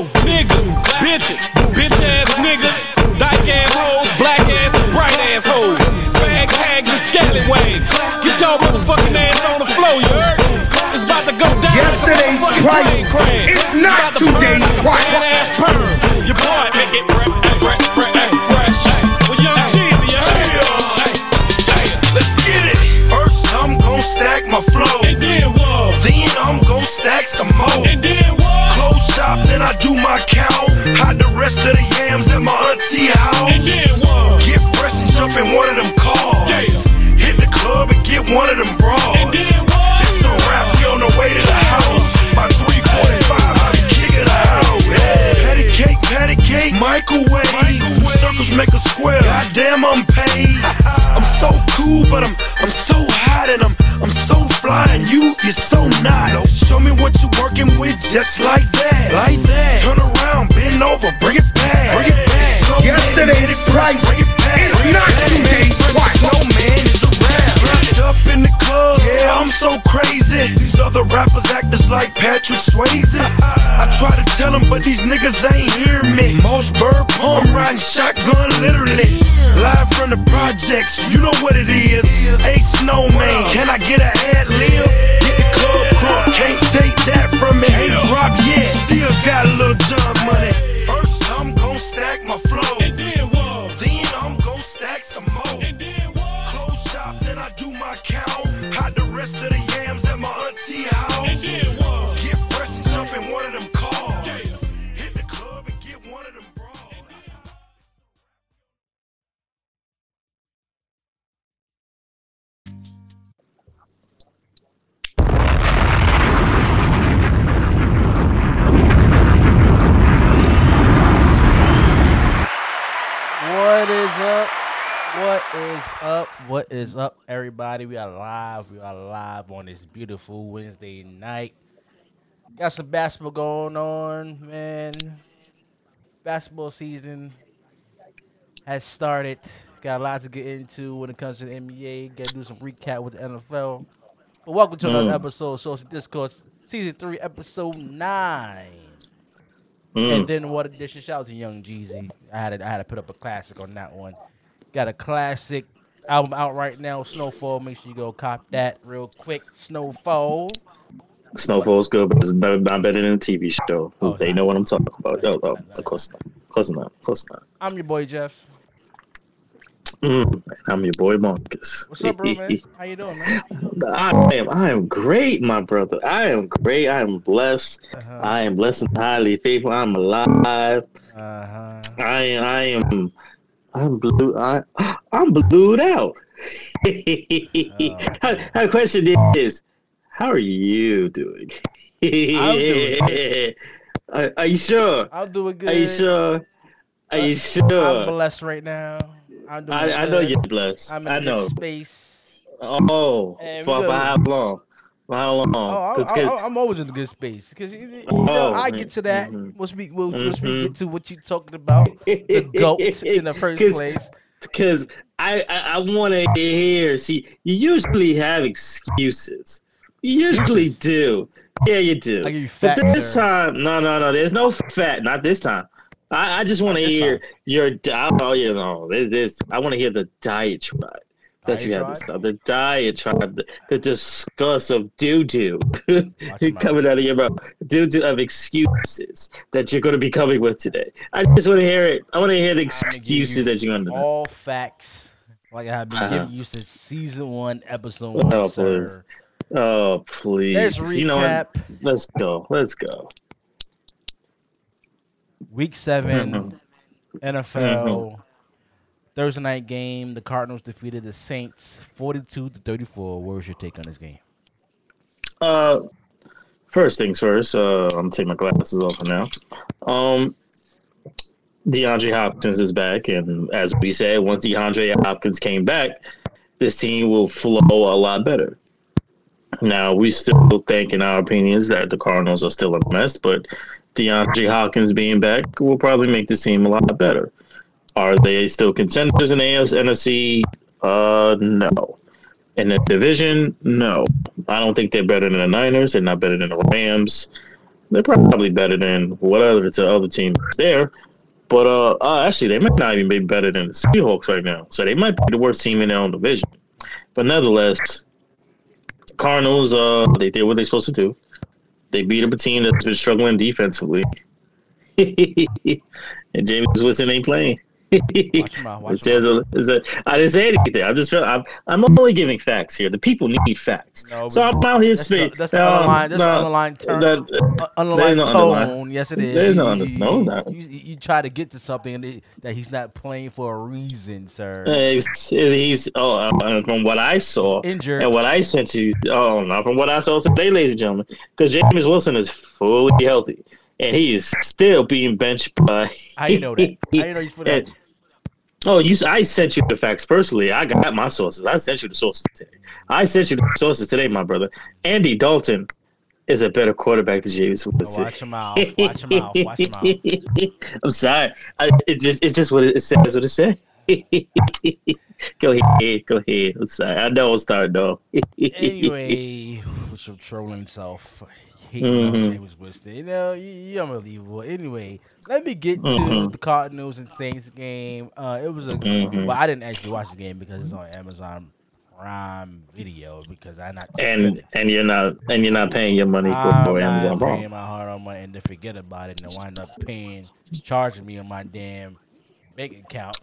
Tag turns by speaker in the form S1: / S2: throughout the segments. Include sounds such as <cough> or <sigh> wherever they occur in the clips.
S1: niggas, bitches, bitch ass niggas, dyke ass hoes, black ass and bright ass hoes, fags, hags, and scallywags. Get your motherfucking ass on the floor, you heard? It's about to go down.
S2: Yesterday's price
S1: plane crash.
S2: is
S1: It's
S2: not
S1: to
S2: today's price.
S1: Ass perm. Your boy make it. Well, young Jeezy, you heard?
S3: Let's get it. First, I'm gon' stack my flow.
S1: And then what?
S3: Then I'm gon' stack some more. Rest of the yams at my auntie
S1: And then what?
S3: Get fresh and jump in one of them cars.
S1: Yeah.
S3: Hit the club and get one of them bras.
S1: And then what?
S3: It's a wrap, we on the way to the house. By 345, I be kicking it out. Yeah. Patty cake, patty cake, microwave. Circles make a square. Goddamn, I'm paid. <laughs> I'm so cool, but I'm I'm so hot and I'm I'm so fly and you you're so not. Show me what you're working with, just like that. Like that. Turn around, bend over, bring it back. Bring it back.
S2: Yesterday's
S3: hit it first,
S2: price
S3: other rappers act just like Patrick Swayze. I try to tell them, but these niggas ain't hear me. Most bird pump, I'm riding shotgun literally. Live from the projects, you know what it is. A snowman, can I get a ad lib? Get the club crunk, can't take that from me. Ain't drop yet, still got a little John money. First, I'm gon' stack my flow.
S1: And then what?
S3: Then I'm gon' stack some more.
S1: And then what?
S3: Close shop, then I do my count. Hide the rest of the
S1: What
S4: is up? What is up? What is up, everybody? We are live. We are live on this beautiful Wednesday night. Got some basketball going on, man. Basketball season has started. Got a lot to get into when it comes to the NBA. Got to do some recap with the NFL. But welcome to another mm. episode of Saucy Discourse, season three, episode nine. And then what edition? Shout out to Young Jeezy. I had to, I had to put up a classic on that one. Got a classic album out right now, Snowfall. Make sure you go cop that real quick. Snowfall.
S5: Snowfall's good, but it's better, not better than a TV show.
S4: Oh,
S5: they
S4: nah.
S5: know what I'm talking about. Yo, oh, of course not. Of course not. Of course not.
S4: I'm your boy Jeff.
S5: Mm, I'm your boy Marcus.
S4: What's up, bro, man? How you doing, man?
S5: I am. I am great, my brother. I am great. I am blessed.
S4: Uh-huh.
S5: I am blessed and highly faithful. I'm alive.
S4: Uh-huh.
S5: I am. I am. I'm blue. I, I'm blued out. <laughs> My question is, how are you doing?
S4: doing <laughs>
S5: Are, are you sure?
S4: I'm doing good.
S5: Are you sure? Are you sure?
S4: I'm
S5: sure?
S4: blessed right now. I'm doing
S5: I, I know you're blessed.
S4: I'm in
S5: I know.
S4: space.
S5: Oh,
S4: And
S5: for,
S4: we
S5: for how long? For how long?
S4: Oh, I, I, I'm always in a good space because you, you know
S5: Oh,
S4: I get to that.
S5: Mhm.
S4: Once we once we
S5: Mhm.
S4: get to what you talking about, the goat in the first <laughs> place.
S5: because I I, I want to hear. See, you usually have excuses. You usually do. Yeah, you do.
S4: I
S5: but this
S4: sir.
S5: time, no, no, no. There's no fat. Not this time. I, I just want to hear your. Oh, you know, this. I want to hear the diatribe that you have to
S4: Diatribe?
S5: start. The diatribe, the, the discuss of doo doo <laughs> coming out of your mouth. Due to of excuses that you're going to be coming with today. I just want to hear it. I want to hear the excuses that you're going to.
S4: all facts like I have been
S5: Uh-huh.
S4: giving you since season one, episode one,
S5: Oh,
S4: sir.
S5: please. Oh please!
S4: Let's recap
S5: You know? Let's go. Let's go.
S4: Week 7
S5: Mhm.
S4: NFL Thursday night game. The Cardinals defeated the Saints forty-two to thirty-four. What was your take on this game?
S5: Uh, first things first. Uh, I'm gonna take my glasses off for now. Um, DeAndre Hopkins is back, and as we said, once DeAndre Hopkins came back, this team will flow a lot better. Now we still think, in our opinions, that the Cardinals are still a mess, but DeAndre Hopkins being back will probably make this team a lot better. Are they still contenders in AFC, NFC? Uh, no. In the division, no. I don't think they're better than the Niners. They're not better than the Rams. they're probably better than whatever the other team is there. But uh, uh, actually, they might not even be better than the Seahawks right now. So they might be the worst team in their own division. But nevertheless, Cardinals, uh, they did what they're supposed to do. They beat up a team that's been struggling defensively. <laughs> and Jameis Winston ain't playing.
S4: Watch out. Watch
S5: It says, it says- I didn't say anything. I'm just I'm, I'm only giving facts here. The people need facts.
S4: No,
S5: so I'm out here
S4: That's
S5: speaking.
S4: that's the underlying, that's the underlying term,
S5: that-
S4: uh, underlying
S5: no
S4: tone. Yes, it is.
S5: no
S4: you-
S5: no,
S4: you,
S5: no.
S4: you, you try to get to something that he's not playing for a reason, sir.
S5: He's, he's oh, uh, from what I saw
S4: Injured.
S5: and what I sent you. Oh, no, from what I saw today, ladies and gentlemen, because James Wilson is fully healthy and he is still being benched by.
S4: How you know that? You know he's for <laughs> that?
S5: Oh, you! I sent you the facts personally. I got my sources. I sent you the sources today. I sent you the sources today, my brother. Andy Dalton is a better quarterback than James Wilson.
S4: Watch him out. Watch him out. <laughs> Watch him out.
S5: I'm sorry. I, it just, it's just what it, it says. What it says. <laughs> go ahead. Go ahead. I'm sorry. I know I'm starting though.
S4: Anyway, <laughs> with your trolling self, on
S5: Mhm.
S4: Jameis Winston. You know, you, you're unbelievable. Anyway, let me get to
S5: Mhm.
S4: the Cardinals and Saints game. Uh, it was a
S5: Mhm.
S4: well, I didn't actually watch the game because it's on Amazon Prime Video because I not
S5: and and you're not and you're not paying your money
S4: I'm
S5: for Amazon
S4: paying
S5: Prime.
S4: my hard on money and to forget about it and wind up paying, charging me on my damn bank account.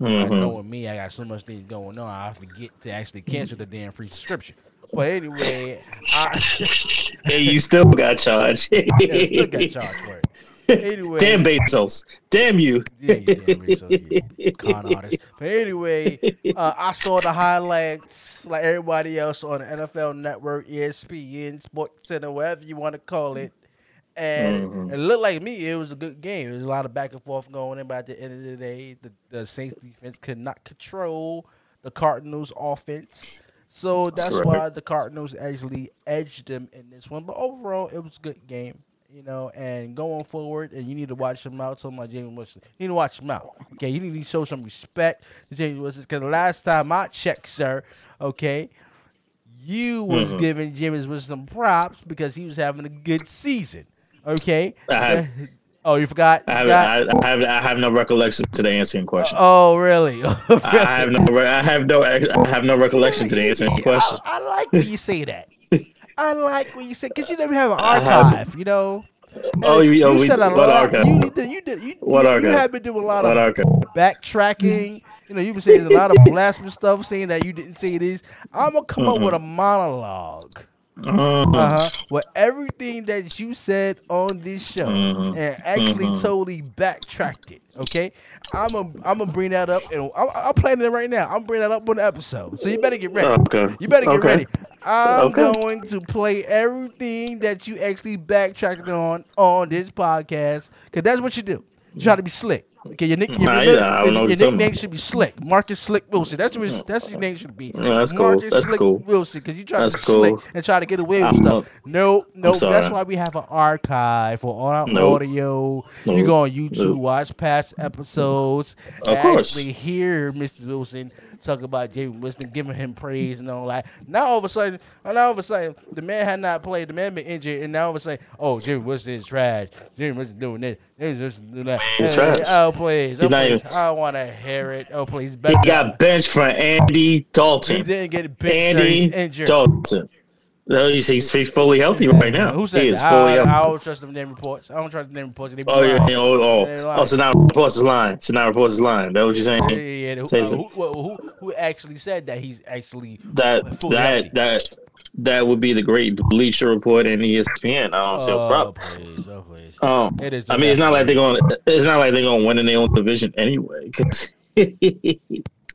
S5: Mhm.
S4: with me, I got so much things going on, I forget to actually cancel the damn free subscription. But anyway, I <laughs>
S5: Hey, you still got charged. <laughs>
S4: yeah, still got charged for it. Anyway,
S5: Damn Bezos. Damn you.
S4: yeah, you damn so you con artist. But anyway, uh, I saw the highlights like everybody else on the NFL Network, ESPN, Sports Center, whatever you want to call it. And
S5: Mhm.
S4: it looked like me, it was a good game. There was a lot of back and forth going in, but at the end of the day, the, the Saints defense could not control the Cardinals offense. So that's
S5: correct.
S4: why the Cardinals actually edged them in this one. But overall, it was a good game, you know. And going forward, and you need to watch them out. So my Jameis Winston, you need to watch them out. Okay, you need to show some respect to Jameis Winston because the last time I checked, sir, okay, you was
S5: Mhm.
S4: giving Jameis Winston props because he was having a good season. Okay.
S5: I <laughs>
S4: oh, you forgot.
S5: I have? I, I have I have no recollection to the answering question.
S4: Oh, oh really? <laughs>
S5: I have no I have no I have no recollection to the answering question.
S4: I, I like when you say that. I like when you say because you never have an
S5: I have-
S4: archive, you know.
S5: Oh, you- oh,
S4: said a lot.
S5: archive?
S4: You did. You did. You,
S5: What
S4: you,
S5: archive?
S4: you have been doing a lot
S5: What
S4: of
S5: archive?
S4: backtracking. You know, you've been saying a lot of blasphemous stuff, saying that you didn't say this. I'm gonna come up with a monologue.
S5: Mhm.
S4: Uh-huh. With everything that you said on this show
S5: Mhm.
S4: and actually
S5: Mhm.
S4: totally backtracked it. Okay, I'm a, I'm gonna bring that up and I'm, I'm planning it right now. I'm bringing that up on the episode, so you better get ready.
S5: Okay.
S4: You better get
S5: Okay.
S4: ready. I'm
S5: Okay.
S4: going to play everything that you actually backtracked on on this podcast because that's what you do. You try to be slick. Okay, your, nick, hmm. your,
S5: Nah,
S4: your,
S5: yeah, I
S4: your, nickname should be Slick. Marcus Slick Wilson. That's what hmm. that's what your name should be.
S5: Yeah, that's cool.
S4: Marcus
S5: That's
S4: Slick
S5: cool.
S4: Wilson because you try
S5: That's
S4: to be slick
S5: cool.
S4: and try to get away with
S5: I'm
S4: stuff. No, no, that's why we have an archive for all our
S5: Nope.
S4: audio. You go on YouTube,
S5: Nope.
S4: watch past episodes,
S5: Of course.
S4: actually hear Mr. Wilson talk about Jameis Winston, giving him praise and all that. Now all of a sudden, now all of a sudden, the man had not played, the man been injured, and now all of a sudden, oh, Jameis Winston is trash. Jameis Winston doing this, Jameis Winston doing that.
S5: He's
S4: Hey,
S5: trash.
S4: Oh please, oh please,
S5: even-
S4: I want to hear it. Oh please,
S5: He got benched for Andy Dalton.
S4: He didn't get benched.
S5: Andy. Dalton. No, he's, he's he's fully healthy right now.
S4: Who said
S5: he is
S4: that?
S5: fully
S4: I,
S5: healthy.
S4: I don't trust them damn reports. I don't trust the damn reports. They
S5: Oh yeah, oh, oh, oh, so now reports is lying. So now reports is lying. That what you're saying?
S4: Yeah, yeah, yeah. Who,
S5: Say
S4: uh, who, who, who actually said that he's actually
S5: That
S4: fully healthy?
S5: that that that would be the great Bleacher Report and ESPN. I don't see a
S4: Oh,
S5: problem.
S4: please, oh, please.
S5: Um,
S4: It is
S5: I mean, it's not like they're going. It's not like they're going to win in their own division anyway. <laughs>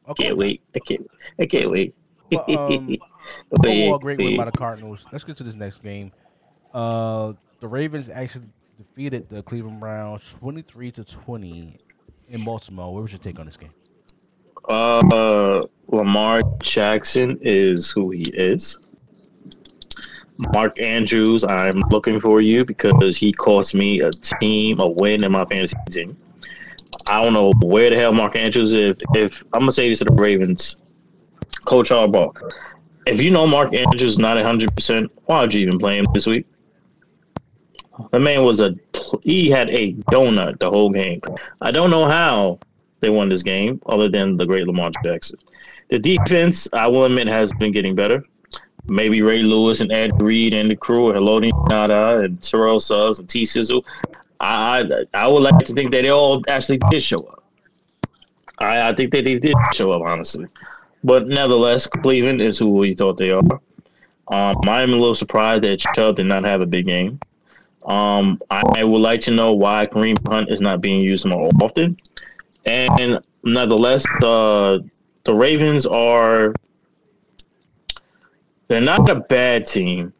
S4: Okay.
S5: can't wait. I can't. I can't wait.
S4: But, um, Overall, great win by the Cardinals. Let's get to this next game. Uh, the Ravens actually defeated the Cleveland Browns twenty-three to twenty in Baltimore. What was your take on this game?
S5: Uh, Lamar Jackson is who he is. Mark Andrews, I'm looking for you because he cost me a team, a win in my fantasy team. I don't know where the hell Mark Andrews is. If, if I'm gonna say this to the Ravens, Coach Harbaugh, if you know Mark Andrews not 100, percent why would you even play him this week? The man was a he had a donut the whole game. I don't know how they won this game other than the great Lamar Jackson. The defense, I will admit, has been getting better. Maybe Ray Lewis and Ed Reed and the crew, and Haloti Ngata and Terrell Suggs and T Sizzle. I, I I would like to think that they all actually did show up. I, I think that they did show up, honestly. But nevertheless, Cleveland is who we thought they are. Um, I'm a little surprised that Chubb did not have a big game. Um, I would like to know why Kareem Hunt is not being used more often. And nonetheless, the the Ravens are they're not a bad team,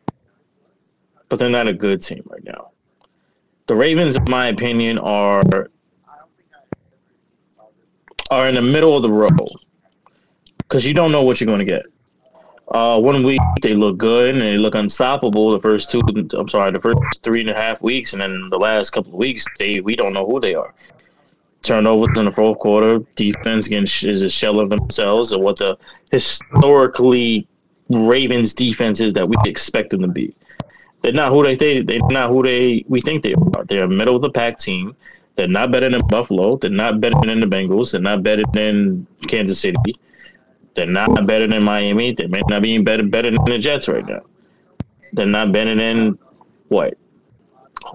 S5: but they're not a good team right now. The Ravens, in my opinion, are are in the middle of the road because you don't know what you're going to get. Uh, one week they look good and they look unstoppable. The first two, I'm sorry, the first three and a half weeks, and then the last couple of weeks, they we don't know who they are. Turnovers in the fourth quarter, defense again is a shell of themselves of what the historically Ravens defense is that we expect them to be. They're not who they they they're not who they we think they are. They're a middle of the pack team. They're not better than Buffalo. They're not better than the Bengals. They're not better than Kansas City. They're not better than Miami. They may not be better better than the Jets right now. They're not better than what?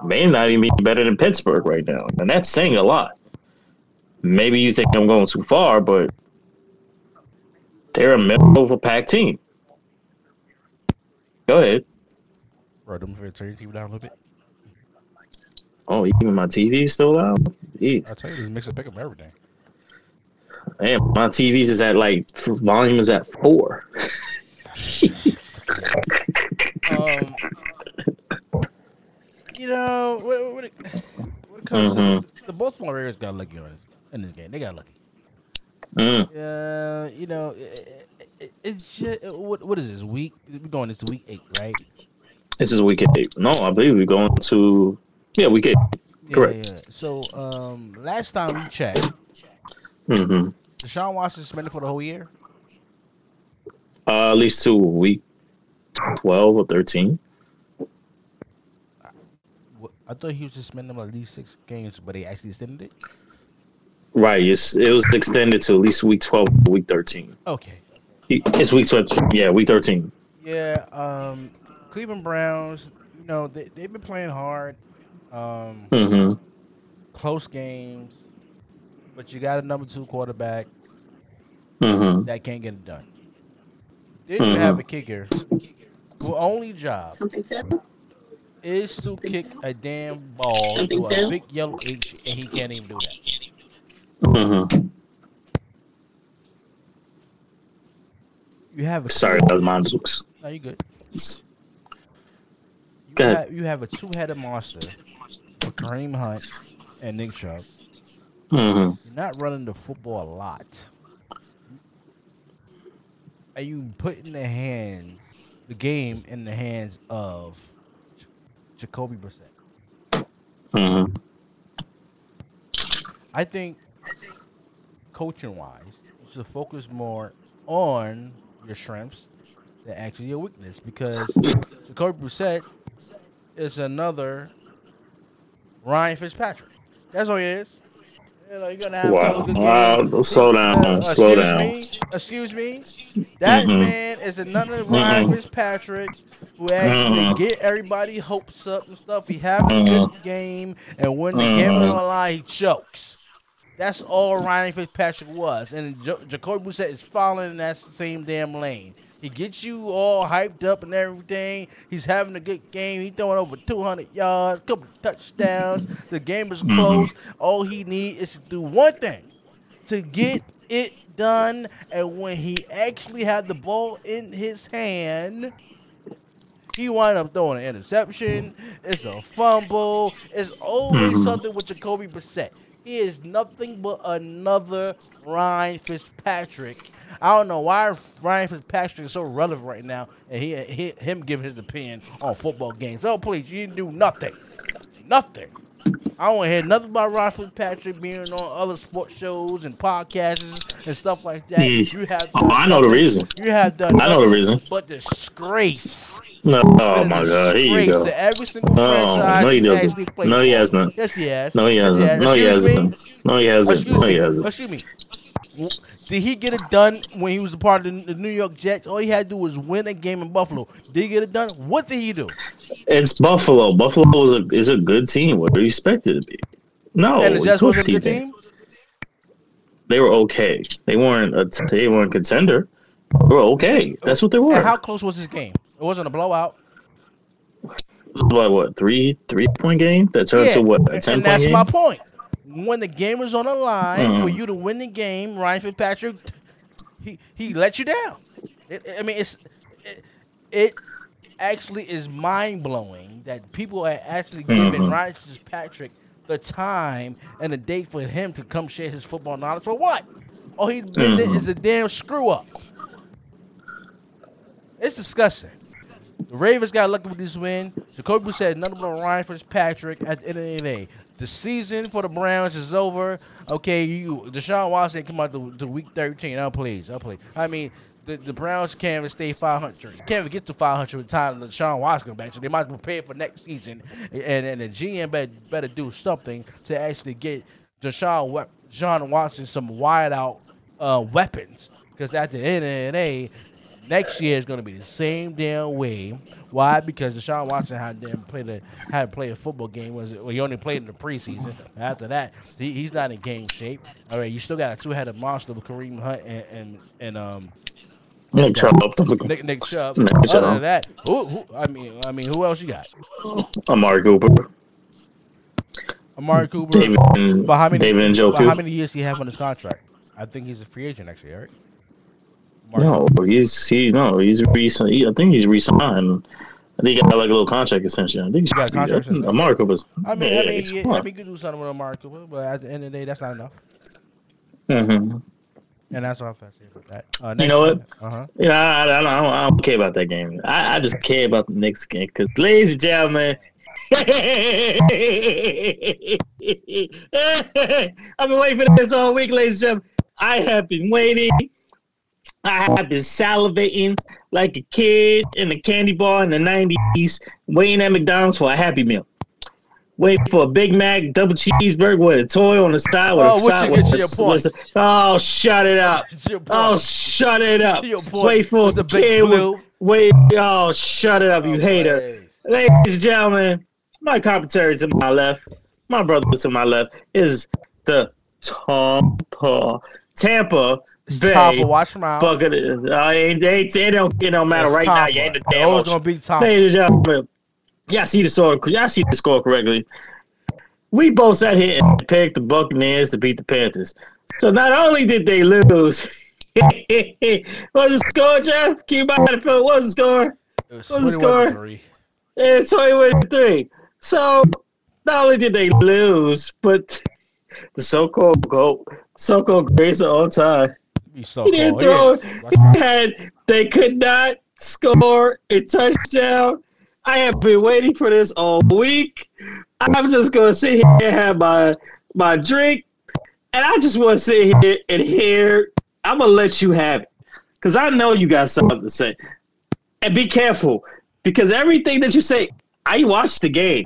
S5: May not even be better than Pittsburgh right now, and that's saying a lot. Maybe you think I'm going too far, but they're a middle of a pack team. Go ahead.
S4: Bro, them for turn TV down a little bit.
S5: Oh, even my TV is still loud. Jeez.
S4: I tell you, this mix a pick up everything.
S5: Damn, my TV's is at like volume is at four.
S4: um, you know, when, when, it, when it comes
S5: Mhm.
S4: to the Baltimore Ravens got lucky on this, in this game. They got lucky.
S5: Mm.
S4: Uh, you know, it, it, it's just what what is this week? We're going this week eight, right?
S5: This is week eight. No, I believe we're going to yeah week eight.
S4: Yeah,
S5: Correct.
S4: Yeah. So, um, last time we checked,
S5: Mm-hmm.
S4: Deshaun Watson suspended for the whole year.
S5: Uh, at least to week twelve or thirteen.
S4: Wh- I thought he was suspended at least six games, but they actually extended it.
S5: Right. It's, it was extended to at least week twelve, week thirteen.
S4: Okay.
S5: It's week twelve. Yeah, week thirteen.
S4: Yeah, um, Cleveland Browns, you know, they, they've been playing hard, um,
S5: Mm-hmm.
S4: close games, but you got a number two quarterback
S5: Mm-hmm.
S4: that can't get it done. Then you have a kicker whose only job is to kick a damn ball to a big yellow H, and he can't even do that.
S5: Mm-hmm.
S4: You have a
S5: Sorry, that was my books.
S4: No, you good. You
S5: Go
S4: have, you have a two-headed monster with Kareem Hunt and Nick Chubb.
S5: Mm-hmm.
S4: You're not running the football a lot. Are you putting the hands, the game in the hands of J- Jacoby Brissett?
S5: Mm-hmm.
S4: I think coaching wise, you should focus more on your strengths than actually your weakness because Jacoby Brissett is another Ryan Fitzpatrick. That's all he is. You know, you're gonna have a
S5: Wow.
S4: couple good
S5: Wow. Slow down.
S4: Uh,
S5: Slow
S4: excuse
S5: down.
S4: me. Excuse me. That
S5: Mhm.
S4: man is another Ryan
S5: Mhm.
S4: Fitzpatrick who actually
S5: Mhm.
S4: get everybody hopes up and stuff. He have a good game, and when the game is on the line, he chokes. That's all Ryan Fitzpatrick was, and jo- Jacoby Brissett is following in that same damn lane. He gets you all hyped up and everything. He's having a good game. He's throwing over 200 yards, A couple touchdowns. The game is
S5: Mhm.
S4: close. All he needs is to do one thing to get it done. And when he actually had the ball in his hand, he wound up throwing an interception. It's a fumble. It's always
S5: Mhm.
S4: something with Jacoby Brissett. He is nothing but another Ryan Fitzpatrick. I don't know why Ryan Fitzpatrick is so relevant right now, and he, he him giving his opinion on football games. Oh, please, you didn't do nothing, nothing. I don't want to hear nothing about Ryan Fitzpatrick being on other sports shows and podcasts and stuff like that.
S5: Mm.
S4: You have
S5: Oh, I know the reason.
S4: You have done.
S5: I know the reason.
S4: But disgrace
S5: No, oh my god, here you go.
S4: To every single franchise
S5: no, he doesn't. No, he hasn't.
S4: Yes, he has.
S5: No, he hasn't. No, he hasn't. No, he hasn't. No, he hasn't.
S4: Excuse me. Did he get it done when he was a part of the New York Jets? All he had to do was win a game in Buffalo. Did he get it done? What did he do?
S5: It's Buffalo. Buffalo is a is a good team. What do you expect it to be? No,
S4: and the Jets wasn't a good team.
S5: They were okay. They weren't a t- they weren't contender. They were okay. Uh, that's what they were.
S4: And how close was this game? It wasn't a blowout.
S5: What what three three point game that turns to what a ten
S4: and
S5: point
S4: that's
S5: game?
S4: my point. When the game was on the line
S5: Mhm.
S4: for you to win the game, Ryan Fitzpatrick, he he let you down. It, I mean, it's it, it actually is mind blowing that people are actually giving
S5: Mhm.
S4: Ryan Fitzpatrick the time and the date for him to come share his football knowledge for what? All he been
S5: Mhm.
S4: is a damn screw up. It's disgusting. The Ravens got lucky with this win. Jacoby said nothing but Ryan Fitzpatrick at the end of the day. The season for the Browns is over. Okay, you Deshaun Watson come out to, to week 13. Oh, please. Oh, please. I mean, the, the Browns can't even stay 500. Can't even get to 500 with time Deshaun Watson back. So they might prepare for next season. And, and the GM better, better do something to actually get Deshaun John Watson some wide out uh, weapons. Because at the end of the day, next year is going to be the same damn way. Why? Because Deshaun Watson had them play the had to play a football game. Was it? Well, he only played in the preseason. After that, he, he's not in game shape. All right, you still got a two-headed monster with Kareem Hunt and and, and um
S5: Nick Chubb.
S4: Nick, Nick Chubb.
S5: Nick
S4: Other
S5: Chubb.
S4: than that, who, who, I mean, I mean, who else you got?
S5: Amari Cooper.
S4: Amari Cooper.
S5: David
S4: But how many?
S5: David and Joe
S4: how many years you have on his contract? I think he's a free agent next year, right? Amari
S5: No, he's he no, he's recent. He, I think he's re-signed. I think he got like a little contract extension. I think he's
S4: He got a contract extension?
S5: Amari Cooper's.
S4: I mean,
S5: yeah,
S4: I mean, yeah, I mean, you could do something with Amari Cooper, but at the end of the day, that's not enough.
S5: Mhm.
S4: And that's all I have to say about that. Uh,
S5: You know what?
S4: Uh huh.
S5: Yeah, I, I, don't, I, don't, I don't care about that game. I, I just care about the Knicks game because, ladies and gentlemen, <laughs> I've been waiting for this all week, ladies and gentlemen. I have been waiting. I have been salivating like a kid in a candy bar in the 90s, waiting at McDonald's for a Happy Meal. Waiting for a Big Mac, double cheeseburger with a toy on the side. With
S4: Oh,
S5: a side with a-
S4: oh,
S5: with <laughs> a- Oh, shut it up.
S4: To your point.
S5: Oh, shut it up. Wait for the kid. With, wait. Oh, shut it up, you
S4: Oh,
S5: hater. Ladies and gentlemen, my commentary to my left, my brother to my left, is the Tampa, Tampa
S4: Tampa. Watch your mouth.
S5: Buccaneers. Uh, it, it, it don't, it don't matter
S4: It's
S5: right now. You ain't the damn
S4: always gonna be Tampa.
S5: Ladies and gentlemen, y'all see the score. Y'all see the score correctly. We both sat here and picked the Buccaneers to beat the Panthers. So not only did they lose, <laughs> what's the score, Jeff? Keep in mind, what was the score?
S4: It was
S5: What's the
S4: 21 to
S5: score?
S4: three.
S5: It's 21 3. So not only did they lose, but <laughs> the so-called GOAT, so-called greatest of all time,
S4: You so
S5: he didn't throw
S4: Yes.
S5: it. He had, they could not score a touchdown. I have been waiting for this all week. I'm just gonna sit here and have my my drink, and I just want to sit here and hear. I'm gonna let you have it, cause I know you got something to say. And be careful, because everything that you say, I watched the game.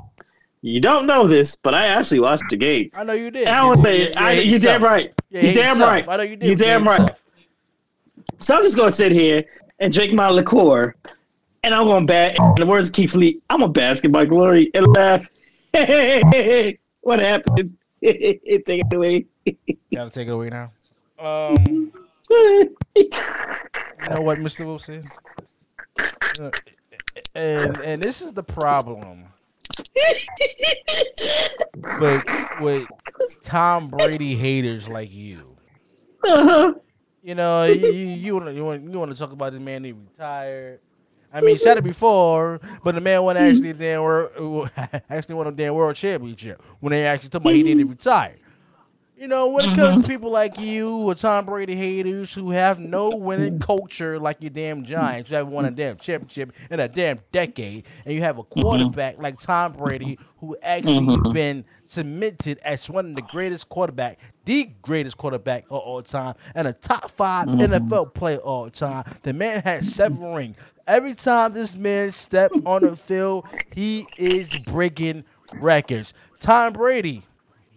S5: You don't know this, but I actually watched the game.
S4: I know you did.
S5: I don't
S4: You-
S5: think-
S4: you- you
S5: I-
S4: hate
S5: you damn right.
S4: You
S5: You damn
S4: yourself.
S5: right.
S4: I know you did.
S5: You damn
S4: hate
S5: right.
S4: yourself.
S5: So I'm just gonna sit here and drink my liqueur, and I'm gonna bat. And the words keep fleet. I'm gonna bask in my glory and laugh. <laughs> what happened? <laughs> Take it away.
S4: Gotta take it away now. Um, you know what, Mr. Wilson? Uh, And and this is the problem <laughs> with with Tom Brady haters like you.
S5: uh-huh.
S4: You know, you you want you want you want to talk about the man he retired. I mean, he said it before, but the man won actually the damn world, <laughs> actually won a damn world championship when they actually told him he didn't mm-hmm. retire. You know, when it mm-hmm. comes to people like you or Tom Brady haters who have no winning culture like your damn Giants, who haven't won a damn championship in a damn decade, and you have a mm-hmm. quarterback like Tom Brady who actually mm-hmm. been cemented as one of the greatest quarterback, the greatest quarterback of all time, and a top 5 NFL player of all time. The man has seven rings. Every time this man step on the field, he is breaking records. Tom Brady.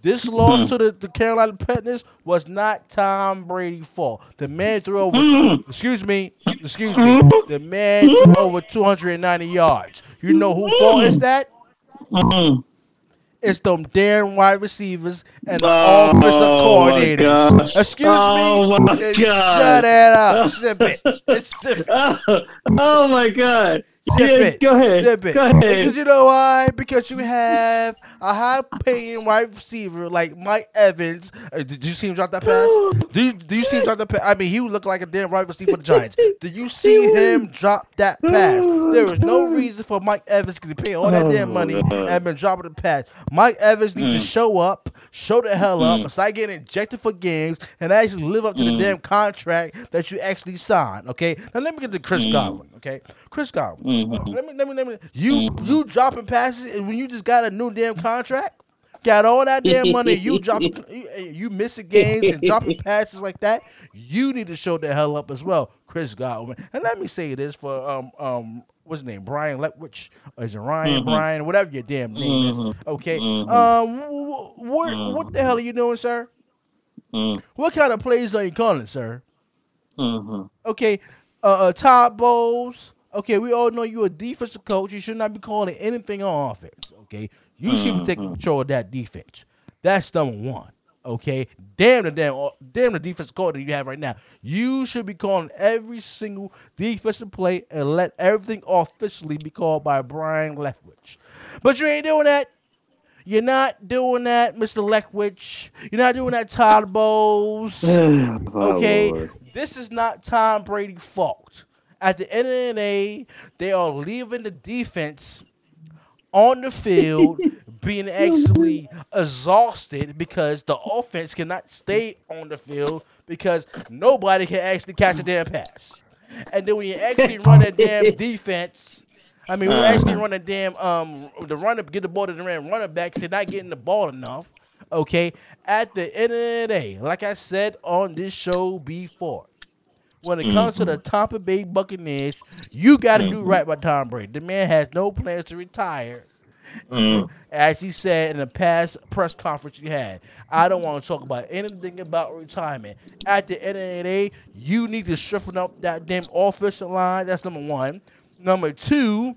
S4: This loss to the, the Carolina Panthers was not Tom Brady's fault. The man threw over, hmm. excuse me, excuse me, hmm. the man threw hmm. over 290 yards. You know who fault is that? It's them damn wide receivers and the
S5: Oh,
S4: offensive coordinators. Excuse
S5: Oh,
S4: me.
S5: my God.
S4: Shut that up. Sip it. Sip it.
S5: Oh, <laughs> oh my god.
S4: Zip
S5: Yeah,
S4: it.
S5: Go ahead.
S4: Zip it.
S5: Go ahead.
S4: Because you know why? Because you have a high paying wide receiver like Mike Evans. Uh, did you see him drop that pass? <gasps> Do you, do you see him drop that pass? I mean, he would look like a damn wide receiver for the Giants. <laughs> Did you see him drop that pass? There was no <laughs> reason for Mike Evans to pay all that oh, damn money and been dropping the pass. Mike Evans needs to mm. show up, show the hell up, and start getting injected for games and actually live up to the mm. damn contract that you actually signed. Okay. Now let me get to Chris Godwin. Okay, Chris Godwin. Let me let me let me. You you dropping passes and when you just got a new damn contract. Got all that damn money, you <laughs> drop, you, you missing games and dropping <laughs> passes like that. You need to show the hell up as well, Chris Godwin. And let me say this for um um what's his name, Brian Leftwich, or is it Ryan Brian, whatever your damn name is. Okay, um, wh- wh- what what the hell are you doing, sir? What kind of plays are you calling, sir? Okay, uh, uh Todd Bowles. Okay, we all know you're a defensive coach. You should not be calling anything on offense. Okay, you should be taking mm-hmm. control of that defense. That's number one. Okay, damn the damn damn the defensive coordinator you have right now. You should be calling every single defensive play and let everything officially be called by Brian Leftwich. But you ain't doing that. You're not doing that, Mr. Leftwich. You're not doing that, Todd Bowles. <sighs>
S5: Oh,
S4: Okay, this is not Tom Brady's fault. At the end of the day, they are leaving the defense on the field <laughs> being actually exhausted because the offense cannot stay on the field because nobody can actually catch a damn pass. And then when you actually <laughs> run that damn defense, I mean, we actually run a damn um the runner get the ball to the ran running back. They're not getting the ball enough. Okay, at the end of the day, like I said on this show before, when it comes to the mm-hmm. Tampa Bay Buccaneers, you got to do mm-hmm. right by Tom Brady. The man has no plans to retire. Mm-hmm. As he said in the past press conference you had, I don't want to talk about anything about retirement. At the end of the day, you need to strengthen up that damn offensive line. That's number one. Number two,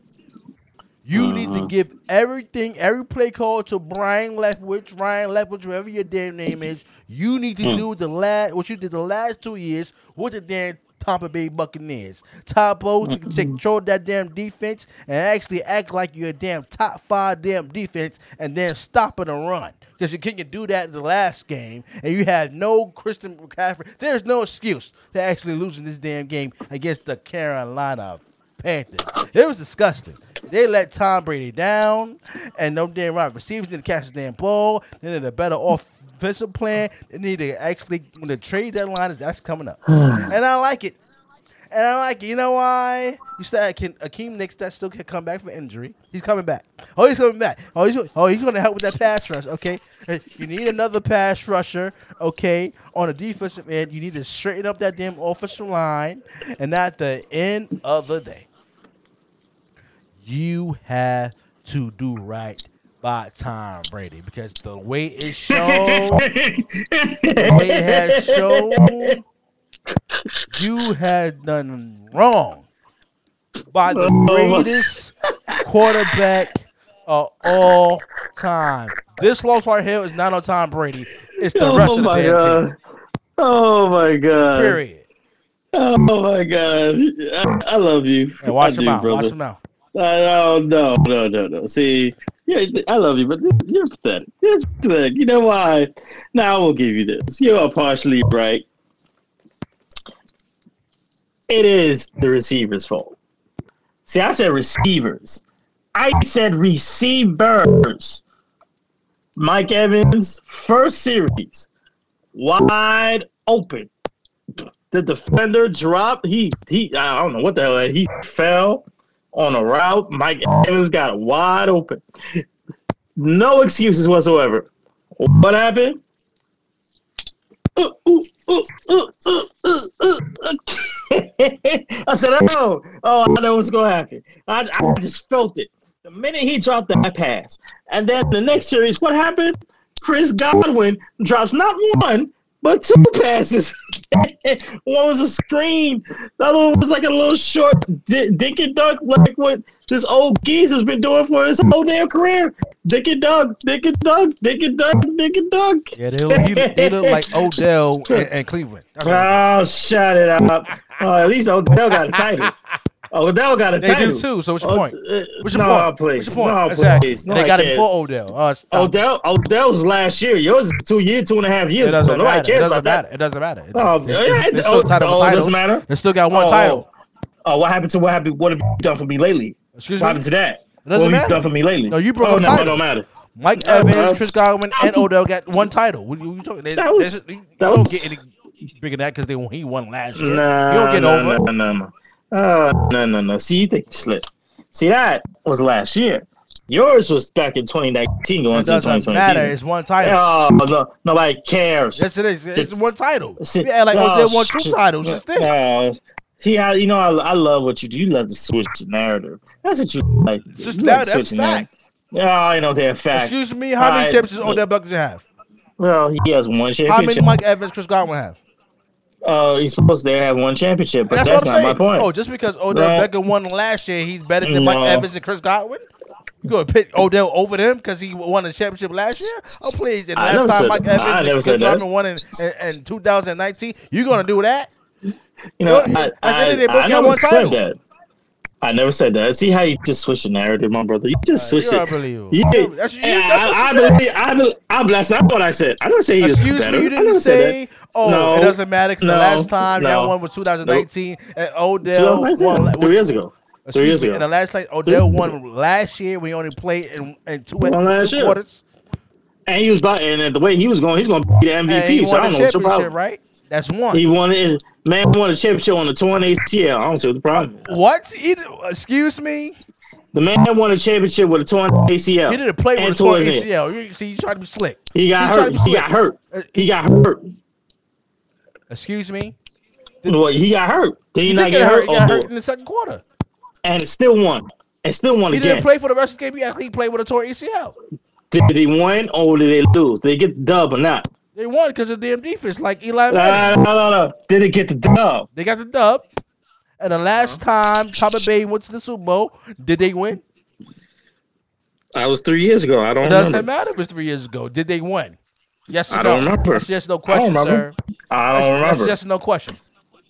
S4: you need to uh-huh. give everything, every play call to Brian Leftwich, Ryan Leftwich, whatever your damn name is. You need to hmm. do the last what you did the last two years with the damn Tampa Bay Buccaneers. Todd Bowles to control that damn defense and actually act like you're a damn top five damn defense and then stopping a run. Because you can't do that in the last game and you had no Christian McCaffrey. There's no excuse to actually losing this damn game against the Carolina Panthers. It was disgusting. They let Tom Brady down, and no damn right receivers didn't catch the damn ball. They need a better offensive plan. They need to actually when the trade deadline is that's coming up, <sighs> and I like it. And I like it. You know why? You said Akiem, Akiem Hicks that still can come back from injury. He's coming back. Oh, he's coming back. Oh, he's oh he's going to help with that pass rush. Okay, you need another pass rusher. Okay, on the defensive end, you need to straighten up that damn offensive line. And at the end of the day, you have to do right by Tom Brady because the way it's shown, the way it has shown, you had done wrong by the
S5: Oh,
S4: greatest quarterback of all time. This loss right here is not on Tom Brady. It's the oh rest
S5: oh
S4: of the
S5: my
S4: damn
S5: god.
S4: team.
S5: Oh my god.
S4: Period.
S5: Oh my god. I, I love you.
S4: And watch
S5: I
S4: him
S5: do,
S4: out.
S5: brother.
S4: Watch him out.
S5: Uh, no, no, no, no, no. See, yeah, I love you, but you're pathetic. It's pathetic. You know why? Now I will give you this. You are partially right. It is the receiver's fault. See, I said receivers. I said receivers. Mike Evans, first series, wide open. The defender dropped. He he. I don't know what the hell. He fell on a route. Mike Evans got wide open. No excuses whatsoever. What happened? Uh, uh, uh, <laughs> I said, oh, oh, I know what's going to happen. I, I just felt it. The minute he dropped that pass. And then the next series, what happened? Chris Godwin drops not one, but two passes. <laughs> one was a screen. The other one was like a little short d- dink and dunk, like what this old geese has been doing for his whole damn career. Dick and dunk, dick and dunk, dick and dunk, dick and dunk.
S4: Yeah, they look, he, they look like <laughs> Odell and, and Cleveland.
S5: Oh, shut it up. Oh, at least Odell got a title. <laughs> Odell got a
S4: they
S5: title.
S4: do too. So what's your
S5: Oh,
S4: point?
S5: uh,
S4: What's your
S5: no,
S4: point?
S5: please.
S4: What's your point?
S5: No,
S4: exactly.
S5: please. No,
S4: they got
S5: I
S4: it for Odell. Oh, stop.
S5: Odell, Odell's last year. Yours is two years, two and a half
S4: It
S5: years.
S4: doesn't
S5: ago. Nobody
S4: matter. It
S5: cares
S4: doesn't
S5: about that.
S4: matter. It doesn't matter. It-
S5: Oh,
S4: they-
S5: yeah,
S4: they still
S5: oh,
S4: title
S5: oh, it
S4: titles.
S5: doesn't matter?
S4: They still got one
S5: Oh,
S4: title.
S5: Oh, what happened to what happened? What have you done for me lately?
S4: Excuse
S5: what
S4: me.
S5: happened to that?
S4: It
S5: what
S4: doesn't
S5: have
S4: matter.
S5: you done for me lately?
S4: No, you broke
S5: oh,
S4: up
S5: no,
S4: titles.
S5: it don't matter.
S4: Mike
S5: Oh,
S4: Evans,
S5: uh,
S4: Chris Godwin, and Odell got one title. What you, you talking? They,
S5: That was-
S4: they,
S5: that
S4: don't
S5: was-
S4: get any bigger than that because they he won last year.
S5: Nah,
S4: you don't get
S5: no,
S4: over.
S5: No, no, no. Uh, no, no, no. See, you think you slipped. See, that was last year. Yours was back in 2019 going
S4: It doesn't
S5: 2020.
S4: matter. It's one title.
S5: Oh, no, nobody cares.
S4: Yes, it is. It's,
S5: It's-
S4: one title.
S5: See-
S4: Yeah, like
S5: oh,
S4: Odell won two
S5: shit.
S4: titles. It's there.
S5: No. See how you know I, I love what you do. You love to switch the narrative. That's what you like.
S4: It's just
S5: You
S4: that-
S5: like
S4: that's
S5: narrative.
S4: fact.
S5: Oh, I know that fact.
S4: Excuse me. How many
S5: Alright.
S4: championships Odell Beckham have?
S5: Well, he has one championship.
S4: How many. Mike Evans, Chris Godwin have?
S5: Uh, he's supposed to have one championship, but
S4: That's,
S5: that's, not
S4: saying.
S5: my point.
S4: Oh, just because Odell
S5: No.
S4: Beckham won last year, he's better than Mike Evans and Chris Godwin. You gonna pick Odell over them because he won a championship last year? Oh please! And last time Mike
S5: that. I
S4: Evans and Chris. Godwin won in, in, in 2019, you gonna do that?
S5: you know,
S4: At the
S5: I, I,
S4: the day, they both
S5: I
S4: got
S5: never
S4: one
S5: said
S4: title.
S5: that. I never said that. See how you just switch the narrative, my brother. You just switch
S4: You're
S5: it.
S4: unbelievable.
S5: You,
S4: You- that's- you- that's
S5: I, I
S4: you said.
S5: believe. I believe. I, that's not what I said. I didn't say he was
S4: Excuse
S5: better.
S4: me, you didn't say. Oh,
S5: No.
S4: it doesn't matter because
S5: No.
S4: the last time
S5: No.
S4: won was 2019, and Odell
S5: 2019,
S4: won.
S5: Three years ago.
S4: Excuse
S5: Three years
S4: me,
S5: ago.
S4: And the last time Odell
S5: Three
S4: won last year, we only played in, in two, quarters.
S5: And he was about, and the way he was going, he's going to be the MVP. so I don't know what's your problem.
S4: right? That's one.
S5: He won it. Man won a championship on the torn ACL. I don't see what the problem. is.
S4: what? He, excuse me.
S5: The man won a championship with a torn ACL.
S4: He didn't play with
S5: And
S4: a torn
S5: tore his knee.
S4: ACL. You, see, you tried to be slick.
S5: He got hurt. He got hurt.
S4: Uh,
S5: He got hurt.
S4: Excuse me.
S5: Well, he got hurt. Did he,
S4: He
S5: not
S4: did
S5: get hurt?
S4: He got
S5: Oh,
S4: hurt in the second quarter.
S5: and still won. And still won
S4: He
S5: again.
S4: didn't play for the rest of the game. He actually played with a torn ACL.
S5: Did he win or did they lose? Did they get the dub or not?
S4: They won because of damn defense, like Eli
S5: No,
S4: Manning.
S5: no, no, no. Did they get the dub?
S4: They got the dub. And the last time Tampa Bay went to the Super Bowl, did they win?
S5: That was three years ago. I don't
S4: It doesn't
S5: remember.
S4: matter if it's three years ago. Did they win? Yes or
S5: I
S4: no?
S5: don't remember.
S4: That's just no question,
S5: remember.
S4: sir.
S5: I don't
S4: that's
S5: remember.
S4: just no question.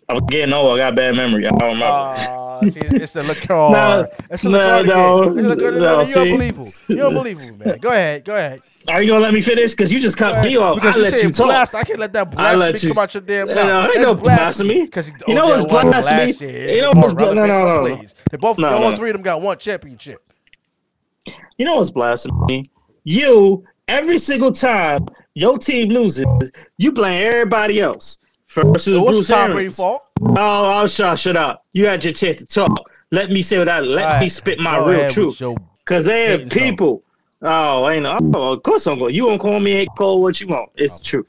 S5: I'm getting old. I got bad memory. I don't remember.
S4: Uh, see, it's the liqueur. <laughs>
S5: No,
S4: it's the
S5: no,
S4: liqueur.
S5: no,
S4: game. It's the liqueur.
S5: no,
S4: No, you're
S5: see?
S4: unbelievable. You're unbelievable, man. Go ahead. Go ahead.
S5: Are you gonna let me finish? Because you just cut
S4: ahead.
S5: me off.
S4: Because
S5: I
S4: you
S5: let you talk.
S4: blast. I can't let that blasphemy
S5: you-
S4: come out your damn mouth.
S5: no, ain't no blasphemy.
S4: Because
S5: You know oh, what's blasphemy? You know what's
S4: more
S5: bla- no, no, no, no.
S4: They both,
S5: No,
S4: all
S5: no.
S4: three of them got one championship.
S5: You know what's blasphemy? You every single time your team loses, you blame everybody else. Versus
S4: So what's
S5: Bruce
S4: Tom. Brady's fault?
S5: Oh, oh, shut, shut up. You had your chance to talk. Let me say what I let
S4: All
S5: me
S4: right,
S5: spit my
S4: go
S5: real truth. Cause they
S4: hating
S5: have people. Oh, ain't no. Oh, of course I'm going. You won't call me ain't call what you want. It's
S4: Oh.
S5: true.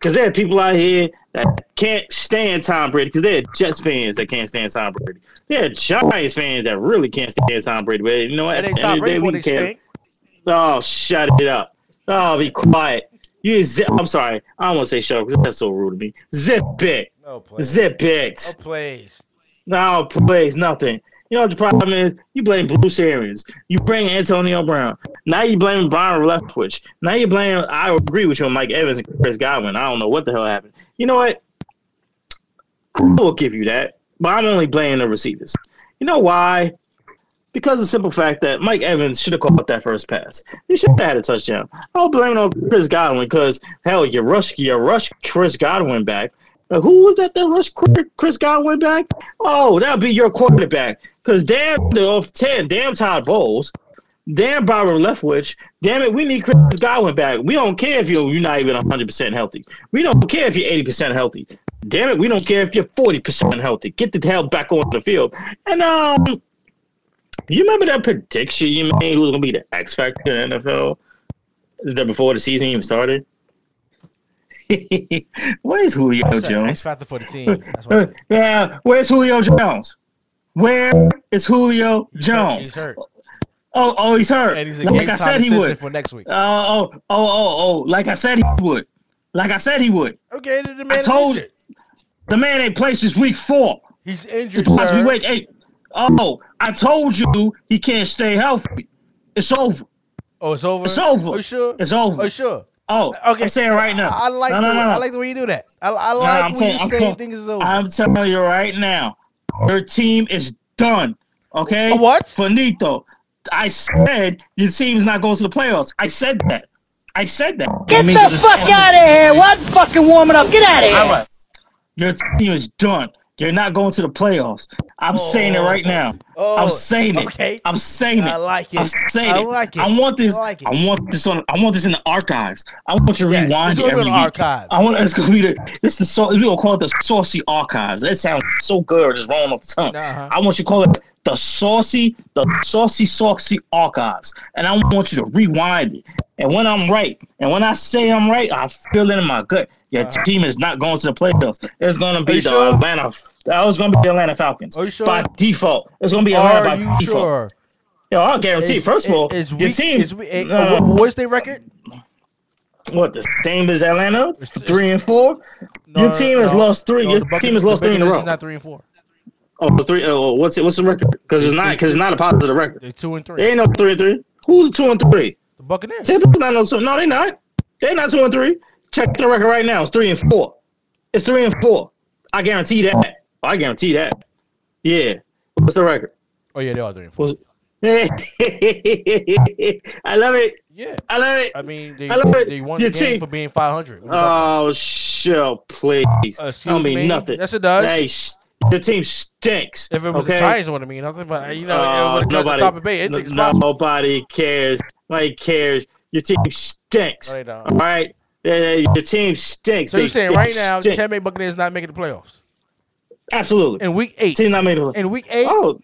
S5: Cause there are people out here that can't stand Tom Brady. Cause there are Jets fans that can't stand Tom Brady. There are Giants fans that really can't stand Tom Brady. But you know what? At the
S4: Tom
S5: end of the
S4: Brady
S5: day,
S4: for
S5: we
S4: they
S5: can't-
S4: stink.
S5: Oh, shut it up. Oh, be quiet. You zip. I'm sorry. I don't want to say shut up because that's so rude to me. Zip it.
S4: No place.
S5: Zip it.
S4: No place.
S5: No, please, nothing. You know what the problem is? You blame Bruce Arians. You bring Antonio Brown. Now you blame Byron Leftwich. Now you blame. I agree with you on Mike Evans and Chris Godwin. I don't know what the hell happened. You know what? I will give you that, but I'm only blaming the receivers. You know why? Because of the simple fact that Mike Evans should have caught that first pass. He should have had a touchdown. I'll blame it on Chris Godwin because hell, you rush, you rush Chris Godwin back. Who was that that rushed Chris Godwin back? Oh, that'll be your quarterback. Because damn, the off ten, damn Todd Bowles Damn, Byron Leftwich. Damn it, we need Chris Godwin back. We don't care if you're, you're not even 100% healthy. We don't care if you're 80% healthy. Damn it, we don't care if you're 40% healthy. Get the hell back on the field. And um, you remember that prediction you made who was going to be the X Factor in the NFL? The before the season even started? <laughs> Where's Julio
S4: said X
S5: Jones?
S4: factor for the team. That's what I said. <laughs>
S5: Yeah, where's Julio Jones? Where is Julio
S4: He's hurt.
S5: Jones?
S4: He's hurt.
S5: Oh, oh, he's hurt.
S4: And he's
S5: like I said he would.
S4: for next week.
S5: Oh, oh, oh, oh, oh, like I said he would. Like I said he would.
S4: Okay, the man is
S5: told-
S4: injured.
S5: The man ain't played since week four.
S4: He's injured,
S5: me
S4: sir.
S5: week eight. Oh, I told you he can't stay healthy. It's over.
S4: Oh, it's over.
S5: It's over.
S4: You sure?
S5: It's over.
S4: You sure?
S5: Oh,
S4: Okay,
S5: I'm saying right now.
S4: I, I like
S5: no, no, no, no.
S4: I like the way you do that. I, I like
S5: I'm
S4: when
S5: saying-
S4: you
S5: I'm
S4: say things is over.
S5: I'm telling you right now, your team is done. Okay?
S4: A what?
S5: Finito. I said your team's not going to the playoffs. I said that. I said that.
S2: Get the fuck out of here! What fucking warming up? Get out of here!
S5: Your team is done. You're not going to the playoffs. I'm saying it right now.
S4: Oh,
S5: I'm saying it.
S4: okay.
S5: I'm saying it.
S4: I like it.
S5: I'm saying
S4: I like it.
S5: I want this.
S4: I like.
S5: I want this on. I want this in the archives. I want you to
S4: Yes,
S5: rewind
S4: it's
S5: it
S4: gonna be
S5: every week.
S4: archives.
S5: I want it's gonna be the this the so we gonna call it the saucy archives. That sounds so good, just rolling off the tongue.
S4: Uh-huh.
S5: I want you to call it the saucy, the saucy, saucy archives, and I want you to rewind it. And when I'm right, and when I say I'm right, I feel it in my gut. Your
S4: Uh-huh.
S5: team is not going to the playoffs. It's gonna be the
S4: sure?
S5: Atlanta. That was gonna be the Atlanta Falcons.
S4: Are you sure?
S5: By default, it's gonna be Atlanta
S4: Are
S5: by
S4: you
S5: default.
S4: sure?
S5: Yo, I'll guarantee.
S4: Is-
S5: First of all,
S4: is
S5: your
S4: week,
S5: team.
S4: Is we,
S5: uh,
S4: what's their record?
S5: what the same as Atlanta?
S4: It's-
S5: Three and four.
S4: No,
S5: your team has
S4: no,
S5: lost three.
S4: no,
S5: your
S4: Buccaneers-
S5: team has lost three in a row.
S4: is not three and four.
S5: Oh, three. Oh, what's it? What's the record? Because it's not. Because it's not a positive record.
S4: They're two and three.
S5: They ain't no three and three. Who's two and three?
S4: The Buccaneers.
S5: Tampa's not no two. No, they not. They're not two and three. Check the record right now. It's three and four. It's three and four. I guarantee that. I guarantee that. Yeah. What's the record?
S4: Oh yeah, they are three and four.
S5: I love it.
S4: Yeah.
S5: I love it.
S4: I mean, they,
S5: I love it.
S4: they won
S5: Your
S4: the game
S5: team-
S4: for being 500. What are you talking
S5: Oh, shit, please.
S4: Excuse
S5: Don't mean
S4: me?
S5: nothing.
S4: Yes, it does.
S5: Hey, the team stinks.
S4: if it was
S5: okay?
S4: the Giants, it wouldn't mean nothing. But uh, you know,
S5: Uh,
S4: when it comes to
S5: nobody,
S4: top of Bay,
S5: n- nobody cares. Nobody cares. Your team stinks.
S4: No, they don't.
S5: All right, Uh, your team stinks.
S4: So you're saying right now,
S5: stink.
S4: Tampa Bay Buccaneers not making the playoffs
S5: absolutely.
S4: in week eight?
S5: team not made it.
S4: In week eight,
S5: Oh,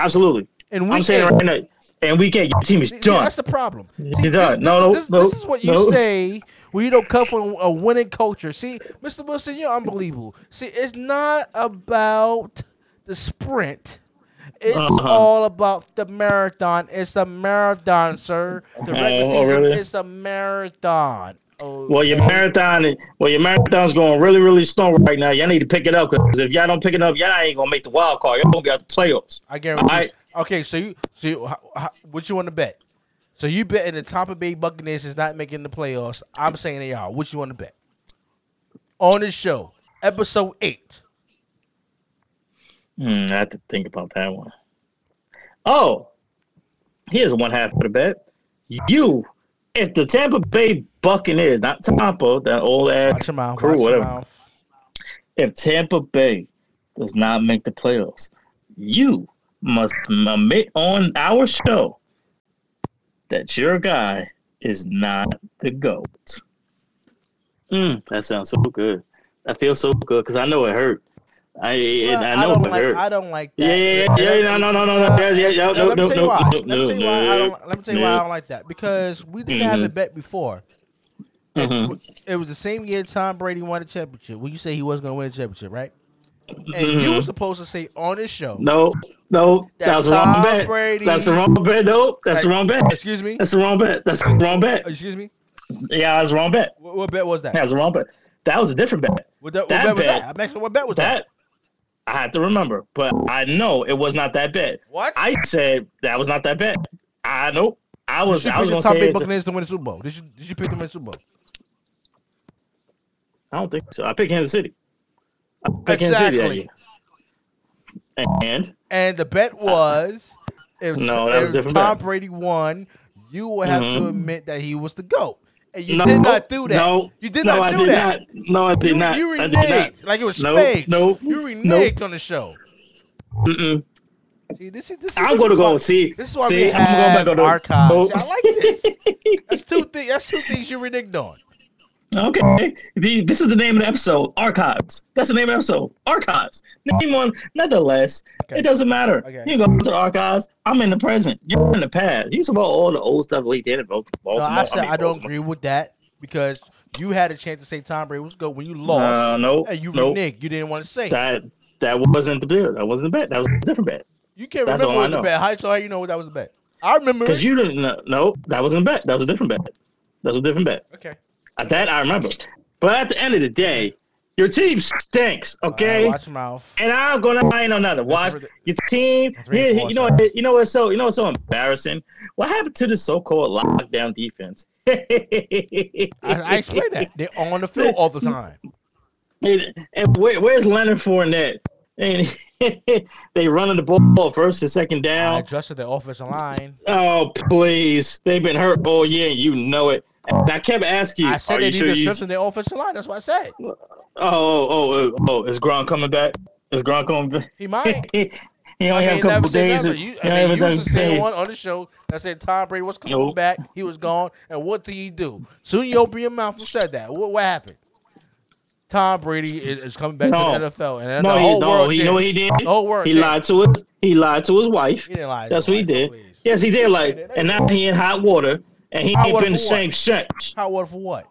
S5: absolutely.
S4: in week
S5: I'm saying
S4: eight.
S5: right now, and we get your team is
S4: See, see,
S5: done.
S4: that's the problem. See,
S5: You're
S4: this,
S5: done. No, no,
S4: this, this,
S5: no,
S4: this is what you
S5: no.
S4: say when you don't come from a winning culture. See, Mr. Wilson, you're unbelievable. See, it's not about the sprint. It's
S5: Uh-huh.
S4: all about the marathon. It's a marathon, sir. The regular
S5: Oh,
S4: season
S5: really?
S4: is a marathon. Oh,
S5: Well, your marathon, well, your marathon's going really, really slow right now. Y'all need to pick it up because if y'all don't pick it up, y'all ain't gonna make the wild card. Y'all gonna be out the playoffs.
S4: I guarantee.
S5: Alright.
S4: Okay, so you, so you, how, how, what you want to bet? So you betting the Tampa Bay Buccaneers is not making the playoffs. I'm saying they are. What you want to bet? On this show, episode eight.
S5: Hmm, I have to think about that one. Oh, here's one half of the bet. You, if the Tampa Bay Buccaneers, not Tampa, that old
S4: Watch
S5: ass
S4: mouth.
S5: crew, whatever. If Tampa Bay does not make the playoffs, you must admit on our show that your guy is not the GOAT. Mm, that sounds so good. That feels so good because I know it hurt. I,
S4: Well,
S5: I
S4: I don't like. I don't like that.
S5: Yeah, yeah, yeah, no, no, no, no, no, yeah, yeah, yeah, no,
S4: let me tell you
S5: no,
S4: why.
S5: no,
S4: Let me tell you why. I don't. Let me tell you why I don't like that because we didn't have a bet before.
S5: Mhm.
S4: It was the same year Tom Brady won the championship. When you say he wasn't going to win the championship, right? And you
S5: Mhm.
S4: were supposed to say on this show.
S5: No, no,
S4: That
S5: that's the wrong bet.
S4: Brady-
S5: That's the wrong bet. No, that's the
S4: Like-
S5: wrong bet.
S4: Excuse me.
S5: That's the wrong bet. That's the wrong bet.
S4: Excuse me.
S5: Yeah, that's the wrong bet.
S4: What, what bet was that?
S5: That's the wrong bet. That was a different bet.
S4: What, that, what
S5: that
S4: bet was that? I'm asking what bet was that?
S5: That I had to remember, but I know it was not that bad.
S4: What?
S5: I said that was not that bad. I know. I was. I was
S4: pick the
S5: gonna
S4: Tampa
S5: say.
S4: Bay
S5: it's a-
S4: Buccaneers to win the Super Bowl? Did you did you pick them to win the Super Bowl?
S5: I don't think so. I picked Kansas City. I picked Kansas City
S4: Exactly.
S5: And
S4: And the bet was if,
S5: No, that was
S4: if
S5: a different
S4: Tom
S5: bet.
S4: Brady won, you would have to
S5: Mhm.
S4: admit that he was the GOAT. And you
S5: no,
S4: did not do that.
S5: No,
S4: you did
S5: no,
S4: not
S5: I
S4: do
S5: did
S4: that.
S5: Not. No, I did
S4: you,
S5: not.
S4: you
S5: I did not.
S4: reneged like it was
S5: No,
S4: spades.
S5: no,
S4: you
S5: no.
S4: reneged on the show.
S5: Mm-mm.
S4: See, this is this. Is,
S5: I'm
S4: this
S5: gonna go
S4: why-
S5: see.
S4: This is why
S5: see,
S4: we
S5: I'm going back
S4: have
S5: on the
S4: archives. See, I like this. <laughs> That's two things. That's two things you reneged on.
S5: Okay, the, this is the name of the episode. Archives. That's the name of the episode. Archives. Name one. Nonetheless,
S4: Okay.
S5: it doesn't matter.
S4: Okay.
S5: You go to the archives. I'm in the present. You're in the past. You about all the old stuff we did in Bal-
S4: No,
S5: Baltimore.
S4: I said
S5: mean,
S4: I don't agree with that because you had a chance to say Tom Brady was good when you lost,
S5: Uh, no,
S4: and you
S5: no.
S4: reneged. You didn't want to say.
S5: That that wasn't the bet. That wasn't the bet. That was a different bet.
S4: You can't
S5: that's
S4: remember
S5: I
S4: what the bet. How so? How you know what that was a bet? I remember.
S5: Because you didn't know. No, that wasn't a bet. That was a different bet. That was a different bet.
S4: Okay.
S5: That I remember. But at the end of the day, your team stinks. Okay.
S4: Uh, watch your mouth.
S5: And I'm gonna I ain't know. Watch
S4: really-
S5: your team.
S4: That's
S5: Here, you know,
S4: huh?
S5: you know what's so you know what's so embarrassing? What happened to the so-called lockdown defense?
S4: I, I explained that <laughs> they're on the field all the time.
S5: and, and where, where's Leonard Fournette? And <laughs> they running the ball first and second down.
S4: I
S5: down.
S4: adjusted the offensive line.
S5: Oh please, they've been hurt all year. and You know it. And I kept asking you.
S4: I said they
S5: you
S4: need
S5: sure
S4: to
S5: you?
S4: strengthen their offensive line. That's what I said.
S5: Oh, oh, oh, oh, oh is Gronk coming back? Is Gronk coming back?
S4: He might. <laughs>
S5: he only
S4: I
S5: have a couple days.
S4: never.
S5: of-
S4: You, I mean, you was the same one on the show that said Tom Brady was coming
S5: Nope.
S4: back. He was gone. And what did he do? Soon you open your mouth and said that. What, what happened? Tom Brady is, is coming back
S5: No.
S4: to the NFL, and
S5: No,
S4: the
S5: he,
S4: whole
S5: no,
S4: world.
S5: he know what he did.
S4: The whole world
S5: He
S4: changed.
S5: lied to his. He lied to his wife.
S4: He didn't lie. to
S5: That's what he did.
S4: please.
S5: Yes, he did.
S4: He
S5: Like, and now he in hot water, and he ain't been the same since.
S4: Hot water for what?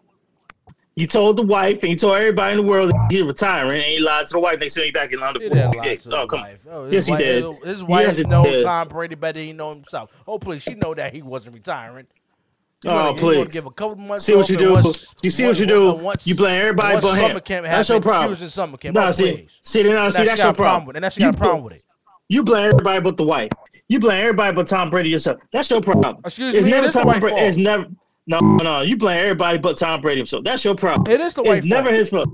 S5: He told the wife, and he told everybody in the world he's retiring, and he lied to the wife. Next thing he back in London.
S4: He didn't lie to
S5: Oh, come
S4: wife. Oh,
S5: Yes, he
S4: wife,
S5: did.
S4: His, wife
S5: Yes, he
S4: knows. Tom Brady better than he know himself. Oh, Hopefully, she know that he wasn't retiring. You
S5: Oh,
S4: gonna
S5: please.
S4: give a couple months.
S5: See what you do.
S4: once-
S5: You see what you do.
S4: once-
S5: You blame everybody but him. That's your problem.
S4: He in summer camp.
S5: No,
S4: oh,
S5: see,
S4: please.
S5: see, Now see,
S4: she
S5: that's your
S4: problem
S5: problem.
S4: Now she
S5: You
S4: got a problem with it.
S5: You blame everybody but the wife. You blame everybody but Tom Brady yourself. That's your problem.
S4: Excuse
S5: it's
S4: me,
S5: never
S4: it
S5: Tom Brady.
S4: fault.
S5: It's never. No, no. You blame everybody but Tom Brady himself. That's your problem.
S4: It is the
S5: It's never
S4: fault.
S5: his fault.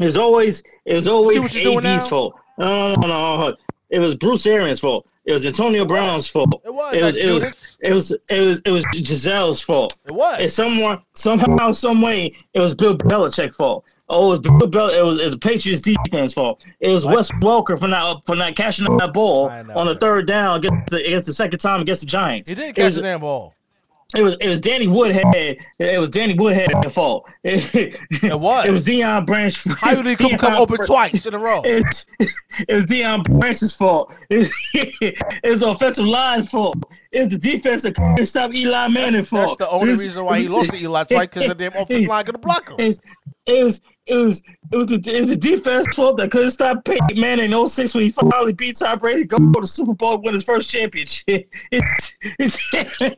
S5: It's always. It was always
S4: what you're doing now?
S5: AB's fault. No, no, no, no. It was Bruce Arians' fault. It was Antonio Brown's fault.
S4: It was,
S5: It was. It was. It was. It was. It was Gisele's fault.
S4: It was.
S5: It's someone somehow, some way, it was Bill Belichick's fault. Oh, it was Bill Bel- It was, it the Patriots defense fault. It was
S4: What?
S5: Wes Welker for not for not catching that ball
S4: know.
S5: on the third down against the, against the second time against the Giants.
S4: he didn't
S5: It
S4: catch
S5: was,
S4: the damn ball.
S5: it was it was Danny Woodhead. It was Danny Woodhead fault. <laughs> <laughs> It,
S4: was.
S5: It was Deion Branch.
S4: How you leave <laughs> come, come open
S5: Branch-
S4: twice in a row?
S5: It, it was Deion Branch's fault. It was, it was the offensive line fault. It was the defense that couldn't stop Eli Manning fault.
S4: That's the only
S5: was-
S4: reason why he lost to Eli twice because of the damn offensive line could block him.
S5: It was, it was, it was, it was, the, it was the defense fault that couldn't stop Peyton Manning in 06 when he finally beat Tom Brady to go to the Super Bowl and win his first championship. <laughs> It's, it's, <laughs>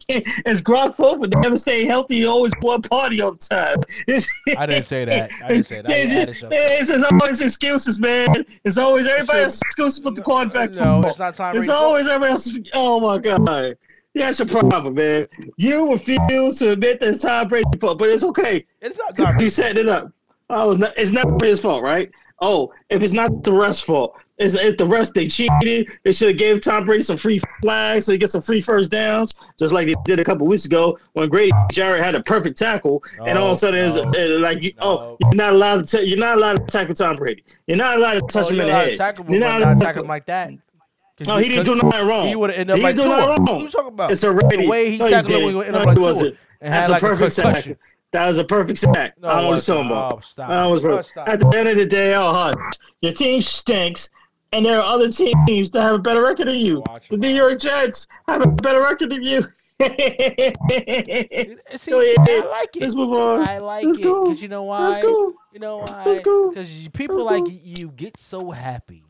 S5: it's Gronk fault for never staying healthy. He always one party all the time. It's,
S4: I didn't say that. I didn't say that. I added something.
S5: It's, it's always excuses, man. It's always everybody has excuses but the quarterback.
S4: No,
S5: football.
S4: it's not Tom
S5: It's always everybody else. Oh my god. That's your problem, man. You refuse to admit that it's Tom Brady's fault, but it's okay.
S4: It's not Tom
S5: You
S4: Brady.
S5: setting it up. Oh, it's not. It's never his fault, right? Oh, if it's not the refs' fault, it's, it's the refs. They cheated. They should have gave Tom Brady some free flags so he gets some free first downs, just like they did a couple weeks ago when Grady Jarrett had a perfect tackle, and all of a sudden it's
S4: No,
S5: uh, like, you,
S4: no.
S5: oh, you're not allowed to. You're not allowed to tackle Tom Brady. You're not allowed to touch
S4: Oh,
S5: him in the head.
S4: tackle
S5: You're not allowed to
S4: tackle him like that.
S5: No, he didn't do nothing wrong.
S4: He would have ended up
S5: He
S4: like
S5: didn't do nothing wrong.
S4: What you talking about?
S5: It's already
S4: The way he
S5: no,
S4: tackled him, he would end
S5: No,
S4: up like
S5: wasn't.
S4: and
S5: That's
S4: had like
S5: a
S4: a
S5: perfect
S4: concussion.
S5: sack. That was a perfect sack.
S4: No,
S5: I don't
S4: it
S5: know what you're
S4: wasn't.
S5: talking about.
S4: Oh, stop.
S5: I was
S4: Oh,
S5: perfect. At the end of the day, oh, hush. Your team stinks, and there are other teams that have a better record than you.
S4: Watch
S5: The New. York Jets have a better record than you. <laughs>
S4: See,
S5: Go ahead.
S4: I like it.
S5: Let's move on.
S4: I like
S5: Let's
S4: it because you know why?
S5: Let's go.
S4: You know why?
S5: Let's go.
S4: Because people
S5: Let's
S4: like
S5: go.
S4: you get so happy.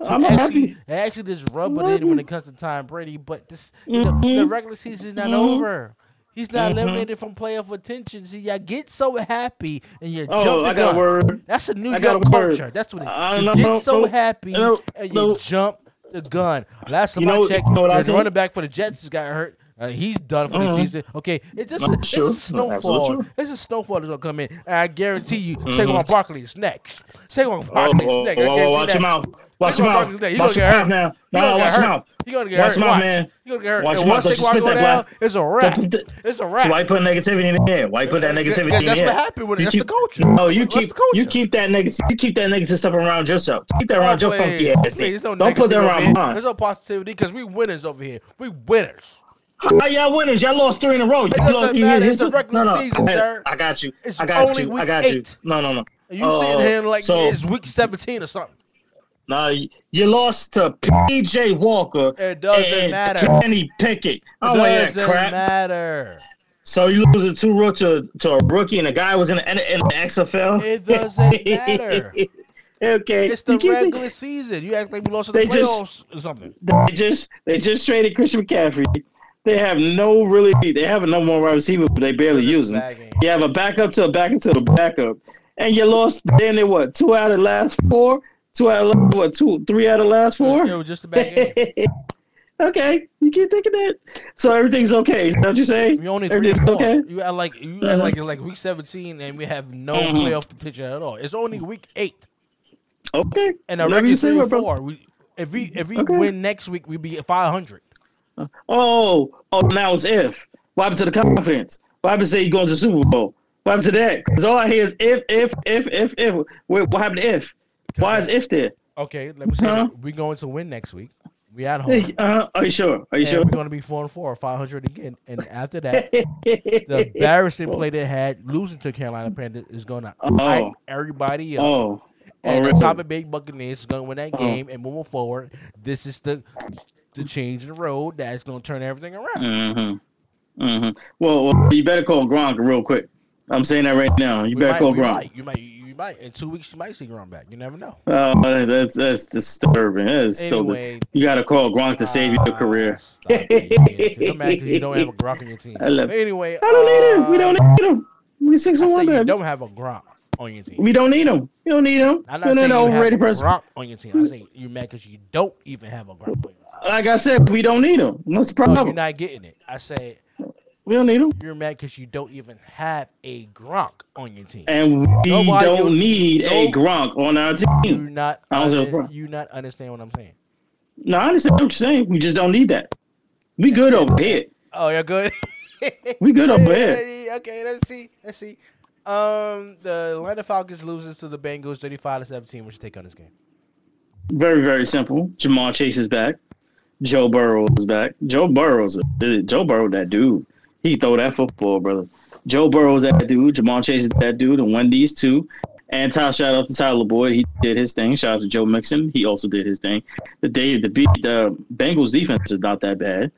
S5: I'm
S4: actually,
S5: happy.
S4: actually just rub it in when it comes to Tom Brady, but this the, the
S5: Mhm.
S4: regular season is not
S5: Mhm.
S4: over. He's not
S5: Mhm.
S4: eliminated from playoff attention. See, y'all get so happy and you
S5: Oh,
S4: jump the
S5: I got a
S4: gun.
S5: word.
S4: That's a New
S5: I
S4: York
S5: a word.
S4: culture. That's what it is.
S5: I
S4: you
S5: know-
S4: get so
S5: no,
S4: happy
S5: no,
S4: and you jump the gun. Last time
S5: You know-
S4: I checked,
S5: know
S4: the running back for the Jets got hurt. Uh, he's done for the
S5: Mhm.
S4: season. Okay, it just
S5: No,
S4: it's
S5: sure.
S4: a
S5: No,
S4: snowfall.
S5: absolutely true.
S4: It's a snowfall that's gonna come in. And I guarantee you,
S5: Mhm.
S4: Saquon Barkley is next. Saquon
S5: Oh,
S4: Barkley
S5: oh,
S4: is next.
S5: oh, oh, watch
S4: that.
S5: your mouth. Watch
S4: Saquon
S5: your mouth.
S4: Barkley's next. He gonna get hurt.
S5: now. No,
S4: gonna
S5: no,
S4: get
S5: watch your
S4: hurt.
S5: mouth.
S4: He gonna get
S5: Watch
S4: hurt.
S5: your mouth,
S4: Watch.
S5: man.
S4: He gonna get hurt.
S5: Watch your mouth. Don't spit that glass.
S4: it's a wrap. It's a wrap.
S5: So why put negativity in the air? Why put that negativity in
S4: here?
S5: that's
S4: what happened with it. That's the culture.
S5: No, you keep you keep that negative you keep that negative stuff around yourself. Keep that around your
S4: Oh,
S5: funky ass. Don't put that around mine.
S4: There's no positivity because we winners over here. We winners.
S5: How y'all winners? Y'all lost three in a row. You
S4: doesn't
S5: lost, you
S4: matter. It's the regular
S5: no, no.
S4: season, sir.
S5: I got you.
S4: It's
S5: I got
S4: only
S5: you. I
S4: week
S5: got you.
S4: eight.
S5: No, no, no.
S4: And you
S5: Oh,
S4: sitting here like
S5: so-
S4: it's week 17 or something.
S5: No, you- you lost to PJ Walker.
S4: It doesn't
S5: and
S4: matter.
S5: Kenny Pickett.
S4: It
S5: I don't that
S4: doesn't
S5: crap.
S4: matter.
S5: So you lose a two rook to, to a rookie and a guy was in the, in the, in the XFL.
S4: It doesn't matter. <laughs>
S5: okay,
S4: It's the
S5: You it-
S4: regular season. You act like we lost in the
S5: They just-
S4: playoffs or something.
S5: They just they just traded Christian McCaffrey. They have no really. They have a number one wide receiver, but they barely use him. You have a backup to a backup to a backup, and you lost. Then they what? Two out of the last four. Two out of what? Two, three out of the last
S4: It
S5: four.
S4: was just a bad game.
S5: okay, you keep thinking that. So everything's okay. Is that what you're saying?
S4: We only three
S5: Everything's okay.
S4: You act like you
S5: Uh-huh.
S4: like like week 17 and we have no
S5: Mhm.
S4: playoff contention at all. It's only week eight
S5: Okay.
S4: and
S5: Whatever
S4: record
S5: you
S4: is
S5: say,
S4: four. We, if we if we
S5: Okay.
S4: win next week, we'd be at 500.
S5: Oh, oh, now it's if. What happened to the confidence? What happened to say you going to the Super Bowl? What happened to that? Because all I hear is if, if, if, if, if. Wait, what happened to if? Why is if there?
S4: Okay, let me say
S5: Huh?
S4: we're going to win next week. We at home.
S5: Uh, are you sure? Are you
S4: and
S5: sure?
S4: we're going to be four and four, or 500 again. And after that, <laughs> the embarrassing play they had losing to Carolina Panthers is going to
S5: Oh.
S4: hype everybody up.
S5: Oh,
S4: and
S5: oh,
S4: the
S5: really?
S4: Tampa Bay Buccaneers is going to win that
S5: Oh.
S4: game. And moving forward, this is the the change in the road that's going to turn everything around.
S5: Mm-hmm. Mm-hmm. Well, well, you better call Gronk real quick. I'm saying that right now. You
S4: We
S5: better
S4: might,
S5: call Gronk.
S4: might, you might, you might. In two weeks, you might see Gronk back. You never know.
S5: Oh, that's that's disturbing. That is so.
S4: Anyway,
S5: You got to call Gronk to save your
S4: ah,
S5: career.
S4: it. I'm mad 'cause you don't have a Gronk on your team. <laughs>
S5: I love-
S4: anyway,
S5: I don't need him. We don't
S4: uh,
S5: need him. We six and one.
S4: you don't have a Gronk on your team.
S5: We don't need him. We don't need him.
S4: I'm not saying
S5: an
S4: you have a
S5: overrated person.
S4: Gronk on your team. I say you're mad because you don't even have a Gronk your.
S5: Like I said, we don't need him. What's the
S4: No,
S5: problem?
S4: you're not getting it. I say
S5: we don't need him.
S4: you're mad because you don't even have a Gronk on your team.
S5: And we
S4: Nobody-
S5: don't need a
S4: no-
S5: Gronk on our
S4: You
S5: team.
S4: not
S5: I don't
S4: under- you not understand what I'm saying.
S5: No, I understand what you're saying. We just don't need that. We good over here.
S4: Oh, you're good. <laughs>
S5: We good over here. <laughs>
S4: Okay, let's see. Let's see. Um, the Atlanta Falcons loses to the Bengals 35 to 17. What you take on this game?
S5: Very, very simple. Ja'Marr Chase is back. Joe Burrow is back. Joe Burrow's Joe Burrow that dude. He throw that football, brother. Joe Burrow's that dude. Ja'Marr Chase is that dude. And Wendy's too. And Ty, shout out to Tyler Boyd. He did his thing. Shout out to Joe Mixon. He also did his thing. The day the beat the Bengals defense is not that bad.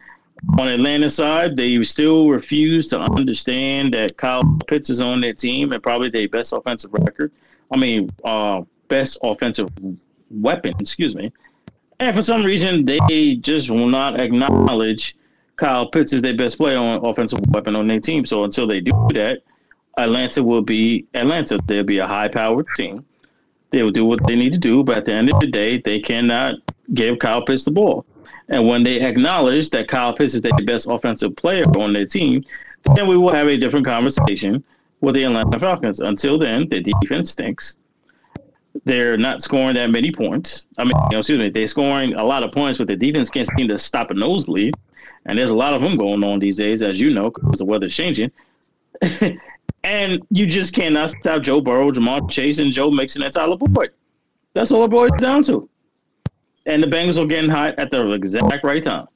S5: On Atlanta side, they still refuse to understand that Kyle Pitts is on their team and probably their best offensive record. I mean, uh, best offensive weapon, excuse me. And for some reason, they just will not acknowledge Kyle Pitts is their best player on offensive weapon on their team. So until they do that, Atlanta will be Atlanta. They'll be a high-powered team. They will do what they need to do, but at the end of the day, they cannot give Kyle Pitts the ball. And when they acknowledge that Kyle Pitts is their best offensive player on their team, then we will have a different conversation with the Atlanta Falcons. Until then, the defense stinks. They're not scoring that many points. I mean, you know, excuse me, they're scoring a lot of points, but the defense can't seem to stop a nosebleed. And there's a lot of them going on these days, as you know, because the weather's changing. <laughs> and you just cannot stop Joe Burrow, Ja'Marr Chase, and Joe Mixon and Tyler Boyd. That's all it boils down to. And the Bengals are getting hot at the exact right time.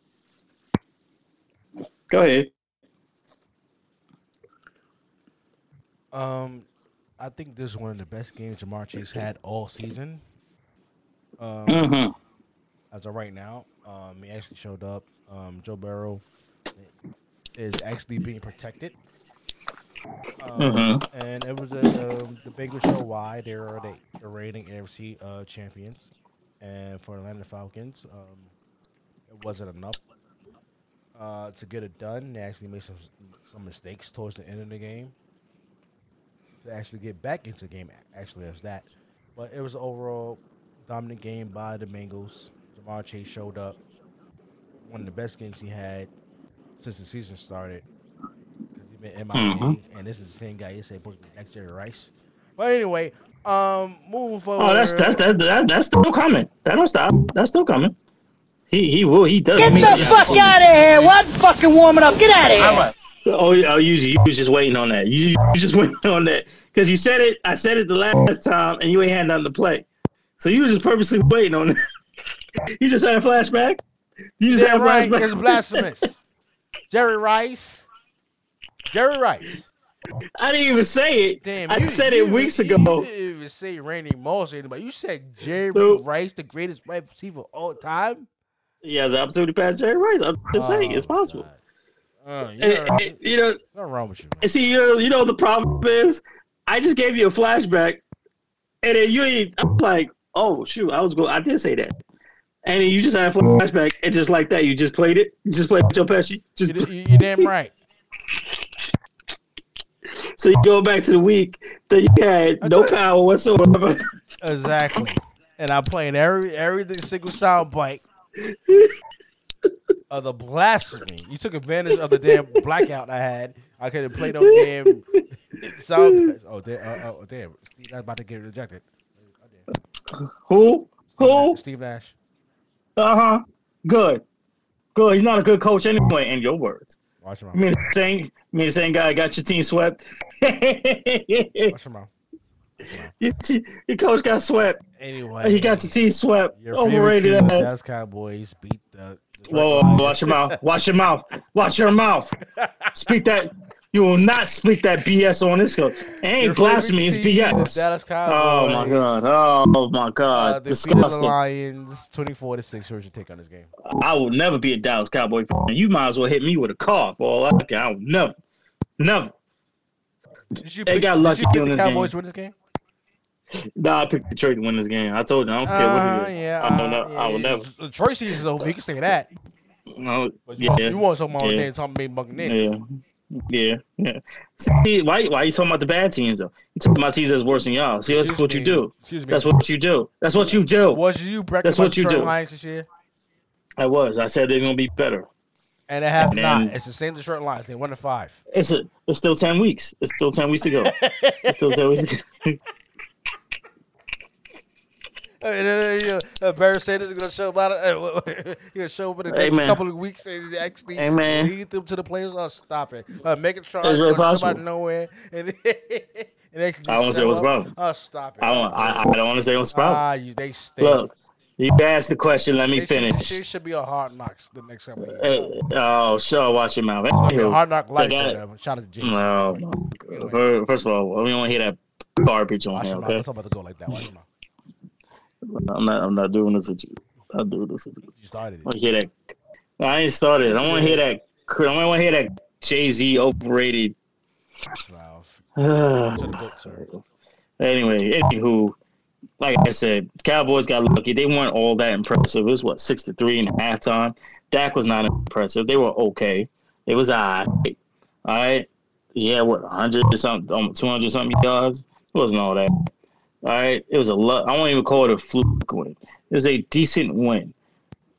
S5: Go ahead.
S4: Um, I think this is one of the best games Ja'Marr Chase had all season. Um,
S5: Mm-hmm.
S4: as of right now, um, he actually showed up. Um, Joe Burrow is actually being protected. Um,
S5: Mhm.
S4: And it was a, um, the Bengals show why they are the, the reigning AFC uh, champions. And for Atlanta Falcons, um, it wasn't enough uh, to get it done. They actually made some some mistakes towards the end of the game to actually get back into the game. Actually, as that, but it was an overall dominant game by the Bengals. Ja'Marr Chase showed up, one of the best games he had since the season started. He's been MIA,
S5: Mhm.
S4: and this is the same guy you said supposed to be next Jerry Rice. But anyway, um, moving forward.
S5: Oh, that's that's that, that that's still coming. That don't stop. That's still coming. He he will. He does.
S2: Get the
S5: it.
S2: fuck out of here! What fucking warming up? Get out of here!
S5: Oh, yeah, oh, you, you was just waiting on that. You, you just <laughs> waiting on that because you said it. I said it the last time, and you ain't had nothing to play. So you were just purposely waiting on it. <laughs> you just had a flashback. You just
S4: Yeah,
S5: had a
S4: right.
S5: flashback.
S4: It's blasphemous. Jerry Rice. Jerry Rice.
S5: I didn't even say it.
S4: Damn,
S5: I
S4: you,
S5: said
S4: you,
S5: it weeks ago.
S4: You didn't even say Randy Moss or anybody. You said Jerry
S5: So-
S4: Rice, the greatest wide receiver of all time.
S5: He has the opportunity to pass Jerry Rice. I'm just saying it's possible.
S4: Uh, you
S5: And-
S4: know,
S5: and, you know,
S4: what's wrong with you? Man?
S5: and see, you know, you know, the problem is, I just gave you a flashback, and then you ain't. I'm like, oh shoot, I was going. I did say that, and then you just had a flashback, and just like that, you just played it. You just played Joe Pesci. Just
S4: You, you, you damn right. <laughs>
S5: so you go back to the week that you had
S4: I
S5: no power whatsoever. <laughs>
S4: Exactly. And I'm playing every every single sound bite of the blasphemy. You took advantage of the damn blackout I had. I couldn't play no damn sound. Oh damn! Uh, oh damn! Steve Nash about to get rejected.
S5: Oh, Who? Who?
S4: Steve Nash.
S5: Uh huh. Good. Good. He's not a good coach anyway. In your words.
S4: Watch him
S5: I
S4: out.
S5: mean, the same. I mean, the same guy got your team swept. <laughs>
S4: Watch him out. <laughs>
S5: your, coach got swept.
S4: Anyway,
S5: He got your team swept.
S4: Your
S5: Overrated
S4: team,
S5: ass.
S4: Dallas Cowboys, beat the.
S5: Whoa, whoa,
S4: Lions.
S5: watch your mouth. <laughs> Watch your mouth. Watch your mouth. Speak that. You will not speak that BS on this show. It ain't blasphemy. It's BS.
S4: Dallas Cowboys.
S5: Oh my god. Oh my
S4: Uh,
S5: god.
S4: defeated the Lions, twenty-four to six. What's your take on this game?
S5: I will never be a Dallas Cowboy fan. You might as well hit me with a car for all I care. I will never, never.
S4: Did you
S5: They
S4: pick,
S5: got
S4: did
S5: lucky
S4: you pick the Cowboys
S5: game.
S4: win this game?
S5: Nah, I picked Detroit to win this game. I told you, I don't care
S4: Uh,
S5: what it is.
S4: yeah,
S5: I will,
S4: uh,
S5: never, I will
S4: yeah,
S5: never.
S4: The Detroit season's over. You can say that.
S5: No,
S4: But you,
S5: yeah,
S4: you want something on
S5: yeah.
S4: there talking about Buccaneers.
S5: yeah, yeah, yeah. See, why, why you talking about the bad teams though? You talking about teams that's worse than y'all. See, that's
S4: Excuse
S5: what you
S4: me.
S5: do.
S4: Excuse me.
S5: That's what you do. That's what you do.
S4: was you
S5: That's what you do.
S4: Lions this year?
S5: I was. I said they're gonna be better.
S4: And they have
S5: And
S4: not. It's the same Detroit Lions. They won to five.
S5: It's a, it's still ten weeks. It's still ten weeks to go. <laughs> It's still ten weeks. <laughs> To go.
S4: And then, you know, uh, Barry Sanders is going to show about it. Uh, He's going to show up in the
S5: Hey,
S4: next
S5: man.
S4: couple of weeks and actually
S5: Hey, man.
S4: lead them to the playoffs. Oh, stop it. Uh, Megatron
S5: It's
S4: is
S5: very
S4: going to show out
S5: possible.
S4: of nowhere. And, <laughs> and actually
S5: I wanna say what's wrong.
S4: Oh, stop it.
S5: I don't. I, I don't want to say what's wrong.
S4: Ah, you, they stink.
S5: Look, you asked the question. Let me
S4: they should,
S5: finish.
S4: They should be a Hard Knocks the next couple of years.
S5: Uh, oh, sure. Watch your mouth.
S4: I mean, Hard Knock Life.
S5: got-
S4: whatever. Shout out to Jason.
S5: No. Fir- First of all, we don't want to hear that garbage on
S4: Watch
S5: here.
S4: him out.
S5: Okay,
S4: It's about to go like that. Watch him out.
S5: I'm not. I'm not doing this with you. I'll do this with you.
S4: You started
S5: I
S4: it.
S5: to hear that. I ain't started. I want to hear that. I want to hear that Jay Z overrated.
S4: Wow.
S5: anyway, anywho, like I said, Cowboys got lucky. They weren't all that impressive. It was what six to three in halftime. Dak was not impressive. They were okay. It was all right. All right. Yeah, what 100 or something, um, 200 something yards. It wasn't all that. All right. It was a lot. I won't even call it a fluke win. It was a decent win.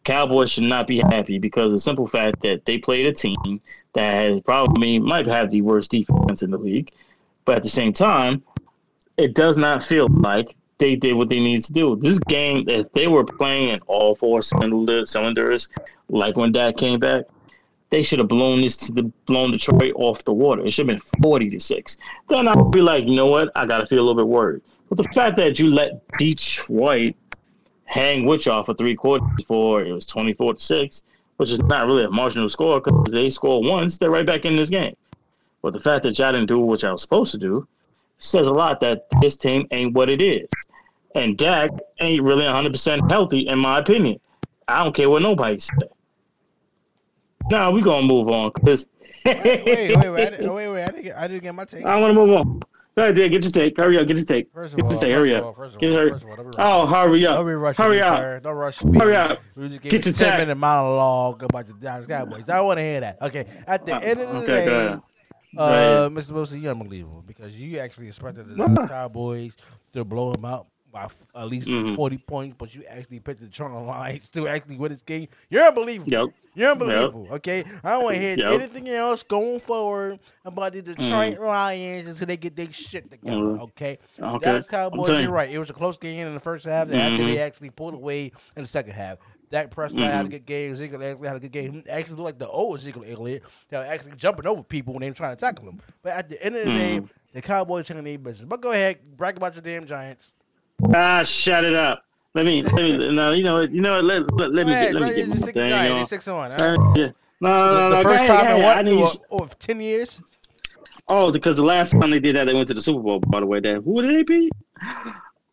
S5: Cowboys should not be happy because the simple fact that they played a team that has probably might have the worst defense in the league. But at the same time, it does not feel like they did what they needed to do. This game, if they were playing in all four cylinders, like when Dak came back, they should have blown this to the blown Detroit off the water. It should have been forty to six. Then I'd be like, you know what? I gotta feel a little bit worried. But the fact that you let Detroit hang with y'all for three quarters for it was twenty four to six, which is not really a marginal score because they score once, they're right back in this game. But the fact that y'all didn't do what y'all was supposed to do says a lot that this team ain't what it is. And Dak ain't really 100% healthy, in my opinion. I don't care what nobody says. Nah, we gonna move on because
S4: Wait, wait, wait. I didn't, <laughs> wait, wait. I didn't, get, I didn't get my take.
S5: I want to move on. Ahead, Dad, get your take. Hurry up, get your take.
S4: First of
S5: Get your take. Hurry up.
S4: first of all, first of all, don't be
S5: Oh, hurry up.
S4: Don't be rushing
S5: Hurry
S4: me,
S5: up.
S4: sir. Don't rush me.
S5: Hurry up.
S4: We just gave
S5: Get
S4: a
S5: your
S4: 10
S5: take.
S4: minute monologue about the Dallas Cowboys. I want to hear that. Okay. At the
S5: Uh,
S4: end of the
S5: okay,
S4: day, uh. Mr. Wilson, you're unbelievable because you actually expected the Dallas Cowboys to blow them out by f- at least
S5: Mhm.
S4: 40 points, but you actually picked the Detroit <laughs> Lions to actually win this game. You're unbelievable.
S5: Yep.
S4: You're unbelievable. Okay, I don't want to hear <laughs>
S5: Yep.
S4: anything else going forward about the Detroit
S5: Mm.
S4: Lions until they get their shit together.
S5: Mhm.
S4: Okay,
S5: Okay.
S4: Dallas Cowboys. You're right. It was a close game in the first half. and After
S5: Mhm.
S4: they actually pulled away in the second half. Dak Prescott had a good game. Ezekiel Elliott had a good game. He actually looked like the old Ezekiel Elliott. They were actually jumping over people when they were trying to tackle him. But at the end of the day,
S5: Mhm.
S4: the Cowboys taking their business. But go ahead, brag about your damn Giants.
S5: Ah, shut it up. Let me, let me, no, you know what, you know what, let, let, let me get, let
S4: bro.
S5: me get my
S4: the
S5: thing on.
S4: Six on.
S5: Uh, yeah. No, no,
S4: The,
S5: no,
S4: the first time in what?
S5: I need
S4: or ten years?
S5: Oh, because the last time they did that, they went to the Super Bowl. By the way, then who did they beat?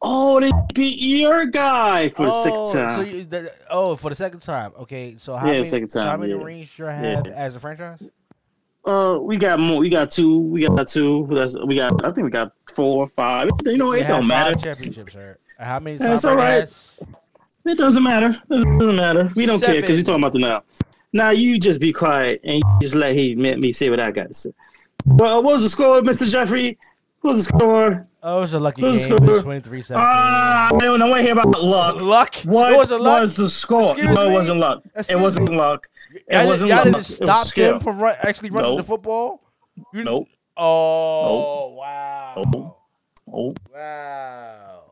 S5: Oh, they beat your guy for the
S4: oh,
S5: second time.
S4: So you, the, oh, for the second time. Okay, so how
S5: Yeah,
S4: many?
S5: second
S4: so how
S5: time,
S4: many
S5: yeah.
S4: rings you have
S5: Yeah.
S4: as a franchise?
S5: Uh, we got more. We got two. We got two. That's we got. I think we got four, five. You know, it don't matter.
S4: Championships, sir. How many?
S5: That's all right.
S4: has?
S5: It doesn't matter. It doesn't matter. We don't care because we're talking about the now. Now you just be quiet and you just let he me, me say what I got to say. Well, what was the score, Mr. Jeffrey? What was the score?
S4: Oh, it was a lucky
S5: Who's
S4: game. It's 23 17.
S5: Ah, I don't want to hear about luck.
S4: luck.
S5: What
S4: It was a luck.
S5: was the score?
S4: Excuse
S5: no,
S4: me?
S5: it wasn't luck.
S4: Excuse
S5: it wasn't
S4: me?
S5: luck. It
S4: Y'all,
S5: wasn't
S4: y'all didn't
S5: It
S4: stop
S5: skill.
S4: them from run, actually running
S5: Nope.
S4: the football. You,
S5: Nope.
S4: Oh wow!
S5: Nope. Oh,
S4: Wow!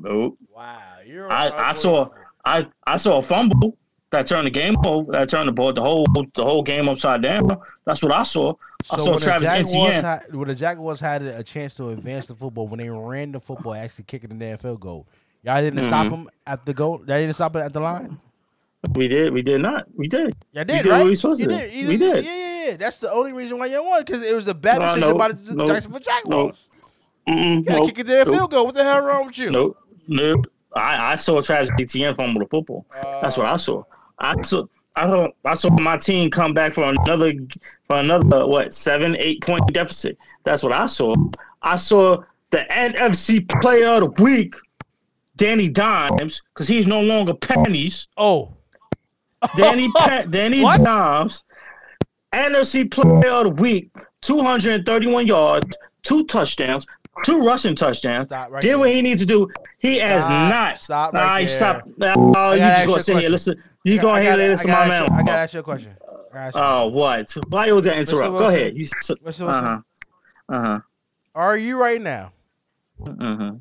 S5: no.
S4: Wow! You're
S5: I, I saw I, I saw a fumble that turned the game over. That turned the ball the whole the whole game upside down. That's what I saw. I
S4: So
S5: saw
S4: when
S5: Travis
S4: the Jaguars
S5: Etienne.
S4: had, when the Jaguars had a chance to advance the football, when they ran the football, actually kicking the damn field goal, y'all didn't stop
S5: Mm-hmm.
S4: them at the goal. Y'all didn't stop it at the line.
S5: We did. We did not. We did.
S4: Y'all
S5: We
S4: did,
S5: did
S4: right?
S5: we
S4: you did. You
S5: We did.
S4: Yeah, yeah, yeah. That's the only reason why y'all won because it was a bad
S5: No,
S4: decision
S5: no,
S4: by the
S5: no,
S4: Jacksonville Jaguars.
S5: Mm-mm,
S4: You gotta
S5: nope,
S4: kick it damn
S5: nope,
S4: field goal. What the hell wrong with you?
S5: Nope. Nope. I, I saw Travis Etienne fumble the football. That's what I saw. I saw. I saw. I saw my team come back for another for another what seven eight point deficit. That's what I saw. I saw the NFC Player of the Week, Danny Dimes, because he's no longer pennies.
S4: Oh,
S5: Danny <laughs> Pe- Danny
S4: What?
S5: Dimes, NFC Player of the Week, 231 yards, two touchdowns, two rushing touchdowns.
S4: Stop right
S5: Did what he needs to do. He has
S4: Stop.
S5: not.
S4: Stop right there.
S5: stopped. Oh, you just gonna sit here. Listen. You go ahead and listen to my man.
S4: I gotta ask you a question. I gotta ask you a
S5: Oh, what? Why got to interrupt? Go ahead. You.
S4: Mr. Wilson.
S5: Uh huh. Uh huh.
S4: Are you right now
S5: Mm-hmm.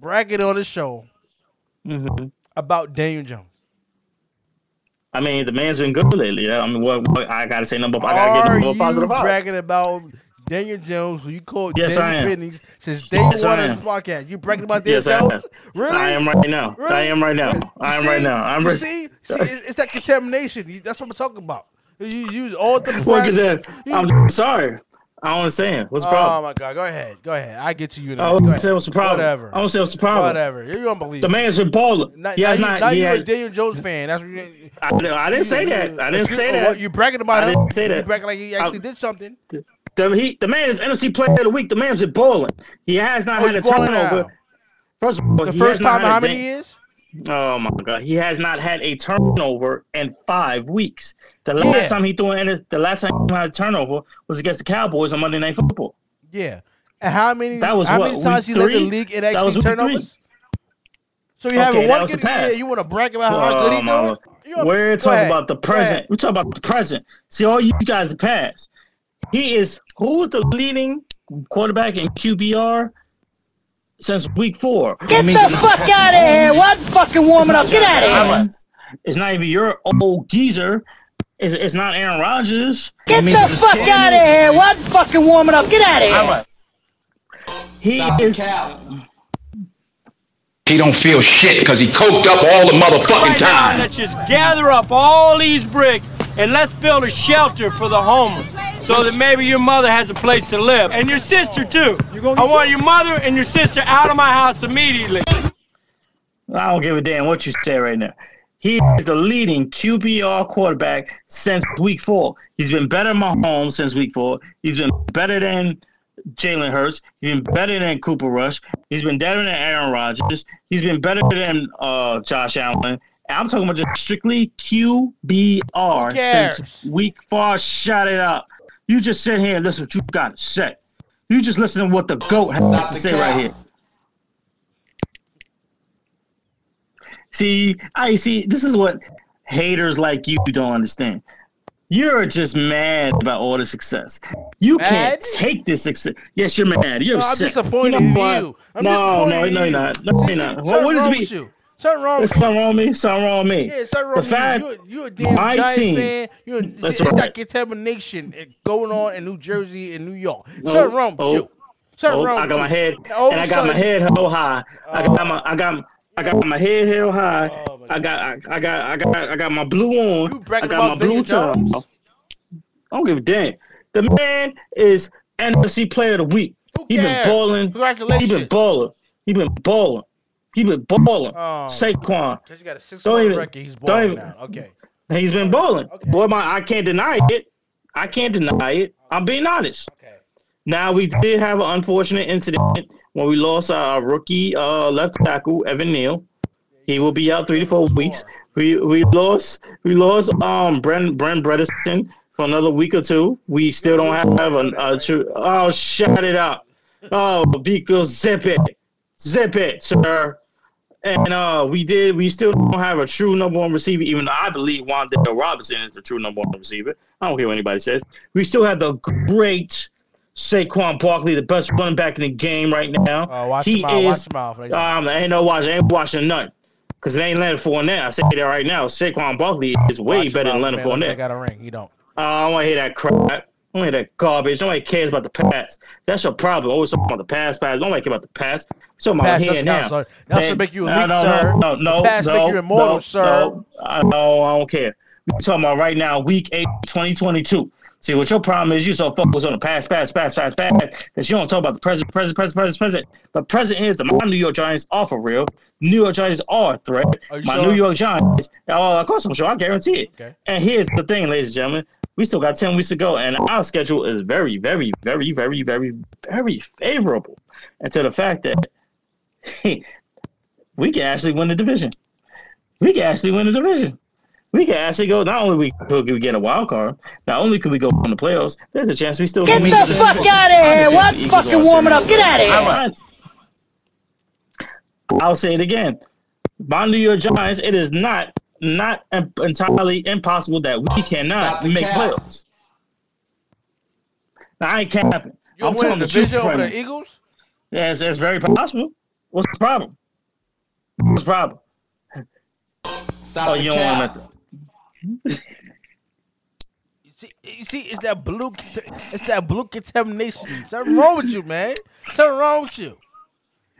S4: bragging on the show
S5: Mm-hmm.
S4: about Daniel Jones?
S5: I mean, the man's been good lately. Yeah. I mean, what, what I gotta say number. I gotta
S4: Are
S5: give him a
S4: you
S5: positive out.
S4: bragging about Daniel Jones, who you called
S5: Yes,
S4: Daniel. Pennies since day
S5: Yes,
S4: one of this podcast? You bragging about Daniel
S5: Yes.
S4: Jones? Really?
S5: I am right now. I am right now. I am right now. I'm
S4: you
S5: re-
S4: see, <laughs> see, it's, that contamination. That's what I'm talking about. You use all the press.
S5: Look at that.
S4: You-
S5: I'm sorry. I don't understand. What's the
S4: oh,
S5: problem?
S4: oh my god! Go ahead. Go ahead. I get to you. in a
S5: I
S4: minute. Go
S5: don't
S4: ahead.
S5: say what's the problem.
S4: Whatever.
S5: I don't say what's the problem.
S4: Whatever. You're unbelievable.
S5: The man's been balling.
S4: Now,
S5: He
S4: now
S5: has
S4: you,
S5: not.
S4: now
S5: he
S4: you a
S5: has,
S4: Daniel Jones fan. That's what you.
S5: I, didn't- I didn't say that. I didn't
S4: Excuse-
S5: say
S4: oh,
S5: that.
S4: what, you bragging about
S5: I
S4: him?
S5: didn't say that.
S4: You
S5: that.
S4: bragging like he actually did something.
S5: The, he, the man is NFC Player of the Week. The man's been balling. He has not
S4: Oh,
S5: had a turnover.
S4: now.
S5: First of all,
S4: The first time in
S5: had
S4: how
S5: a
S4: many
S5: dan-
S4: years?
S5: Oh my god, he has not had a turnover in five weeks. The last
S4: Yeah.
S5: time he threw in, the last time he had a turnover was against the Cowboys on Monday Night Football.
S4: Yeah. And how many?
S5: That was
S4: how
S5: what,
S4: many times he
S5: week
S4: led the
S5: three?
S4: league in
S5: That
S4: actually
S5: was week
S4: turnovers? So you
S5: Okay,
S4: haven't one
S5: was the
S4: good? Yeah,
S5: past.
S4: you want to brag about how good he
S5: mama.
S4: doing? You-
S5: We're talking
S4: ahead.
S5: about the present. We're talking about the present. See, all you guys the past. He is who is the leading quarterback in QBR since week four.
S2: Get the fuck out of here! What fucking warming up? Get out of here!
S5: It's not even your old geezer. It's, it's not Aaron Rodgers.
S2: Get the fuck out of here! What fucking warming up? Get out of here!
S5: He is.
S6: He don't feel shit because he coked up all the motherfucking
S7: Right now,
S6: time.
S7: let's just gather up all these bricks and let's build a shelter for the homeless so that maybe your mother has a place to live. And your sister, too. I want your mother and your sister out of my house immediately.
S5: I don't give a damn what you say right now. He is the leading QBR quarterback since week four. He's been better than Mahomes since week four. He's been better than Jalen Hurts. He's been better than Cooper Rush. He's been better than Aaron Rodgers. He's been better than uh, Josh Allen. I'm talking about just strictly QBR since week four. Shut it up. You just sit here and listen to what you got to say. You just listen to what the GOAT has to say right here. See, I see. This is what haters like you don't understand. You're just mad about all the success. You
S4: Mad?
S5: can't take this success. Yes, you're mad. You're
S4: No, I'm disappointed in you. I'm
S5: no,
S4: disappointed
S5: no, no,
S4: you.
S5: you're not. No, you're not. What, what
S4: wrong with you. Something wrong with
S5: something wrong with me. Something wrong with me.
S4: Yeah, something wrong
S5: fact-
S4: you. You, you a damn
S5: my team-
S4: fan. You,
S5: That's
S4: see, it's that contamination going on in New Jersey and New York.
S5: Oh,
S4: something wrong with
S5: oh,
S4: you. Something
S5: Oh,
S4: wrong
S5: I got
S4: you.
S5: my head,
S4: And
S5: and I got my head held high. I got my, uh, I got, I got my head held high.
S4: Oh,
S5: I got, I, I got, I got, I got my blue on.
S4: You
S5: I got my blue
S4: Daniel Jones?
S5: top. I don't give a damn. The man is NFC Player of the Week.
S4: Who
S5: He been
S4: cares?
S5: balling. He
S4: Congratulations.
S5: been balling. He been balling. He been balling.
S4: Oh.
S5: Saquon.
S4: Because he got a six
S5: Don't even-
S4: record. He's balling now. Okay.
S5: He's been balling.
S4: Okay.
S5: Boy, my I can't deny it. I can't deny it. I'm being honest.
S4: Okay.
S5: Now we did have an unfortunate incident we lost our rookie uh, left tackle Evan Neal. He will be out three to four weeks. We we lost we lost um Brent Brent Bredeson for another week or two. We still don't have a, a true. Oh, shut it up. Oh, because zip it, zip it, sir. And uh, we did. We still don't have a true number one receiver, even though I believe Wan'Dale Robinson is the true number one receiver. I don't care what anybody says. We still have the great Saquon Barkley, the best running back in the game right now.
S4: Uh, watch
S5: he.
S4: Watch
S5: is.
S4: Like,
S5: Um, ain't no watch. Ain't watching nothing. Cause it ain't Leonard Fournette. I say that right now. Saquon Barkley is way
S4: watch
S5: better than Leonard
S4: man. Look, I got a ring. He don't.
S5: Uh, I don't want to hear that crap. I don't hear that garbage. Nobody cares about the past. That's your problem. Always talking about the past, pass. Nobody care about the past. So my
S4: Pass
S5: here now.
S4: sir. That should make you
S5: no,
S4: elite,
S5: no,
S4: sir.
S5: No, no,
S4: The pass
S5: no,
S4: make you immortal,
S5: no,
S4: sir.
S5: No, I, no, I don't care. We talking about right now, week eight, 2022. See, what your problem is, you so focused on the past, past, past, past, past, that you don't talk about the present, present, present, present, present. But present is the my New York Giants are for real. New York Giants are a threat.
S4: Are
S5: My
S4: sure?
S5: New York Giants, oh, of course I'm sure, I guarantee it.
S4: Okay.
S5: And here's the thing, ladies and gentlemen. We still got 10 weeks to go, and our schedule is very, very, very, very, very, very favorable. And to the fact that <laughs> we can actually win the division. We can actually win the division. We can actually go. Not only we could we get a wild card, not only could we go in the playoffs. There's a chance we still
S2: Get
S5: can win
S2: the
S5: division.
S2: fuck outta here. What
S5: the
S2: fucking warming up?
S5: serious.
S2: Get outta here.
S5: I- I'll say it again. My New York Giants. It is not not entirely impossible that we cannot make playoffs. Now, I ain't capping.
S4: You
S5: I'm
S4: gonna
S5: telling
S4: the
S5: the truth,
S4: division over the Eagles?
S5: Yes, that's very possible. What's the problem? What's the problem?
S8: Stop
S5: Oh,
S8: the
S5: you don't
S8: cap.
S5: want to.
S4: You see, you see, it's that blue, it's that blue contamination. Something wrong with you, man. Something wrong with you.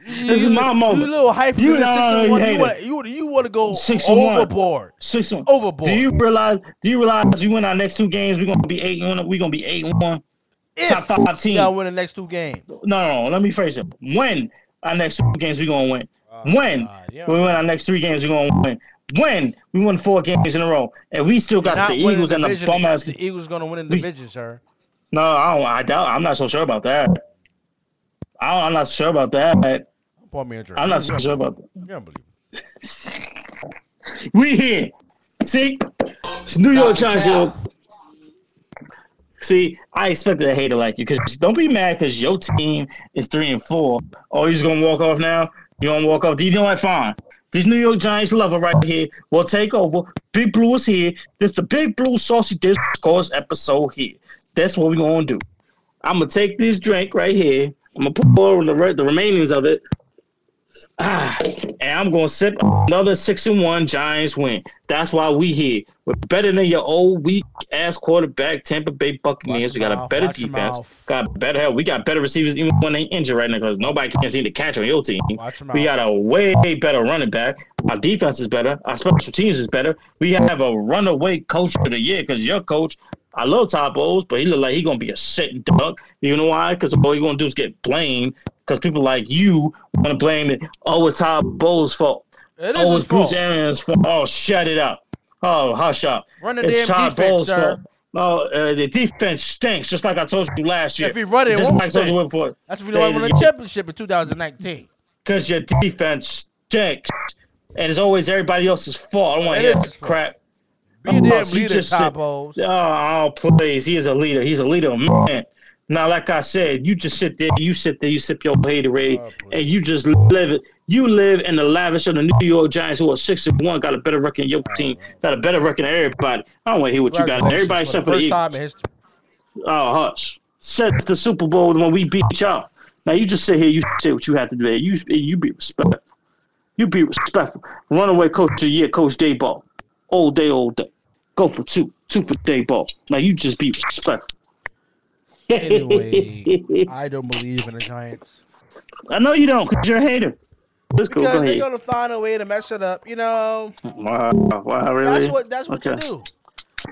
S4: You,
S5: This is my moment.
S4: You little hyper.
S5: You
S4: You,
S5: know, you
S4: You, want, you, you want to go
S5: Six one.
S4: overboard.
S5: Six one.
S4: Overboard.
S5: Do you realize? Do you realize you win our next two games? We're gonna be eight. one. We're gonna be eight and one.
S4: If
S5: top five team.
S4: y'all win the next two games.
S5: No, no, no. Let me phrase it. When our next two games, we're gonna win. Oh, when
S4: God, yeah.
S5: we win our next three games, we're gonna win. When we won four games in a row, and we still got the Eagles and the bum ass.
S4: The Eagles gonna win in the
S5: We-
S4: division, sir.
S5: No, I don't. I doubt. I'm not so sure about that. I don't, I'm not sure about that.
S4: A drink.
S5: I'm not so sure about that.
S4: You don't believe. <laughs>
S5: We here. See, it's New York Giants. See, I expected a hater like you because don't be mad because your team is three and four. Oh, he's gonna walk off now. You gonna walk off? Do you know what? Fine. This New York Giants lover right here will take over. Big Blue is here. This the Big Blue Saucy Discourse episode here. That's what we're gonna do. I'm gonna take this drink right here. I'm gonna pour the re- the remainings of it Ah, and I'm gonna sip another six and one Giants win. That's why we here. We're better than your old weak ass quarterback, Tampa Bay Buccaneers.
S4: Watch
S5: we got a better defense. Got better help. We got better receivers even when they injured right now because nobody can seem to catch on your team. We got a way better running back. Our defense is better. Our special teams is better. We have a runaway coach of the year because your coach. I love Todd Bowles, but he look like he gonna be a sitting duck. You know why? Because all he gonna do is get blamed. Because people like you want to blame it. Oh, it's Todd Bowles' fault.
S4: It is
S5: Oh, it's Bruce
S4: fault.
S5: Arians' fault. Oh, shut it up. Oh, hush up.
S4: Run the
S5: it's
S4: damn
S5: Todd
S4: defense,
S5: Bowles'
S4: sir.
S5: fault. No, uh, the defense stinks, just like I told you last year.
S4: If he run it,
S5: just like I told you before.
S4: That's when we won the championship in 2019.
S5: Because your defense stinks, and it's always everybody else's fault. I don't want to hear
S4: is
S5: that
S4: his fault.
S5: crap.
S4: Be a damn leader,
S5: just
S4: Todd
S5: said-
S4: Bowles.
S5: Oh, please. He is a leader. He's a leader, man. Now, like I said, you just sit there, you sit there, you sip your Haterade,
S4: Oh,
S5: and you just live it. You live in the lavish of the New York Giants, who are six and one, got a better record than your team, got a better record than everybody. I don't want to hear what you got. Everybody except for the Eagles.
S4: time in history.
S5: Oh, hush. Since the Super Bowl when we beat y'all. Now you just sit here, you say what you have to do. You you be respectful. You be respectful. Runaway coach of the year, Coach Daboll. All day, all day. Go for two. Two for Daboll. Now you just be respectful.
S4: Anyway, <laughs> I don't believe in the Giants
S5: I know you don't because you're a hater. Let's go.
S4: because
S5: Go
S4: they're
S5: ahead.
S4: gonna find a way to mess it up. You know,
S5: Wow, wow, really?
S4: that's what that's what
S5: Okay.
S4: you do.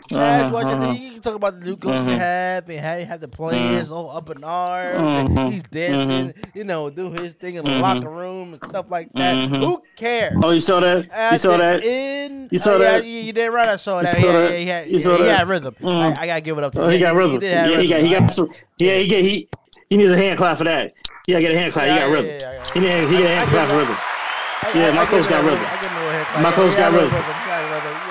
S4: That's
S5: Uh-huh,
S4: what you
S5: uh-huh.
S4: do. You can talk about the new coach they
S5: Mhm.
S4: have and how you have the players all up in arms.
S5: Mhm.
S4: He's dancing, you know, do his thing in the locker room and stuff like that. Who cares?
S5: Oh, you saw that? You
S4: At
S5: saw that?
S4: end-
S5: You saw
S4: oh, yeah,
S5: that?
S4: You, you did right. I saw
S5: You
S4: that.
S5: saw
S4: yeah,
S5: that?
S4: yeah, he had,
S5: You saw
S4: he
S5: that?
S4: had rhythm.
S5: Mhm.
S4: I, I gotta give it up to
S5: Oh, he got rhythm.
S4: did have
S5: yeah, he got he got some. Yeah, he get he he needs a hand clap for that. He gotta get a hand clap.
S4: Yeah,
S5: he got
S4: yeah,
S5: rhythm.
S4: yeah, yeah,
S5: He need he get a
S4: I- I
S5: hand
S4: give
S5: clap for rhythm.
S4: I-
S5: Yeah,
S4: I-
S5: my
S4: I
S5: coach got rhythm.
S4: I give him a little haircut.
S5: My
S4: Yeah,
S5: coach
S4: he
S5: got rhythm.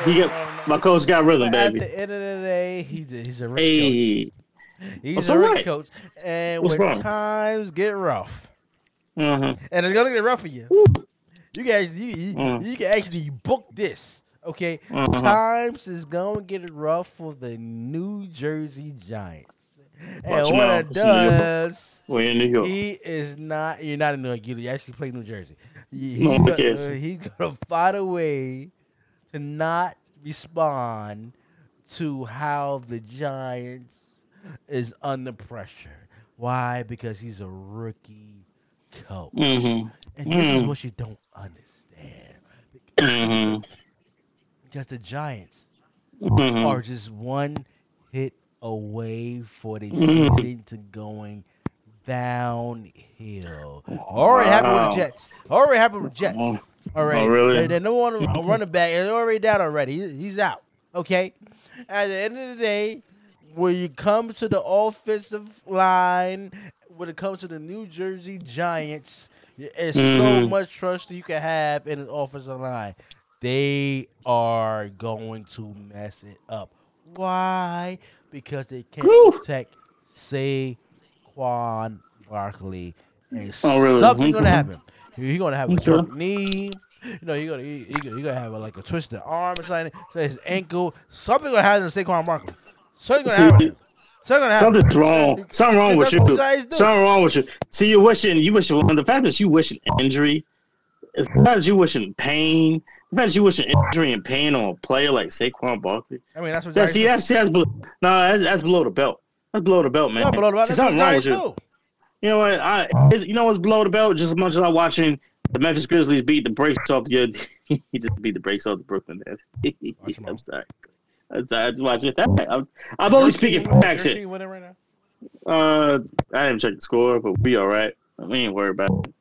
S4: He got rhythm.
S5: He
S4: Yeah,
S5: get
S4: no, no.
S5: my coach got rhythm,
S4: But At
S5: baby.
S4: the end of the day, he's a, he's a rich
S5: Hey,
S4: coach. He's a rich
S5: right?
S4: coach. And
S5: What's
S4: when
S5: wrong?
S4: times get rough,
S5: uh-huh.
S4: and it's gonna get rough for you, you guys, you, you,
S5: Mm.
S4: you can actually book this. Okay,
S5: Uh-huh.
S4: times is gonna get rough for the New Jersey Giants, and
S5: Watch 'em
S4: what it
S5: It's New York.
S4: does,
S5: We're in New York.
S4: he is not. You're not in New York. You actually play New Jersey. He-
S5: No
S4: he's, gonna, he's gonna find a way to not respond to how the Giants is under pressure. Why? Because he's a rookie coach,
S5: Mhm.
S4: and this is
S5: Mm.
S4: what you don't understand.
S5: Mhm.
S4: Because the Giants
S5: Mhm.
S4: are just one hit away for the
S5: Mhm.
S4: season to going downhill. Already happened with the Jets. Already happened with the Jets. Already.
S5: Oh, really?
S4: They're, they're no one <laughs> running back. They're already down already. He- He's out. Okay. At the end of the day, when you come to the offensive line, when it comes to the New Jersey Giants, there's so
S5: Mhm.
S4: much trust you can have in the offensive line. They are going to mess it up. Why? Because they can't
S5: Woo.
S4: protect Saquon Barkley. And
S5: Oh, really?
S4: something's gonna happen. He's gonna have a short knee. You know, you're gonna he, he, gonna- he gonna have a, like a twisted arm or something. So his ankle. Something gonna happen to Saquon Barkley. Something gonna happen. Something.
S5: Something's wrong. Something wrong with
S4: what
S5: you. Something wrong with you. See, you wishing, you wishing. The fact that you wishing injury, the fact that you wishing pain, the fact that you wishing injury and pain on a player like Saquon Barkley.
S4: I mean, that's what
S5: That, see, that's that's below, no, that's, that's below the belt. That's below the belt, man.
S4: Yeah, below the belt. That's what
S5: something wrong with you.
S4: do.
S5: You know what? I, is- you know what's below the belt? Just as much as I'm watching the Memphis Grizzlies beat the brakes off the. <laughs> he just beat the brakes off the Brooklyn Nets. <laughs>
S4: Watch 'em
S5: I'm sorry. I'm sorry. I just watch it. I'm, I'm only speaking
S4: Your team-
S5: facts
S4: your
S5: here.
S4: right now?
S5: Uh, I didn't check the score, but we all right. We ain't worried about it.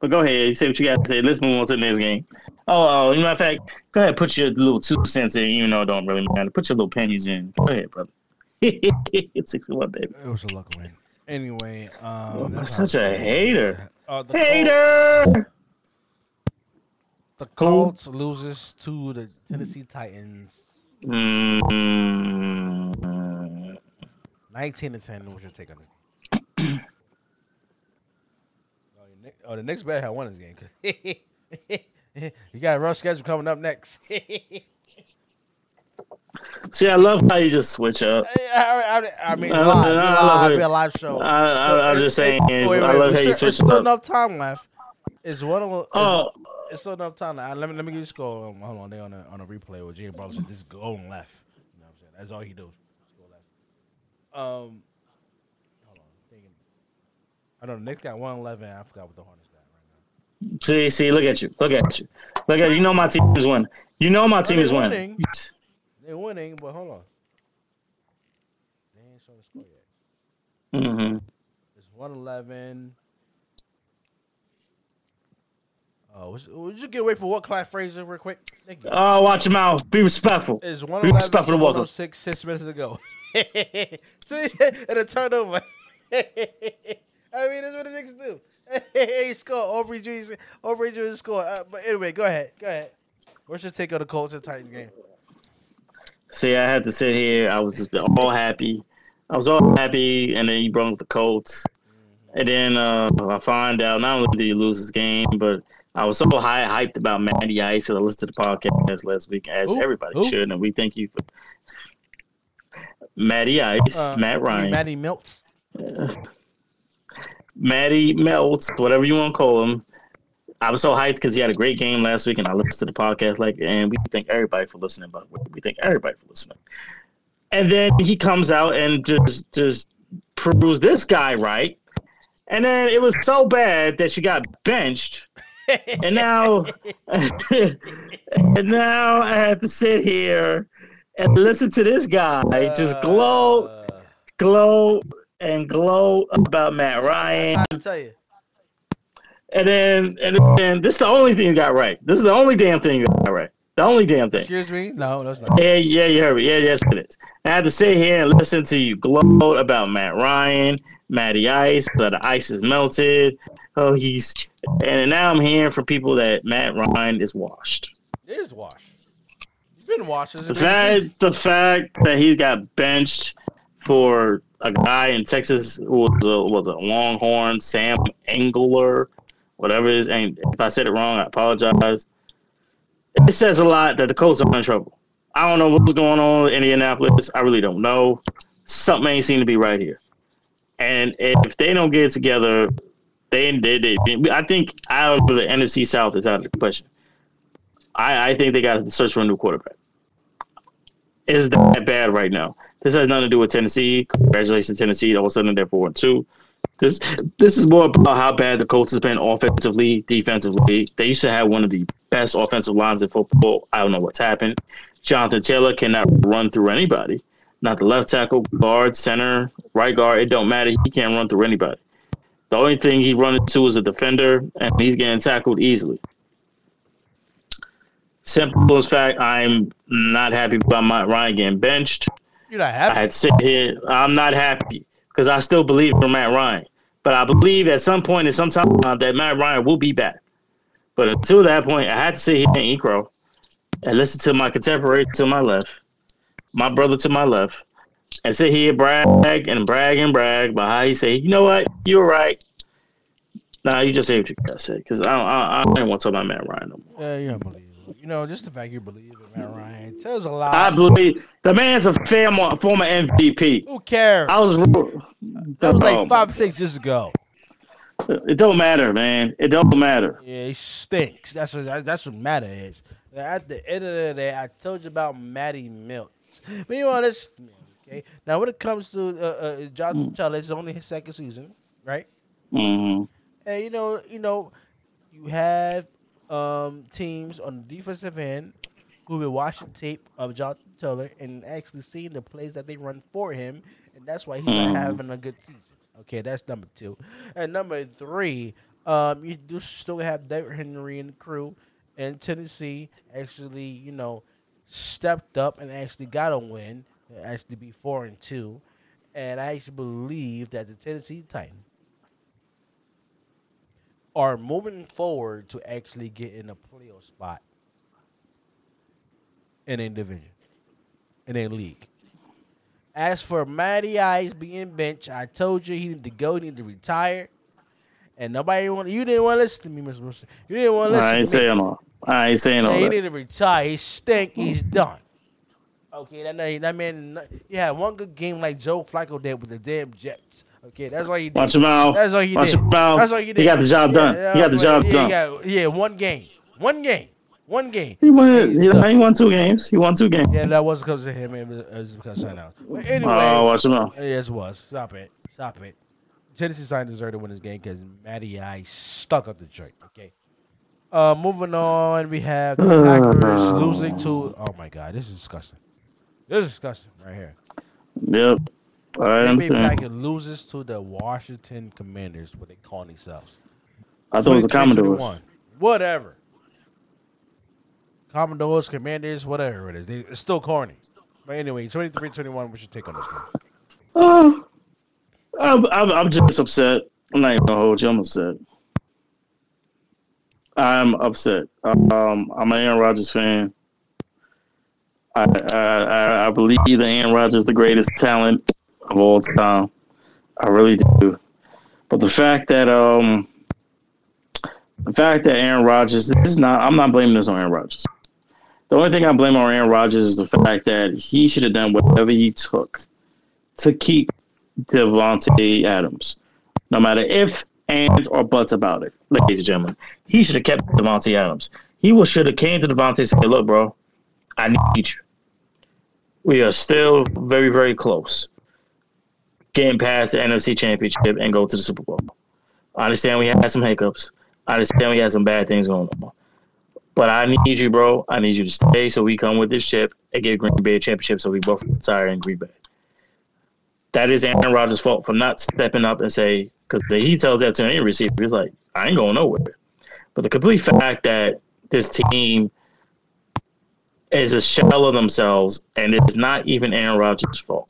S5: But go ahead. You say what you got to say. Let's move on to the next game. Oh, oh, you know, in fact, go ahead. Put your little two cents in, even though it don't really matter. Put your little pennies in. Go ahead, brother. <laughs> it's 61, baby.
S4: It was a lucky win. Anyway, um,
S5: such a hater.
S4: Uh, the Colts,
S5: Hater!
S4: the Colts loses to the Tennessee Titans, nineteen to ten. What's your take on this? <clears throat> oh, oh, the Knicks better have won this game. <laughs> you got a rough schedule coming up next. <laughs>
S5: See, I love how you just switch up.
S4: I, I, I mean,
S5: I
S4: live,
S5: love- I love
S4: live,
S5: it.
S4: a live show.
S5: I, I, I'm just saying,
S4: Wait, wait,
S5: I love how you
S4: there's
S5: switch
S4: still
S5: up.
S4: enough time left. It's one of the-
S5: Oh,
S4: It's still enough time. Now, let me let me give you a score. Um, hold on, they on a on a replay with Jay Brothers said just go on left. You know what I'm saying? That's all he does. Just go left. Um, hold on. I don't know. Nick got one eleven. I forgot what the Hornets got right now.
S5: see, see, look at you. Look at you. Look at you. You know my team is winning. You know my team is winning.
S4: They're winning, but hold on. They ain't showing the score yet.
S5: hmm
S4: It's one eleven. Oh, would you, would you get away for what Clyde Frazier real quick? Thank you.
S5: Oh, watch your mouth. Be respectful.
S4: It's
S5: Be respectful
S4: to
S5: to welcome.
S4: 106, six minutes ago. <laughs> And a turnover. <laughs> I mean, that's what the Knicks do. <laughs> he scored. Oubre Jr. Oubre Jr. scored. Uh, but anyway, go ahead. Go ahead. What's your take on the Colts and Titans game?
S5: See, I had to sit here. I was just all happy. I was all happy, and then you brought up the Colts. And then uh, I find out not only did he lose his game, but I was so high hyped about Matty Ice that I listened to the podcast last week, as
S4: Who?
S5: everybody should, and we thank you for Matty Ice,
S4: Uh,
S5: Matt Ryan,
S4: Matty Milts. <laughs>
S5: Matty Melts, whatever you want to call him. I was so hyped because he had a great game last week, and I listened to the podcast like, and we thank everybody for listening. But we thank everybody for listening. And then he comes out and just just proves this guy right. And then it was so bad that she got benched, and now <laughs> and now I have to sit here and listen to this guy just glow,
S4: Uh,
S5: glow, and glow about Matt Ryan.
S4: I'm trying to tell you.
S5: And then, and then, this is the only thing you got right. This is the only damn thing you got right. The only damn thing.
S4: Excuse me? No, that's not.
S5: Yeah, yeah, you heard me. Yeah, yes, it is. I had to sit here and listen to you gloat about Matt Ryan, Matty Ice, that the ice is melted. Oh, he's. And now I'm hearing from people that Matt Ryan is washed.
S4: It is washed. You've been watching
S5: The fact, the fact that he got benched for a guy in Texas who was a, was a Longhorn, Sam Ehlinger, whatever it is. And if I said it wrong, I apologize. It says a lot that the Colts are in trouble. I don't know what's going on in Indianapolis. I really don't know. Something ain't seem to be right here. And if they don't get it together, they, they, they, I think out of the NFC South is out of the question. I, I think they got to search for a new quarterback. Is that bad right now. This has nothing to do with Tennessee. Congratulations, Tennessee. All of a sudden they're four and two. This this is more about how bad the Colts has been offensively, defensively. They used to have one of the best offensive lines in football. I don't know what's happened. Jonathan Taylor cannot run through anybody. Not the left tackle, guard, center, right guard. It don't matter. He can't run through anybody. The only thing he runs into is a defender, and he's getting tackled easily. Simple as fact, I'm not happy about my Ryan getting benched.
S4: You're not
S5: I
S4: happy.
S5: had to sit here. I'm not happy because I still believe in Matt Ryan. But I believe at some point in some time that Matt Ryan will be back. But until that point, I had to sit here and eat and listen to my contemporary to my left, my brother to my left, and sit here brag and brag and brag about how he say, you know what, you're right. Nah, you just say what you gotta say because I don't, I, I don't want to talk about Matt Ryan no more.
S4: Yeah, you're unbelievable. You know, just the fact you believe Matt Ryan tells a lot.
S5: I believe the man's a former former MVP.
S4: Who cares?
S5: I was.
S4: that was like five, six years ago.
S5: It don't matter, man. It don't matter.
S4: Yeah, he stinks. That's what that's what matter is. At the end of the day, I told you about Matty. But you want to listen to me, okay? Now, when it comes to uh, uh, Jonathan Taylor, it's only his second season, right?
S5: Mm-hmm.
S4: And you know, you know, you have um, teams on the defensive end who've been watching tape of Jonathan Taylor and actually seeing the plays that they run for him, and that's why he's
S5: Mhm.
S4: not having a good season. Okay, that's number two. And number three, um, you do still have Derrick Henry and the crew in Tennessee actually, you know, stepped up and actually got a win, actually be four and two. And I actually believe that the Tennessee Titans are moving forward to actually get in a playoff spot in a division, in a league. As for Matty Ice being benched, I told you he needed to go, he needed to retire. And nobody want you didn't want to listen to me, Mr. Wilson. You didn't want to listen
S5: I ain't saying all. I ain't saying all
S4: he
S5: that.
S4: need to retire. He stink. He's done. Okay, that man, that man, he had one good game like Joe Flacco did with the damn Jets. Okay, that's all he did.
S5: Watch your mouth.
S4: That's all he
S5: Watch
S4: did.
S5: your mouth.
S4: That's all he did.
S5: He got the job done. He got the job
S4: yeah,
S5: done.
S4: Got, yeah, one game, one game, one game.
S5: He won. He,
S4: done.
S5: he won two games. He won two games.
S4: Yeah, that was because of him. It was, it was because of else. But anyway,
S5: Oh, watch your mouth.
S4: Yes, was. Stop it. Stop it. Tennessee Titans deserve to win this game because Matty Ice stuck up Detroit. Okay. Uh, moving on, we have the Packers losing to. Oh my God, this is disgusting. This is disgusting right here.
S5: Yep. I
S4: Green Bay. Packers loses to the Washington Commanders, what they call themselves.
S5: I thought it was the
S4: 23,
S5: Commodores.
S4: Whatever. Commodores, Commanders, whatever it is. They, it's still corny. But anyway, 23 21, what's your take on this game?
S5: Oh, I'm, I'm, just upset. I'm not even gonna hold you. I'm upset. I'm upset. Um, I'm an Aaron Rodgers fan. I I I believe that Aaron Rodgers is the greatest talent of all time. I really do. But the fact that um the fact that Aaron Rodgers this is not I'm not blaming this on Aaron Rodgers. The only thing I blame on Aaron Rodgers is the fact that he should have done whatever he took to keep Davante Adams. No matter if, ands, or buts about it, ladies and gentlemen. He should have kept Davante Adams. He should have came to Davante and said, look, bro, I need you. We are still very, very close. Getting past the NFC championship and go to the Super Bowl. I understand we had some hiccups. I understand we had some bad things going on. But I need you, bro. I need you to stay so we come with this ship and get Green Bay a championship so we both retire in Green Bay. That is Aaron Rodgers' fault for not stepping up and say, because he tells that to any receiver, he's like, I ain't going nowhere. But the complete fact that this team is a shell of themselves and it's not even Aaron Rodgers' fault.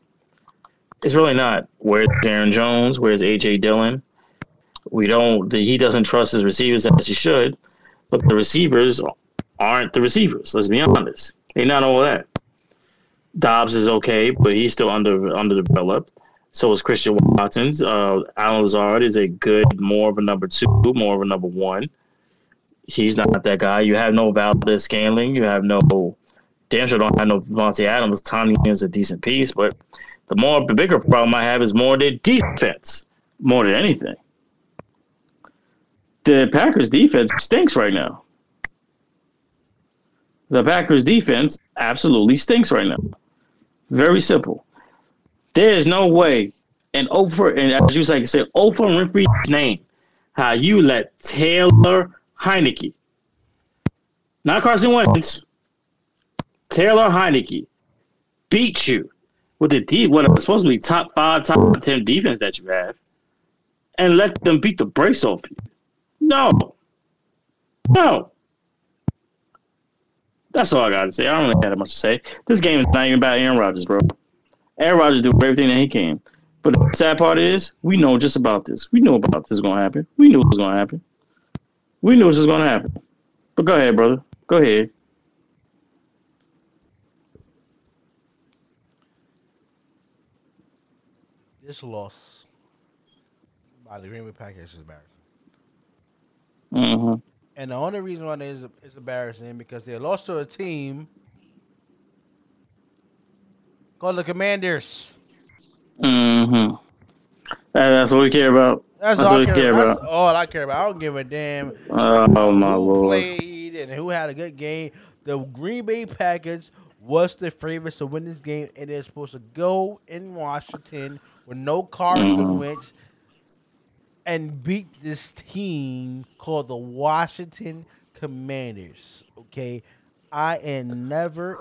S5: It's really not. Where's Aaron Jones? Where's AJ Dillon? We don't. He doesn't trust his receivers as he should. But the receivers aren't the receivers. Let's be honest. They're not all that. Doubs is okay, but he's still under underdeveloped. So is Christian Watson's. Uh, Allen Lazard is a good, more of a number two, more of a number one. He's not that guy. You have no Valdes-Scantling. You have no damn sure don't have no Davante Adams. Tommy is a decent piece, but the more the bigger problem I have is more their defense, more than anything the Packers defense stinks right now. The Packers defense absolutely stinks right now. Very simple. There is no way, and over and as you like say, over Winfrey's name, how you let Taylor Heinicke, not Carson Wentz, Taylor Heinicke, beat you with the deep what was supposed to be top five, top ten defense that you have, and let them beat the brakes off you. No. No. That's all I got to say. I don't really have much to say. This game is not even about Aaron Rodgers, bro. Aaron Rodgers do everything that he can. But the sad part is, we know just about this. We knew about this going to happen. We knew it was going to happen. We knew this was going to happen. But go ahead, brother. Go ahead.
S4: This loss by the Green Bay Packers is embarrassing.
S5: Mm-hmm.
S4: And the only reason why it's, it's embarrassing because they lost to a team called the Commanders.
S5: Mm-hmm. that's what we care about.
S4: That's,
S5: that's
S4: all
S5: what
S4: I
S5: we care about.
S4: That's all I care about. I don't give a damn
S5: Oh, my
S4: who
S5: lord.
S4: played and who had a good game. The Green Bay Packers was the favorites to win this game, and they're supposed to go in Washington with no Carson
S5: Mhm.
S4: Wentz and beat this team called the Washington Commanders. Okay, I am never,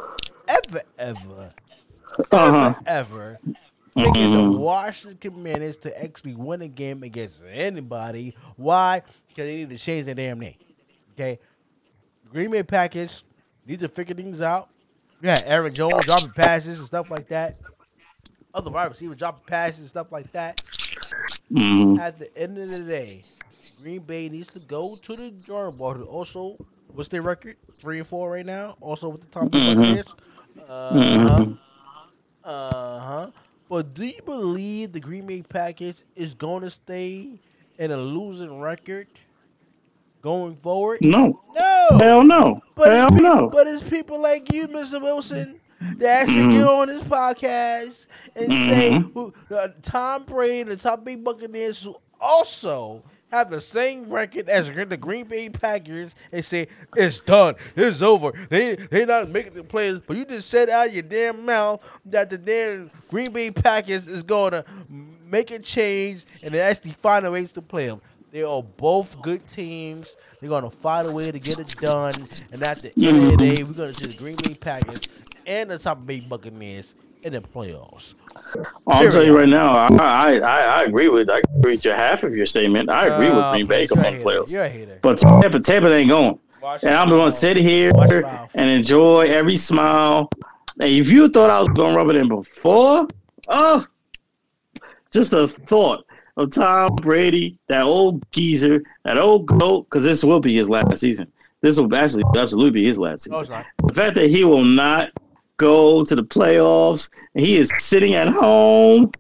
S4: ever, ever,
S5: Uh-huh.
S4: ever, ever picking the
S5: Mhm.
S4: Washington Commanders to actually win a game against anybody. Why? Because they need to change their damn name. Okay, Green Bay Packers need to figure things out. Yeah, Aaron Jones dropping passes and stuff like that. Other wide receivers dropping passes and stuff like that.
S5: Mhm.
S4: At the end of the day, Green Bay needs to go to the drawing board. Also, what's their record? Three and four right now. Also with the Tom
S5: Mhm.
S4: Buccaneers. Uh huh. Uh huh. But do you believe the Green Bay package is going to stay in a losing record going forward?
S5: No.
S4: No.
S5: Hell no.
S4: But
S5: Hell
S4: pe-
S5: no.
S4: but it's people like you, Mr. Wilson, that actually
S5: Mhm.
S4: get on this podcast and say
S5: Mhm.
S4: who, uh, Tom Brady and the top big Buccaneers who also have the same record as the Green Bay Packers and say it's done, it's over. They they not making the players, but you just said out of your damn mouth that the damn Green Bay Packers is going to make a change and they actually find a way to play them. They are both good teams. They're gonna find a way to get it done. And at the end of the day, we're gonna see the Green Bay Packers and the Tampa Bay Buccaneers in the playoffs.
S5: I'll tell you right now, I, I I agree with I agree with your half of your statement. I agree with
S4: Uh,
S5: Green Bay
S4: please, you're a
S5: going to
S4: hater.
S5: playoffs.
S4: You're a hater.
S5: But Tampa, Tampa ain't going.
S4: Watch
S5: And I'm going to sit here
S4: Watch your mouth.
S5: and enjoy every smile. And if you thought I was going to rub it in before, oh, just a thought of Tom Brady, that old geezer, that old goat, because this will be his last season. This will actually absolutely be his last season.
S4: not.
S5: The fact that he will not go to the playoffs and he is sitting at home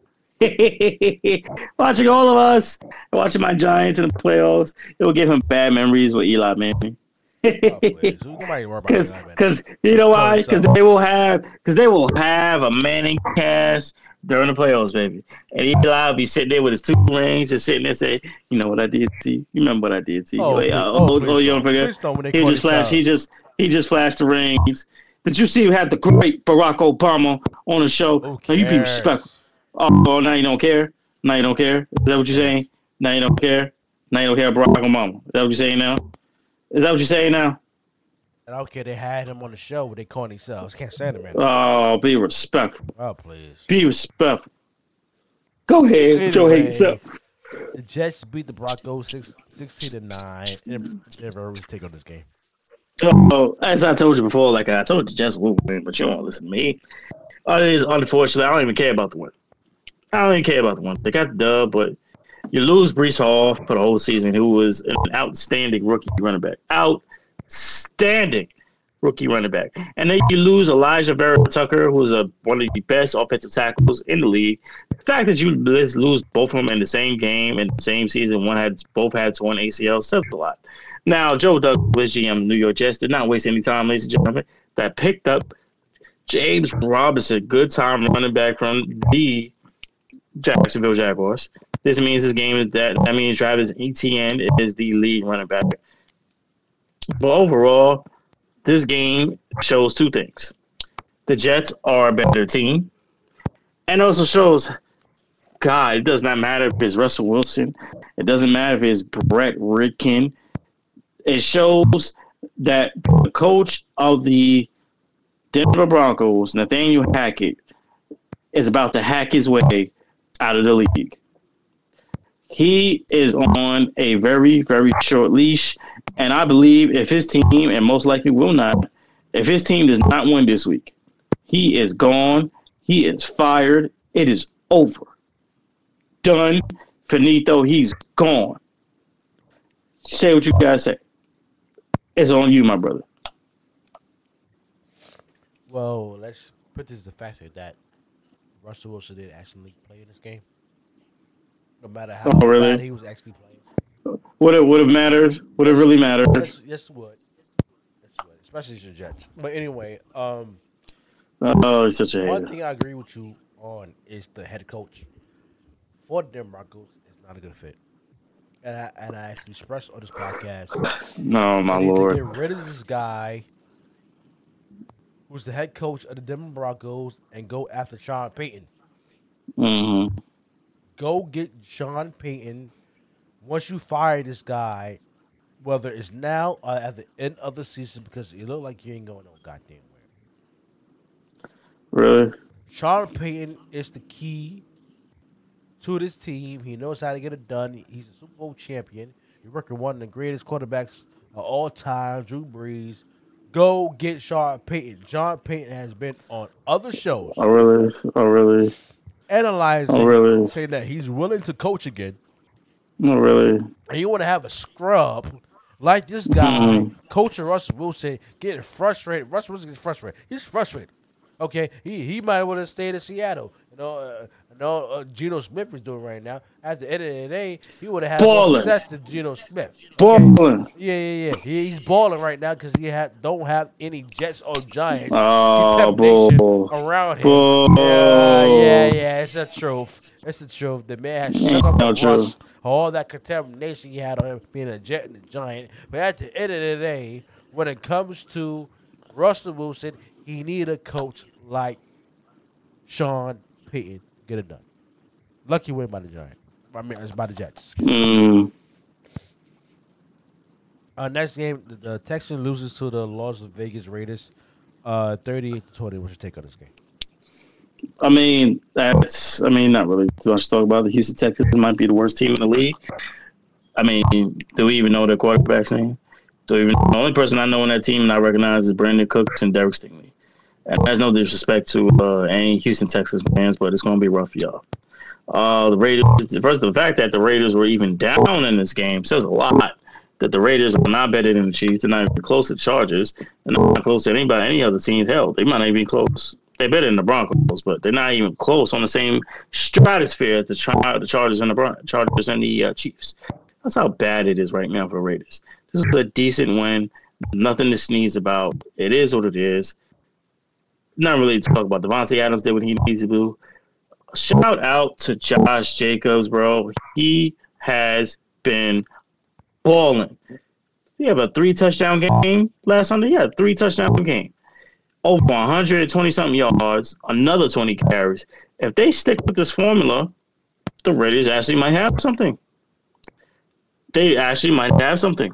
S5: <laughs> watching all of us, watching my Giants in the playoffs, it will give him bad memories with Eli Manning.
S4: Oh, please. Nobody worry about <laughs>
S5: Because, because you know why? Because they will have, because they will have a Manning cast during the playoffs, baby. And Eli will be sitting there with his two rings, just sitting there saying, "You know what I did to you? You remember what I did to oh, you?
S4: Oh,
S5: Like,
S4: please-
S5: oh,
S4: oh,
S5: oh,
S4: please
S5: oh, you
S4: don't.
S5: forget?
S4: Please don't when they
S5: He just flashed. He just he just flashed the rings. Did you see him had the great Barack Obama on the show? Now oh, you be respectful. Oh, oh, now you don't care. Now you don't care. Is that what you're saying? Now you don't care. Now you don't care Barack Obama. Is that what you're saying now? Is that what you're saying now?
S4: And I don't care. They had him on the show, but they calling themselves. Can't stand it, man.
S5: Oh, be respectful.
S4: Oh, please.
S5: Be respectful. Go ahead, Joe
S4: Anyway,
S5: hates up.
S4: The Jets beat the Broncos six, 16 to 9. And Denver was take on this game.
S5: Oh, as I told you before, like I told you, Jets will win, but you won't listen to me. It is unfortunately, I don't even care about the win. I don't even care about the win. They got the dub, but you lose Breece Hall for the whole season, who was an outstanding rookie running back. Outstanding rookie running back. And then you lose Elijah Vera Tucker, who's a, one of the best offensive tackles in the league. The fact that you lose lose both of them in the same game in the same season, one had both had torn ACL, says a lot. Now, Joe Douglas, GM New York Jets, did not waste any time, ladies and gentlemen. That picked up James Robinson, good time running back from the Jacksonville Jaguars. This means this game is that that means Travis Etienne is the lead running back. But overall, this game shows two things: the Jets are a better team, and also shows, God, it does not matter if it's Russell Wilson, it doesn't matter if it's Brett Rypien. It shows that the coach of the Denver Broncos, Nathaniel Hackett, is about to hack his way out of the league. He is on a very, very short leash. And I believe if his team, and most likely will not, if his team does not win this week, he is gone. He is fired. It is over. Done. Finito. He's gone. Say what you guys say. It's on you, my brother.
S4: Well, let's put this to the factor that Russell Wilson did actually play in this game. No matter how
S5: Oh, really?
S4: bad he was actually playing.
S5: Would it would have mattered? Would it really matter?
S4: Yes, yes, it would. Yes, would. Especially the Jets. But anyway, um,
S5: Oh, he's such a
S4: one
S5: hater.
S4: thing I agree with you on is the head coach for the Broncos is not a good fit. And I, and I actually expressed on this podcast
S5: No, my lord.
S4: to get rid of this guy who's the head coach of the Denver Broncos and go after Sean Payton.
S5: hmm
S4: Go get Sean Payton. Once you fire this guy, whether it's now or at the end of the season, because it look like you ain't going no goddamn where.
S5: Really?
S4: Sean Payton is the key to this team. He knows how to get it done. He's a Super Bowl champion. You're working one of the greatest quarterbacks of all time, Drew Brees. Go get Sean Payton. Sean Payton has been on other shows
S5: Oh, really? Oh, really?
S4: analyzing,
S5: Oh, really?
S4: saying that he's willing to coach again.
S5: Oh, really?
S4: And you want to have a scrub like this guy,
S5: Mhm.
S4: Coach Russell Wilson, getting frustrated. Russell Wilson gets frustrated. He's frustrated. Okay, he he might want to stay in Seattle. You know, uh, uh, Geno Smith is doing right now. At the end of the day, he would have had more
S5: Ballin'.
S4: success than Geno Smith.
S5: Balling.
S4: Yeah, yeah, yeah. He, he's balling right now because he ha- don't have any Jets or Giants
S5: Oh,
S4: contamination
S5: bull.
S4: around him.
S5: Bull.
S4: Yeah, yeah, yeah. It's a truth. It's the truth. The man has shook up
S5: no
S4: the rust, all that contamination he had on him being a Jet and a Giant. But at the end of the day, when it comes to Russell Wilson, he need a coach like Sean Payton to get it done. Lucky win by the Giants. I mean, it's by the Jets.
S5: Mm.
S4: Uh, next game, the, the Texans loses to the Las Vegas Raiders, uh, thirty-eight to twenty. What's your take on this game?
S5: I mean, that's. I mean, not really too much to talk about. The Houston Texans might be the worst team in the league. I mean, do we even know their quarterback's name? Do we even? The only person I know on that team and I recognize is Brandin Cooks and Derek Stingley. And no disrespect to uh, any Houston Texans fans, but it's going to be rough for y'all. Uh, the Raiders. First, the fact that the Raiders were even down in this game says a lot. That the Raiders are not better than the Chiefs. They're not even close to the Chargers. And they're not close to anybody, any other team. Hell, they might not even be close They're better than the Broncos, but they're not even close on the same stratosphere as the, Char- the Chargers and the Bron- Chargers and the uh, Chiefs. That's how bad it is right now for Raiders. This is a decent win. Nothing to sneeze about. It is what it is. Not really to talk about. Davante Adams did what he needs to do. Shout out to Josh Jacobs, bro. He has been balling. He have a three touchdown game last Sunday. Yeah, three touchdown game. Over 120 something yards, another 20 carries. If they stick with this formula, the Raiders actually might have something. They actually might have something.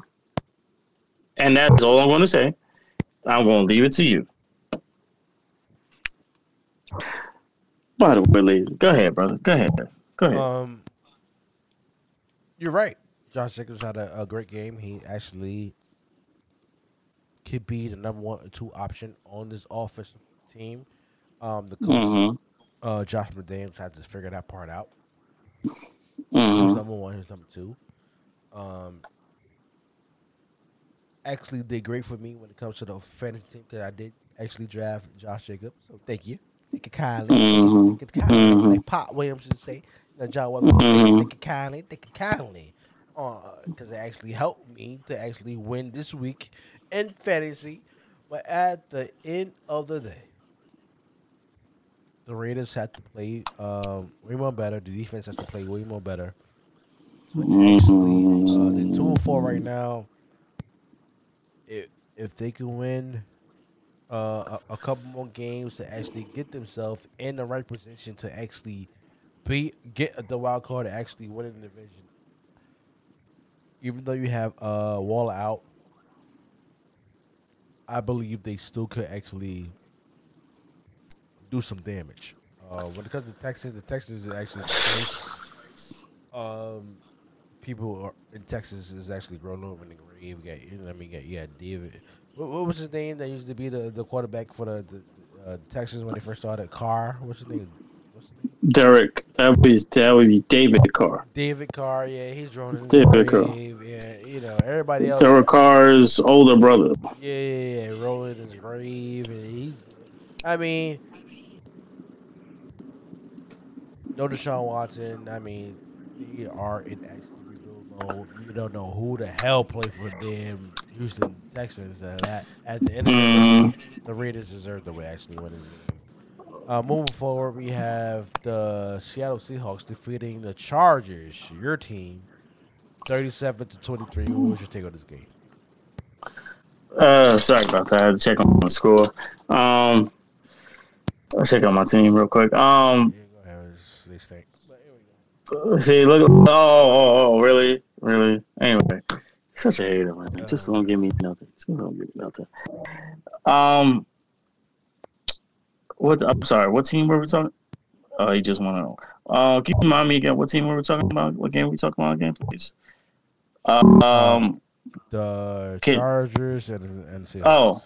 S5: And that's all I'm going to say. I'm going to leave it to you. By the way, ladies, go ahead, brother. Go ahead. Go ahead.
S4: Um, you're right. Josh Jacobs had a, a great game. He actually could be the number one or two option on this offensive team. Um, the coach,
S5: Mhm.
S4: uh, Josh McDaniels, had to figure that part out. Who's
S5: Mhm.
S4: number one? Who's number two? Um, actually did great for me when it comes to the fantasy team because I did actually draft Josh Jacobs. So thank you. You kindly.
S5: Mhm.
S4: Thank you kindly.
S5: Mhm.
S4: Like Pop Williams would say. You know, John Webber.
S5: Mhm.
S4: Thank you kindly. Thank you kindly. Because it actually helped me to actually win this week in fantasy. But at the end of the day, the Raiders had to play um, way more better. The defense had to play way more better. So actually, uh, they're two and four right now. If if they can win uh, a, a couple more games to actually get themselves in the right position to actually be get the wild card to actually win the division. Even though you have uh, Wall out, I believe they still could actually do some damage. Uh, when it comes to Texas, the Texans is actually close. Um, people are, in Texas is actually rolling over in the grave. You got, you know, I mean, you got, you got David. What, what was his name that used to be the, the quarterback for the, the uh, Texans when they first started? Carr. What's his name? What's his name?
S5: Derek, that would be that would be David Carr.
S4: David Carr. Yeah, he's his
S5: David Carr.
S4: Yeah, you know, everybody else.
S5: Derek Carr's older brother.
S4: Yeah, yeah, yeah, rolling in his grave, and he. I mean, no Deshaun Watson. I mean, they are in actually rebuild mode. You don't know who the hell play for them Houston Texans. And at, at the end of the
S5: Mm,
S4: day, the Raiders deserve to actually win this. Uh, moving forward, we have the Seattle Seahawks defeating the Chargers, your team, thirty-seven to twenty-three. What was your take on this game?
S5: uh, sorry about that. I had to check on my score. Um, I'll check on my team real quick. Um,
S4: Yeah, go ahead. It's- They stink. But here we go.
S5: see, look. Oh, oh, oh, really, really. Anyway, such a hater, man. Just don't give me nothing. Just don't give me nothing. Um, what? I'm sorry. What team were we talking? Oh, you just want to know. Uh, can you remind me again? What team were we talking about? What game were we talking about again, please? Um,
S4: The
S5: Okay.
S4: Chargers and and Seahawks.
S5: Oh.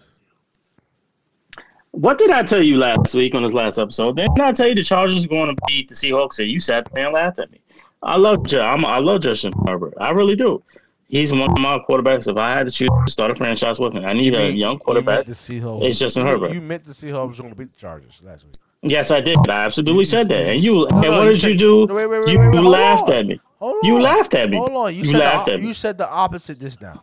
S5: what did I tell you last week on this last episode? Didn't I tell you the Chargers are going to beat the Seahawks? And you sat there and laughed at me. I love I love Justin Herbert. I really do. He's one of my quarterbacks. If I had to choose to start a franchise with him, I need a
S4: You-
S5: young
S4: you
S5: quarterback.
S4: the Seahawks.
S5: It's Justin
S4: you-
S5: Herbert.
S4: You meant the Seahawks was going to beat the Chargers last week.
S5: Yes, I did. I absolutely said that. And you,
S4: No,
S5: and what
S4: you
S5: did
S4: said-
S5: you do?
S4: Wait, wait, wait,
S5: you
S4: wait, wait, hold
S5: laughed
S4: on.
S5: at me. You laughed at me.
S4: Hold on. You,
S5: You
S4: said
S5: laughed
S4: the,
S5: at me.
S4: you said the opposite just now.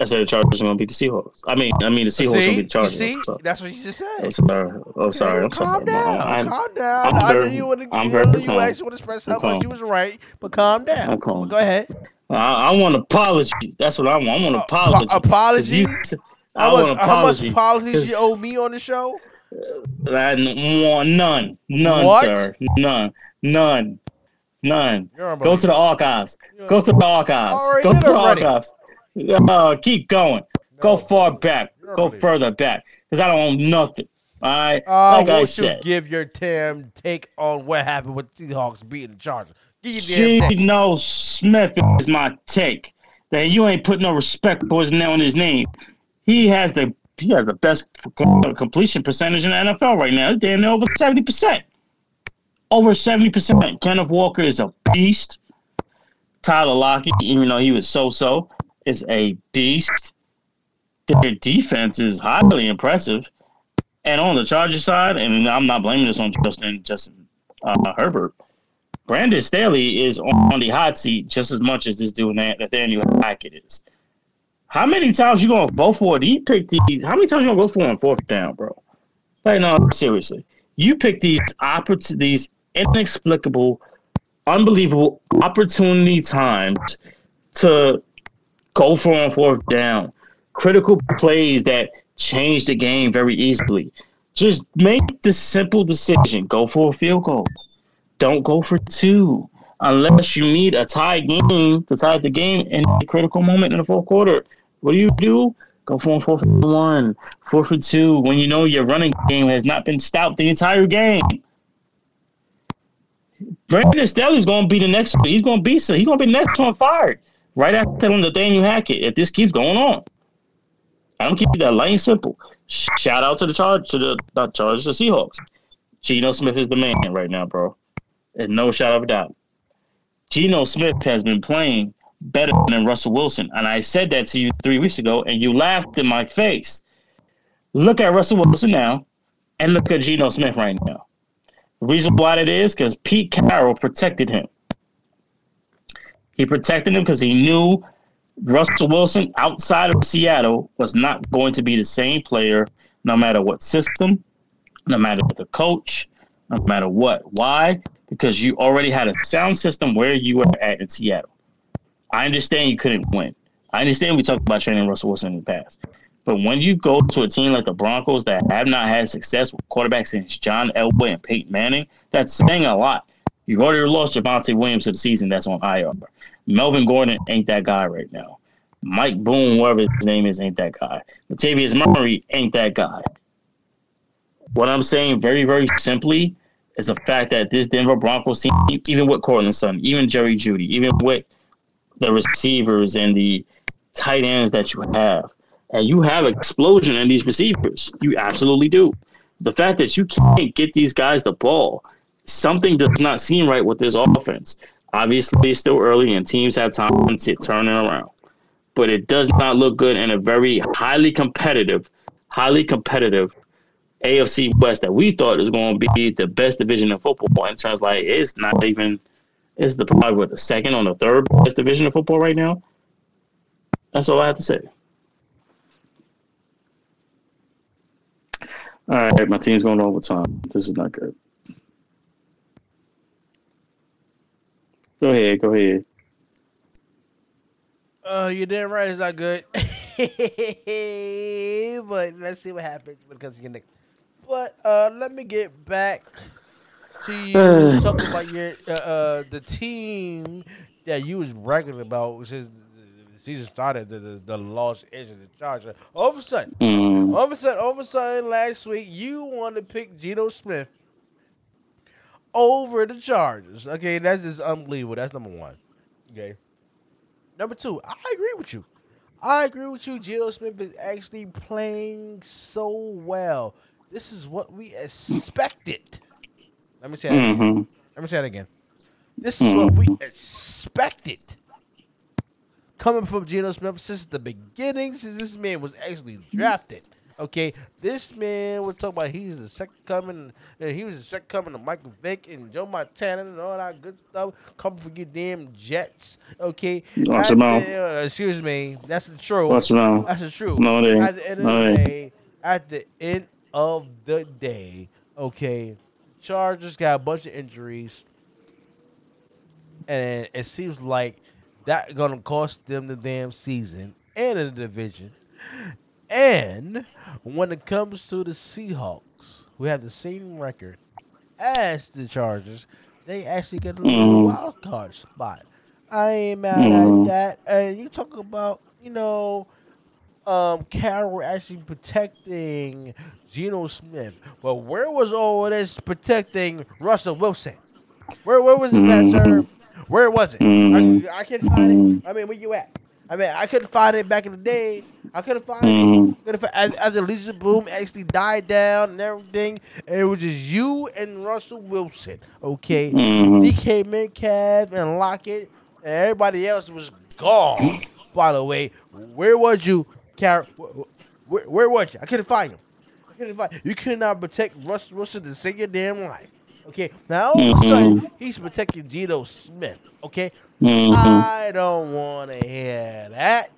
S5: I said the Chargers are going to beat the Seahawks. I mean, I mean the Seahawks are going to
S4: see,
S5: beat the Chargers.
S4: see,
S5: So-
S4: that's what you just said.
S5: I'm sorry. Oh, sorry. I'm
S4: calm
S5: sorry.
S4: down.
S5: I'm-
S4: calm down.
S5: I'm
S4: I know
S5: very-
S4: you want to.
S5: I'm
S4: You, know, you actually want to express how much you was right, but calm down.
S5: I'm calm.
S4: Go ahead.
S5: I, I want an apology. That's what I want. I want an
S4: Uh,
S5: apology.
S4: po- apology?
S5: You- I
S4: How
S5: want
S4: much,
S5: an
S4: how much
S5: apology.
S4: apologies you owe me on the show?
S5: I want none. None,
S4: What?
S5: sir. None. None. None. Go to the archives. Go to the archives. Go to the archives. Uh, keep going. Go far back.
S4: You're
S5: Go further back. Because I don't own nothing. All right?
S4: Uh,
S5: like I
S4: won't you
S5: said.
S4: give your damn take on what happened with Seahawks beating the Chargers? Give your damn take.
S5: Geno Smith is my take. That you ain't put no respect for his name on his name. He has the he has the best completion percentage in the NFL right now. Damn near over seventy percent. Over seventy percent. Kenneth Walker is a beast. Tyler Lockett, even though he was so-so, is a beast. Their defense is highly impressive, And on the Chargers side, and I'm not blaming this on Justin Justin uh, Herbert. Brandon Staley is on the hot seat just as much as this dude Nathaniel Hackett is. How many times you gonna go for it? You pick these. How many times you gonna go for on fourth down, bro? Like no, seriously. You pick these oppor- these inexplicable, unbelievable opportunity times to go for on fourth down. Critical plays that change the game very easily. Just make the simple decision. Go for a field goal. Don't go for two unless you need a tie game to tie the game in a critical moment in the fourth quarter. What do you do? Go for four for one, four for two, when you know your running game has not been stout the entire game. Brandon Staley's going to be the next. One. He's going to be so. He's going to be next one fired right after telling Nathaniel Hackett if this keeps going on. I don't keep that light simple. Shout out to the charge to the not Chargers, the Seahawks. Geno Smith is the man right now, bro. There's no shadow of a doubt. Geno Smith has been playing better than Russell Wilson. And I said that to you three weeks ago, and you laughed in my face. Look at Russell Wilson now, and look at Geno Smith right now. The reason why that is because Pete Carroll protected him. He protected him because he knew Russell Wilson outside of Seattle was not going to be the same player no matter what system, no matter the coach, no matter what. Why? Because you already had a sound system where you were at in Seattle. I understand you couldn't win. I understand we talked about training Russell Wilson in the past. But when you go to a team like the Broncos that have not had success with quarterbacks since John Elway and Peyton Manning, that's saying a lot. You've already lost Javonte Williams to the season that's on IR. Melvin Gordon ain't that guy right now. Mike Boone, whatever his name is, ain't that guy. Latavius Murray ain't that guy. What I'm saying very, very simply is the fact that this Denver Broncos team, even with Courtland Sutton, even Jerry Jeudy, even with the receivers and the tight ends that you have. And you have explosion in these receivers. You absolutely do. The fact that you can't get these guys the ball, something does not seem right with this offense. Obviously, it's still early and teams have time to turn it around. But it does not look good in a very highly competitive, highly competitive AFC West that we thought was going to be the best division in football. In terms like it's not even – it's the probably what the second on the third best division of football right now. That's all I have to say. All right, my team's going overtime. This is not good. Go ahead, go ahead.
S4: Uh, you damn right it's not good. <laughs> but let's see what happens because you next. But uh, let me get back to you talk about your uh, uh, the team that you was bragging about since the season started, the the, the Los Angeles Chargers. All of a sudden,
S5: Mm.
S4: all of a sudden, all of a sudden, last week you want to pick Geno Smith over the Chargers. Okay, that's just unbelievable. That's number one. Okay. Number two, I agree with you. I agree with you. Geno Smith is actually playing so well. This is what we expected. Let me say that again.
S5: hmm
S4: Let me say that again. This is what we expected. Coming from Geno Smith since the beginning, since this man was actually drafted. Okay, this man was talking about he's the second coming. uh, he was the second coming of Michael Vick and Joe Montana and all that good stuff. Coming for your damn Jets. Okay,
S5: Watch
S4: At
S5: your mouth.
S4: the- uh, excuse me. That's the truth.
S5: Watch your mouth.
S4: That's the truth.
S5: No, ain't.
S4: At the end of
S5: No,
S4: the day, at the end of the day, okay, Chargers got a bunch of injuries, and it seems like that gonna cost them the damn season and the division. And when it comes to the Seahawks, who have the same record as the Chargers, they actually get a little
S5: Mhm.
S4: wild card spot. I ain't mad
S5: Mhm.
S4: at that. And you talk about, you know, um, Carroll actually protecting Geno Smith. But where was all this protecting Russell Wilson? Where where was it at, mm-hmm. sir? Where was it? I, mm-hmm. I can't find it. I mean, where you at? I mean, I couldn't find it back in the day. I couldn't find it. Mm-hmm. Couldn't fi- As, as the Legion Boom actually died down and everything, it was just you and Russell Wilson, okay? DK Metcalf and Lockett, and everybody else was gone. By the way, where was you, Car? Where, where was you? I couldn't find him. couldn't fight. You could not protect Russell Wilson to save your damn life. Okay, now all of a sudden he's protecting Geno Smith. Okay,
S5: Mhm.
S4: I don't want to hear that.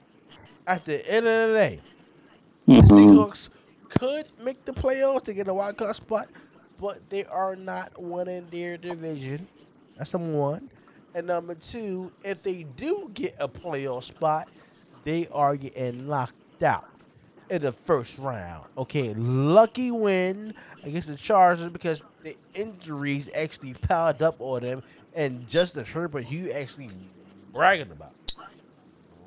S4: At the end of the day, the
S5: Mhm.
S4: Seahawks could make the playoffs to get a wild card spot, but they are not winning their division. That's number one. And number two, if they do get a playoff spot, they are getting knocked out in the first round. Okay, lucky win against the Chargers because the injuries actually piled up on them, and Justin Herbert, you actually bragging about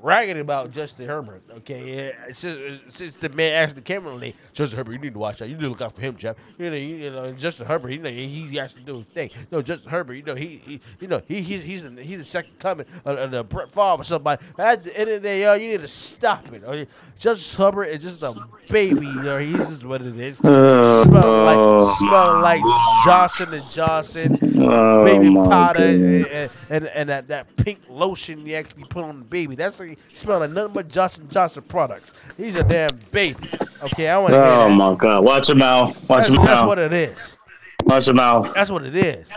S4: bragging about Justin Herbert. Okay, since, since the man actually came on late, Justin Herbert, you need to watch out. You need to look out for him, Jeff. You know, you, you know, Justin Herbert, you know, he, he actually do his thing. No, Justin Herbert, you know, he, he you know, he, he's he's the, he's the second coming of, of the Brett Favre or somebody. At the end of the day, yo, you need to stop it. Okay? Justin Herbert is just a baby. You know, he's just what it is.
S5: Uh,
S4: smelling like uh, smelling like Johnson and Johnson
S5: Oh,
S4: baby powder and, and, and, and that, that pink lotion you actually put on the baby. That's like smelling nothing but Johnson Johnson products. He's a damn baby. Okay, I want to
S5: Oh
S4: hear that.
S5: Oh my god! Watch your mouth. Watch
S4: That's,
S5: your
S4: that's
S5: mouth.
S4: what it is.
S5: Watch your mouth.
S4: That's what it is.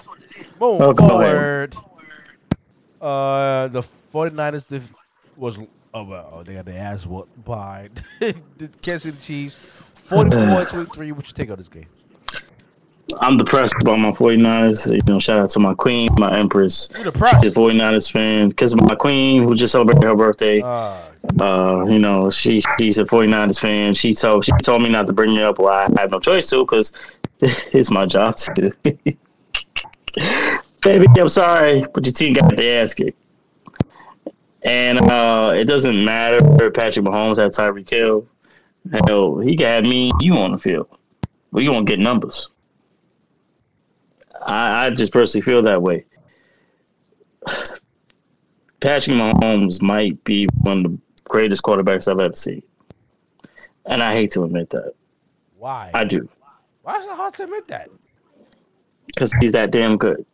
S4: Moving
S5: Oh,
S4: forward, uh, the 49ers def- was oh, well, oh, they got their ass whooped by <laughs> the Kansas City Chiefs, <laughs> 44-23. What you take on this game?
S5: I'm depressed about my 49ers. You know, shout out to my queen, my empress,
S4: You depressed?
S5: the 49ers fan. Because my queen, who just celebrated her birthday,
S4: Uh,
S5: uh, you know, she she's a 49ers fan. She told she told me not to bring it up. Well, I had no choice to because <laughs> it's my job to do. <laughs> Baby, I'm sorry, but your team got the ass kicked. And uh, it doesn't matter if Patrick Mahomes had Tyreek Hill. Hell, he can have me, you on the field. We gonna get numbers. I, I just personally feel that way. <sighs> Patrick Mahomes might be one of the greatest quarterbacks I've ever seen. And I hate to admit that.
S4: why?
S5: I do.
S4: Why is it hard to admit that?
S5: Because he's that damn good.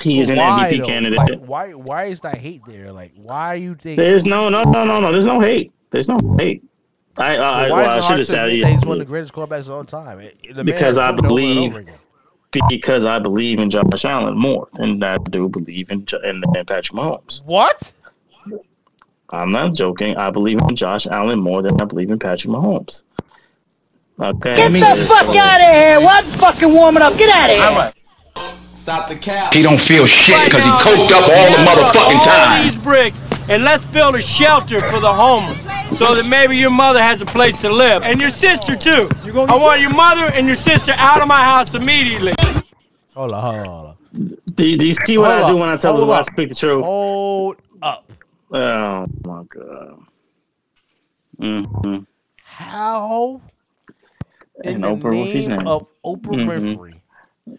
S5: He is an
S4: Why,
S5: MVP
S4: though?
S5: candidate.
S4: Like, why? Why is that hate there? Like, why are you think?
S5: There's no, no, no, no, no. There's no hate. There's no hate. I, I,
S4: why
S5: well, I should have said
S4: he's one of the greatest quarterbacks of all time? It-
S5: Because I
S4: over
S5: believe-
S4: over again.
S5: Because I believe in Josh Allen more than I do believe in, Jo- in, in Patrick Mahomes.
S4: What?
S5: I'm not joking. I believe in Josh Allen more than I believe in Patrick Mahomes. Okay.
S2: Get the fuck out of here! What fucking warming up? Get out of here!
S8: Stop the cap.
S6: He don't feel shit
S7: Right
S6: because he coked up all the motherfucking
S7: all
S6: time.
S7: these bricks and let's build a shelter for the homeless so that maybe your mother has a place to live and your sister too. I want your mother and your sister out of my house immediately.
S4: Hold on, hold on, hold on.
S5: Do, do you see what
S4: Hold
S5: I do
S4: up.
S5: when I tell
S4: Hold
S5: the lie,
S4: up.
S5: speak the truth?
S4: Hold up.
S5: Oh my god. Mm-hmm.
S4: How? In
S5: And
S4: the
S5: Oprah Winfrey's
S4: name
S5: name.
S4: of Oprah
S5: Mhm.
S4: Winfrey,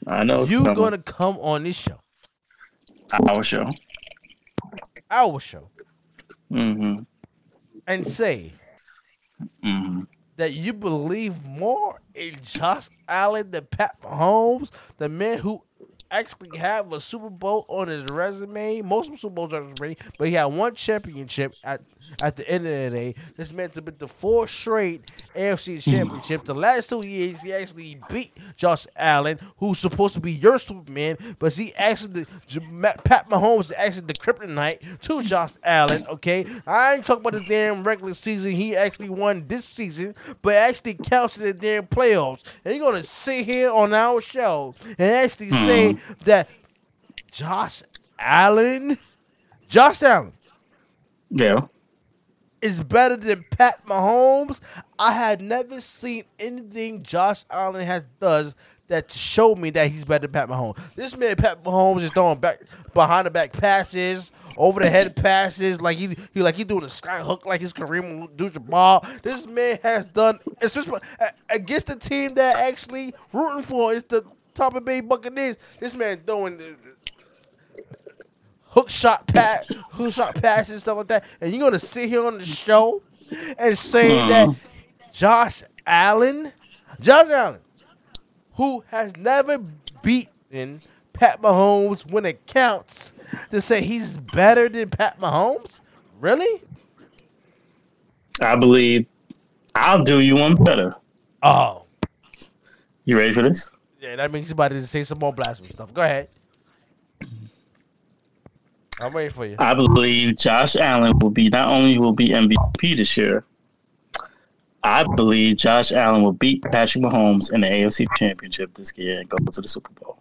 S5: I know.
S4: you
S5: coming.
S4: gonna come on this show,
S5: our show.
S4: our show,
S5: Mm-hmm.
S4: and say
S5: hmm
S4: that you believe more in Josh Allen than Pat Mahomes, the man who actually have a Super Bowl on his resume, multiple Super Bowls his resume, but he had one championship at at the end of the day. This man's been the four straight AFC hmm. championship. The last two years, he actually beat Josh Allen, who's supposed to be your Superman, but he actually Pat Mahomes is actually the kryptonite to Josh Allen. Okay, I ain't talking about the damn regular season. He actually won this season, but actually counts in the damn playoffs. And you're gonna sit here on our show and actually hmm. say that Josh Allen, Josh Allen
S5: Yeah.
S4: Is better than Pat Mahomes. I had never seen anything Josh Allen has does that to show me that he's better than Pat Mahomes. This man, Pat Mahomes, is throwing back behind the back passes, over the head passes, like he, he like he doing a sky hook like his Kareem Abdul-Jabbar. This man has done, especially against the team that actually rooting for is the Tampa Bay Buccaneers. This man throwing. Hook shot pass, hook shot passes, stuff like that, and you're gonna sit here on the show and say that Josh Allen, Josh Allen, who has never beaten Pat Mahomes when it counts, to say he's better than Pat Mahomes? Really?
S5: I believe I'll do you one better.
S4: Oh,
S5: You ready for this?
S4: yeah, that means somebody to say some more blasphemy stuff. Go ahead. I'm waiting for you.
S5: I believe Josh Allen will be not only will be MVP this year. I believe Josh Allen will beat Patrick Mahomes in the AFC Championship this year and go to the Super Bowl.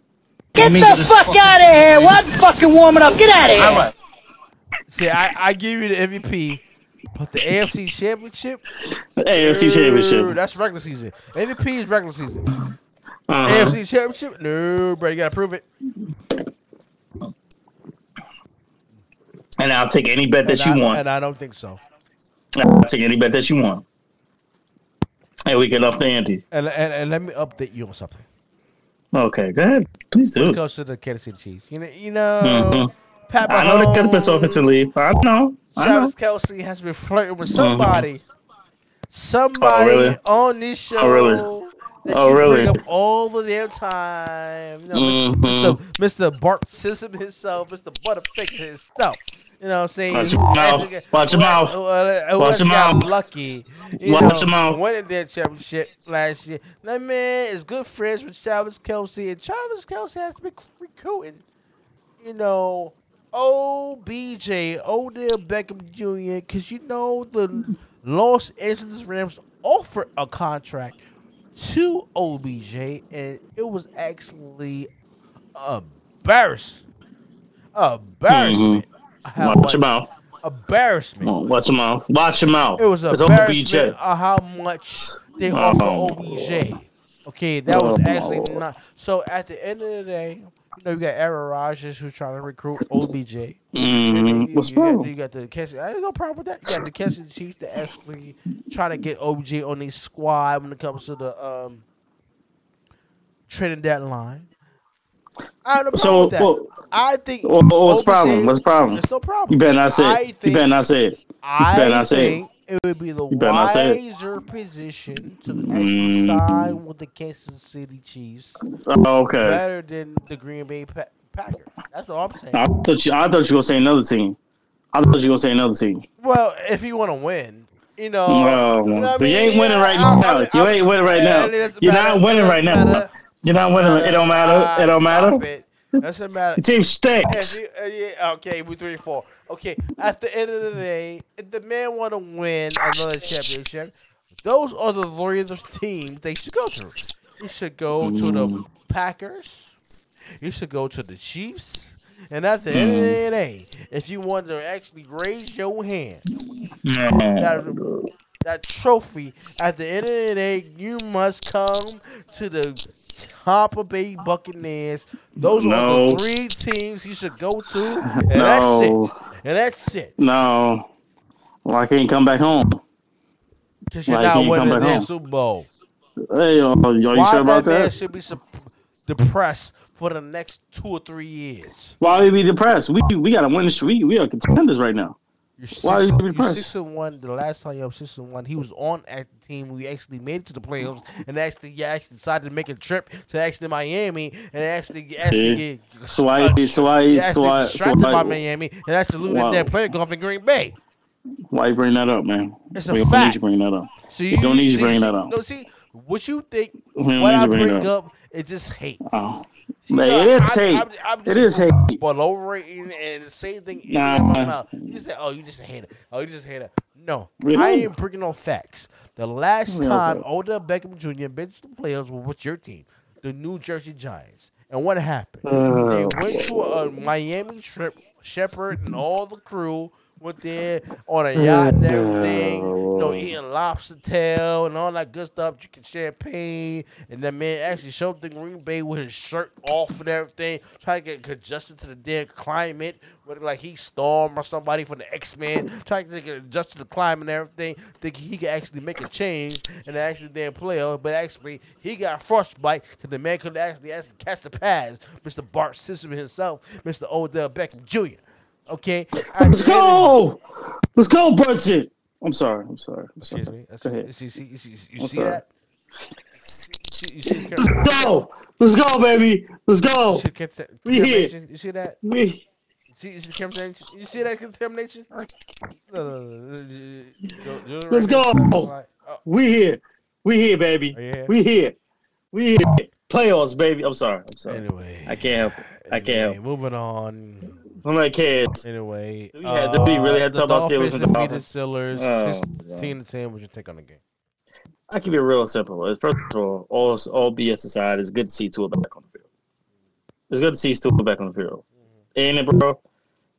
S2: Get the fuck out of here. What fucking warming up? Get out of here.
S4: See, I, I give you the MVP, but the AFC Championship,
S5: The AFC
S4: no,
S5: Championship.
S4: that's regular season. MVP is regular season.
S5: Uh-huh.
S4: AFC Championship, no, bro, you gotta prove it.
S5: And I'll take any bet that
S4: and
S5: you
S4: I,
S5: want.
S4: and I don't think so.
S5: I'll take any bet that you want. And we can up the ante.
S4: And, and and let me update you on something.
S5: Okay, go ahead. Please
S4: When it
S5: do.
S4: comes to the Kansas City Chiefs, you know, you know,
S5: Mhm.
S4: Pat
S5: I know the
S4: Mahomes,
S5: offensive lead. I know. I know.
S4: Travis Kelce has been flirting with somebody, somebody
S5: Oh, really?
S4: on this show.
S5: Oh, really?
S4: That
S5: Oh,
S4: you
S5: really?
S4: bring up all the damn time. You know,
S5: Mhm.
S4: Mr. Mr. Bart Simpson himself, Mr. Butterfinger himself. You know what I'm saying?
S5: Watch your mouth. Watch your mouth.
S4: who- uh,
S5: Watch your mouth.
S4: Lucky. You
S5: Watch your mouth.
S4: Winning that championship last year. That man is good friends with Travis Kelce, and Travis Kelce has been recruiting. You know, OBJ, Odell Beckham Jr., because you know the Los Angeles Rams offered a contract to OBJ, and it was actually embarrassing. Embarrassment. How
S5: Mm-hmm. Watch
S4: much-
S5: mouth.
S4: Embarrassment.
S5: Oh, Watch your mouth. Watch your mouth.
S4: It was
S5: It's
S4: embarrassment
S5: OBJ.
S4: of how much they
S5: Oh.
S4: offer OBJ. Okay, that was
S5: Oh,
S4: actually not. So at the end of the day, you know, you got Aaron Rodgers who's trying to recruit OBJ. And then
S5: Mhm.
S4: you,
S5: What's
S4: you got,
S5: wrong?
S4: you got the Kansas. There's no problem with that. You got the Kansas Chiefs to actually try to get OBJ on their squad when it comes to the um trading that line. I have no problem
S5: So,
S4: with that.
S5: well,
S4: I think.
S5: well, what's the problem? What's the problem?
S4: There's no problem.
S5: You better not say
S4: I
S5: it. You better not say it.
S4: I
S5: better not say it.
S4: it would be the
S5: You better not say it.
S4: wiser position to actually
S5: Mm.
S4: sign with the Kansas City Chiefs
S5: Oh, okay.
S4: better than the Green Bay pa- Packers. That's all I'm saying.
S5: I thought you. I thought you were gonna say another team. I thought you were gonna say another team.
S4: Well, if you want to win, you know.
S5: Well,
S4: you know what I
S5: but you ain't winning right
S4: I-
S5: now.
S4: I-
S5: You ain't winning right now. You're not winning right now. You're not winning. It don't matter. It don't matter.
S4: Doesn't matter.
S5: The team stinks.
S4: you- uh, okay, we three four. Okay, at the end of the day, if the man want to win another championship, those are the Warriors of teams they should go to. He should go to the
S5: Mm.
S4: Packers. You should go to the Chiefs. And at the end of
S5: Mm.
S4: the day, if you want to actually raise your hand,
S5: Man.
S4: that, that trophy, at the end of the day, you must come to the Tampa Bay Buccaneers. Those are the three teams he should go to, and that's it.
S5: No.
S4: And that's it.
S5: No. Well, I can't come back home.
S4: Because you're
S5: Why
S4: not winning the damn? Super Bowl.
S5: Hey, are are you
S4: Why
S5: sure about
S4: that man
S5: that?
S4: should be sup- depressed for the next two or three years?
S5: Why would we be depressed? We we got to win the street. We are contenders right now.
S4: You're six,
S5: Why are you
S4: you're six and one. The last time you were six and one, he was on at the team. We actually made it to the playoffs, and actually, yeah, actually decided to make a trip to actually Miami, and actually, actually get
S5: So
S4: uh,
S5: so why- so
S4: actually
S5: why- so
S4: distracted by Miami, and actually losing
S5: Wow.
S4: their player golf in Green Bay.
S5: Why you bring that up, man?
S4: It's a
S5: we don't
S4: fact.
S5: need you bring that up.
S4: So
S5: We don't need you
S4: see-
S5: bringing
S4: see-
S5: that up.
S4: No, see what you think. What I bring
S5: up.
S4: up, it just hate.
S5: Oh. Man,
S4: no,
S5: it is hate.
S4: I'm- I'm
S5: It hate.
S4: Below rating and the same thing
S5: Nah.
S4: You say, "Oh, you just a hater. Oh, you just a hater." No,
S5: Really?
S4: I ain't bringing no facts. The last time
S5: okay.
S4: Odell Beckham Jr. to the playoffs was with your team, the New Jersey Giants, and what happened?
S5: Oh,
S4: they uh, went to a Miami trip. Shepard and all the crew went there on a oh, yacht and everything. You know, eating lobster tail and all that good stuff, drinking champagne. And that man actually showed the Green Bay with his shirt off and everything, trying to get adjusted to the damn climate. Whether like he Storm or somebody from the X Men, trying to get adjusted to the climate and everything, thinking he could actually make a change and actually damn play out. But actually, he got frostbite because the man could actually actually catch the pass. Mr. Bart Simpson himself, Mr. Odell Beckham Jr. Okay,
S5: Let's go. Let's go, Brunson. I'm sorry. I'm sorry. I'm sorry.
S4: Excuse me. That's
S5: Go ahead.
S4: You see, see, you see, you
S5: I'm
S4: see
S5: sorry.
S4: that? You see, you see
S5: Let's go. Let's go, baby. Let's
S4: you
S5: go.
S4: see the cam-
S5: We here.
S4: You see that?
S5: We.
S4: You see, you see the contamination? You see that contamination? No, no, no, no,
S5: Let's go.
S4: Like, oh,
S5: We here. We here, baby.
S4: Here?
S5: We here. We here. Playoffs, baby. I'm sorry. I'm sorry.
S4: Anyway,
S5: I can't help it. I can't help
S4: anyway, moving on.
S5: I'm like kids.
S4: Anyway,
S5: we had, do we really had to
S4: the
S5: talk about Steelers and Dolphins?
S4: Steelers
S5: Oh,
S4: 16 to 10. What's your take on the game?
S5: I keep it real simple. First of all, all all BS aside, it's good to see Tua back on the field. It's good to see Tua back on the field. Ain't it, bro?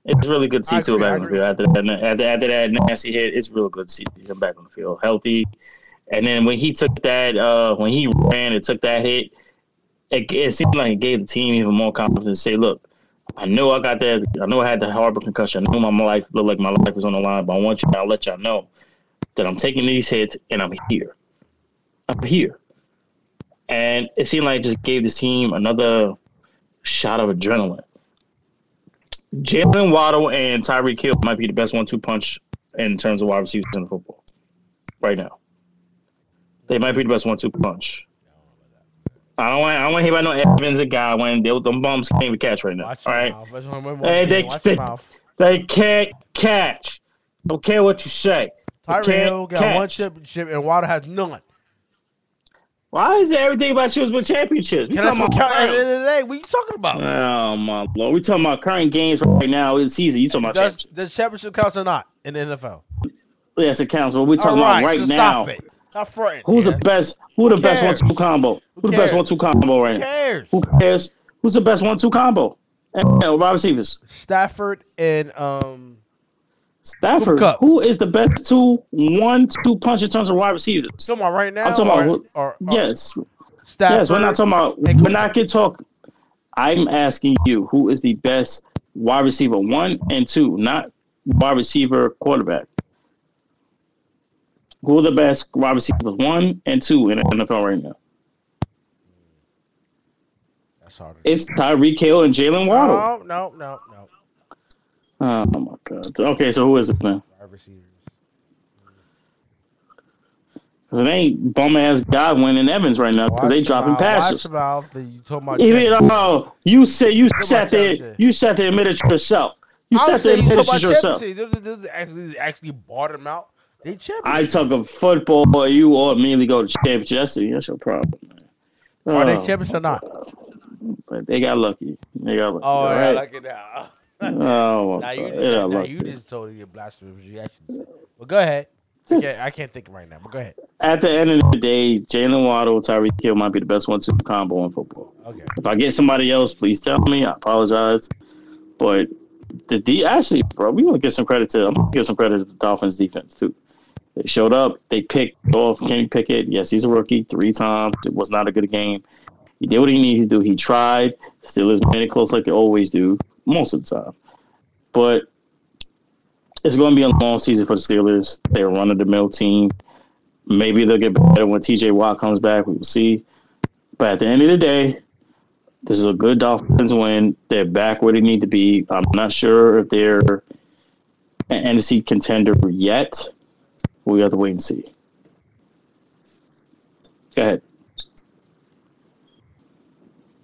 S5: It's really good to see Tua back on the field after that. After, after that nasty hit, it's real good to see him back on the field, healthy. And then when he took that, uh, when he ran and took that hit, it, it seemed like it gave the team even more confidence. to Say, look, I know I got that. I know I had the horrible concussion. I know my life looked like my life was on the line, but I want you to let y'all know that I'm taking these hits and I'm here. I'm here. And it seemed like it just gave the team another shot of adrenaline. Jaylen Waddle and Tyreek Hill might be the best one-two punch in terms of wide receivers in football right now. They might be the best one-two punch. I don't want. I don't want to hear about no Evans and Godwin. They, them bums can't even catch right now.
S4: Watch
S5: all right,
S4: mouth. Watch your mouth.
S5: Hey, they- they- they can't catch. Don't care what you say. They
S4: Tyreek
S5: can't
S4: Hill got one championship and Water has none.
S5: Why is everything about you with championships? We talking about current-
S4: end of the day. What you talking about?
S5: Oh my lord, we talking about current games right now in the season. You talking about
S4: Does,
S5: championship?
S4: does championship counts or not in the NFL?
S5: Yes, it counts. But we're talking
S4: right,
S5: about right
S4: so
S5: now.
S4: Stop it. Stop fronting.
S5: Who's
S4: yeah.
S5: the best? Who the best one-two combo? Who, the best one-two combo right
S4: Who cares?
S5: Who cares? Who's the best one-two combo? And uh, wide receivers.
S4: Stafford and um
S5: Stafford.
S4: Kupp.
S5: Who is the best two one-two punch in terms of wide receivers?
S4: talking about right now.
S5: I'm talking
S4: or,
S5: about who-
S4: or, or
S5: Yes,
S4: Stafford.
S5: yes. We're not talking about.
S4: and
S5: We're not get talk. I'm asking you, who is the best wide receiver one and two, not wide receiver quarterback? Who are the best wide receivers one and two in the NFL right now?
S4: That's harder.
S5: It's Tyreek Hill and Jaylen Waddle.
S4: No, no, no, no.
S5: Oh my god. Okay, so who is it then?
S4: Wide receivers.
S5: 'Cause it ain't bum ass Godwin and Evans right now because they dropping
S4: mouth, Watch
S5: passes.
S4: your mouth. You talking about
S5: Even, oh, you said you sat there. You sat there and admitted it yourself. You sat there and
S4: you
S5: admitted it yourself.
S4: This, this actually, actually bought them out. They championship.
S5: I talk of football. You all immediately go to championship. That's, that's your problem, man.
S4: Are they
S5: Oh,
S4: champions or not?
S5: But they got lucky. They got lucky.
S4: Oh,
S5: all
S4: yeah,
S5: right?
S4: it now. <laughs>
S5: oh,
S4: now you,
S5: They got
S4: now you just told your blasphemous reactions. Well, go ahead. I can't, I can't think right now, but go ahead.
S5: At the end of the day, Jaylen Waddle, Tyreek Hill might be the best one-two combo in football.
S4: Okay.
S5: If I get somebody else, please tell me. I apologize. But the D actually, bro, we want to get some credit to I'm gonna give some credit to the Dolphins defense too. They showed up, they picked off Kenny Pickett. Yes, he's a rookie three times. It was not a good game. He did what he needed to do. He tried. Steelers made it close like they always do, most of the time. But it's going to be a long season for the Steelers. They're a run of the mill team. Maybe they'll get better when TJ Watt comes back. We will see. But at the end of the day, this is a good Dolphins win. They're back where they need to be. I'm not sure if they're an NFC contender yet. We have to wait and see. Go ahead.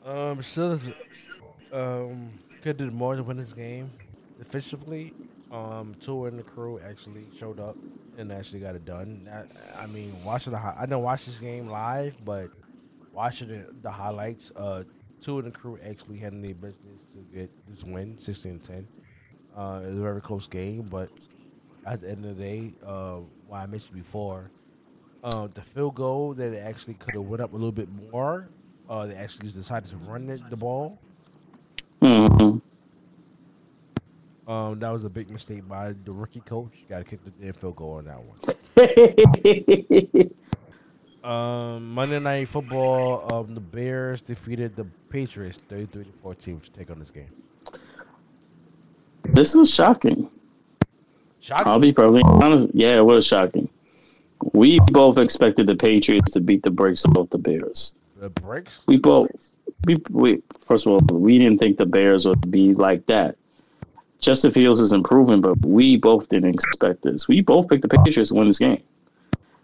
S4: Um, still, um, could do more to win this game. Defensively, um, two in the crew actually showed up and actually got it done. I, I mean, watching the I didn't watch this game live, but watching the, the highlights, uh, two in the crew actually had their business to get this win, 16-10. Uh, it was a very close game, but at the end of the day, uh, what I mentioned before, uh, the field goal that it actually could have went up a little bit more. Uh, they actually decided to run it, the ball.
S5: hmm
S4: Um, that was a big mistake by the rookie coach. Got to kick the damn field goal on that one. <laughs> Um, Monday Night Football. Um, the Bears defeated the Patriots 33 to 14. What you take on this game?
S5: this was shocking.
S4: Shocking.
S5: I'll be perfectly honest. Yeah, it was shocking. We both expected the Patriots to beat the brakes off the Bears.
S4: The breaks.
S5: We both, we, we first of all, we didn't think the Bears would be like that. Justin Fields is improving, but we both didn't expect this. We both picked the Patriots to win this game.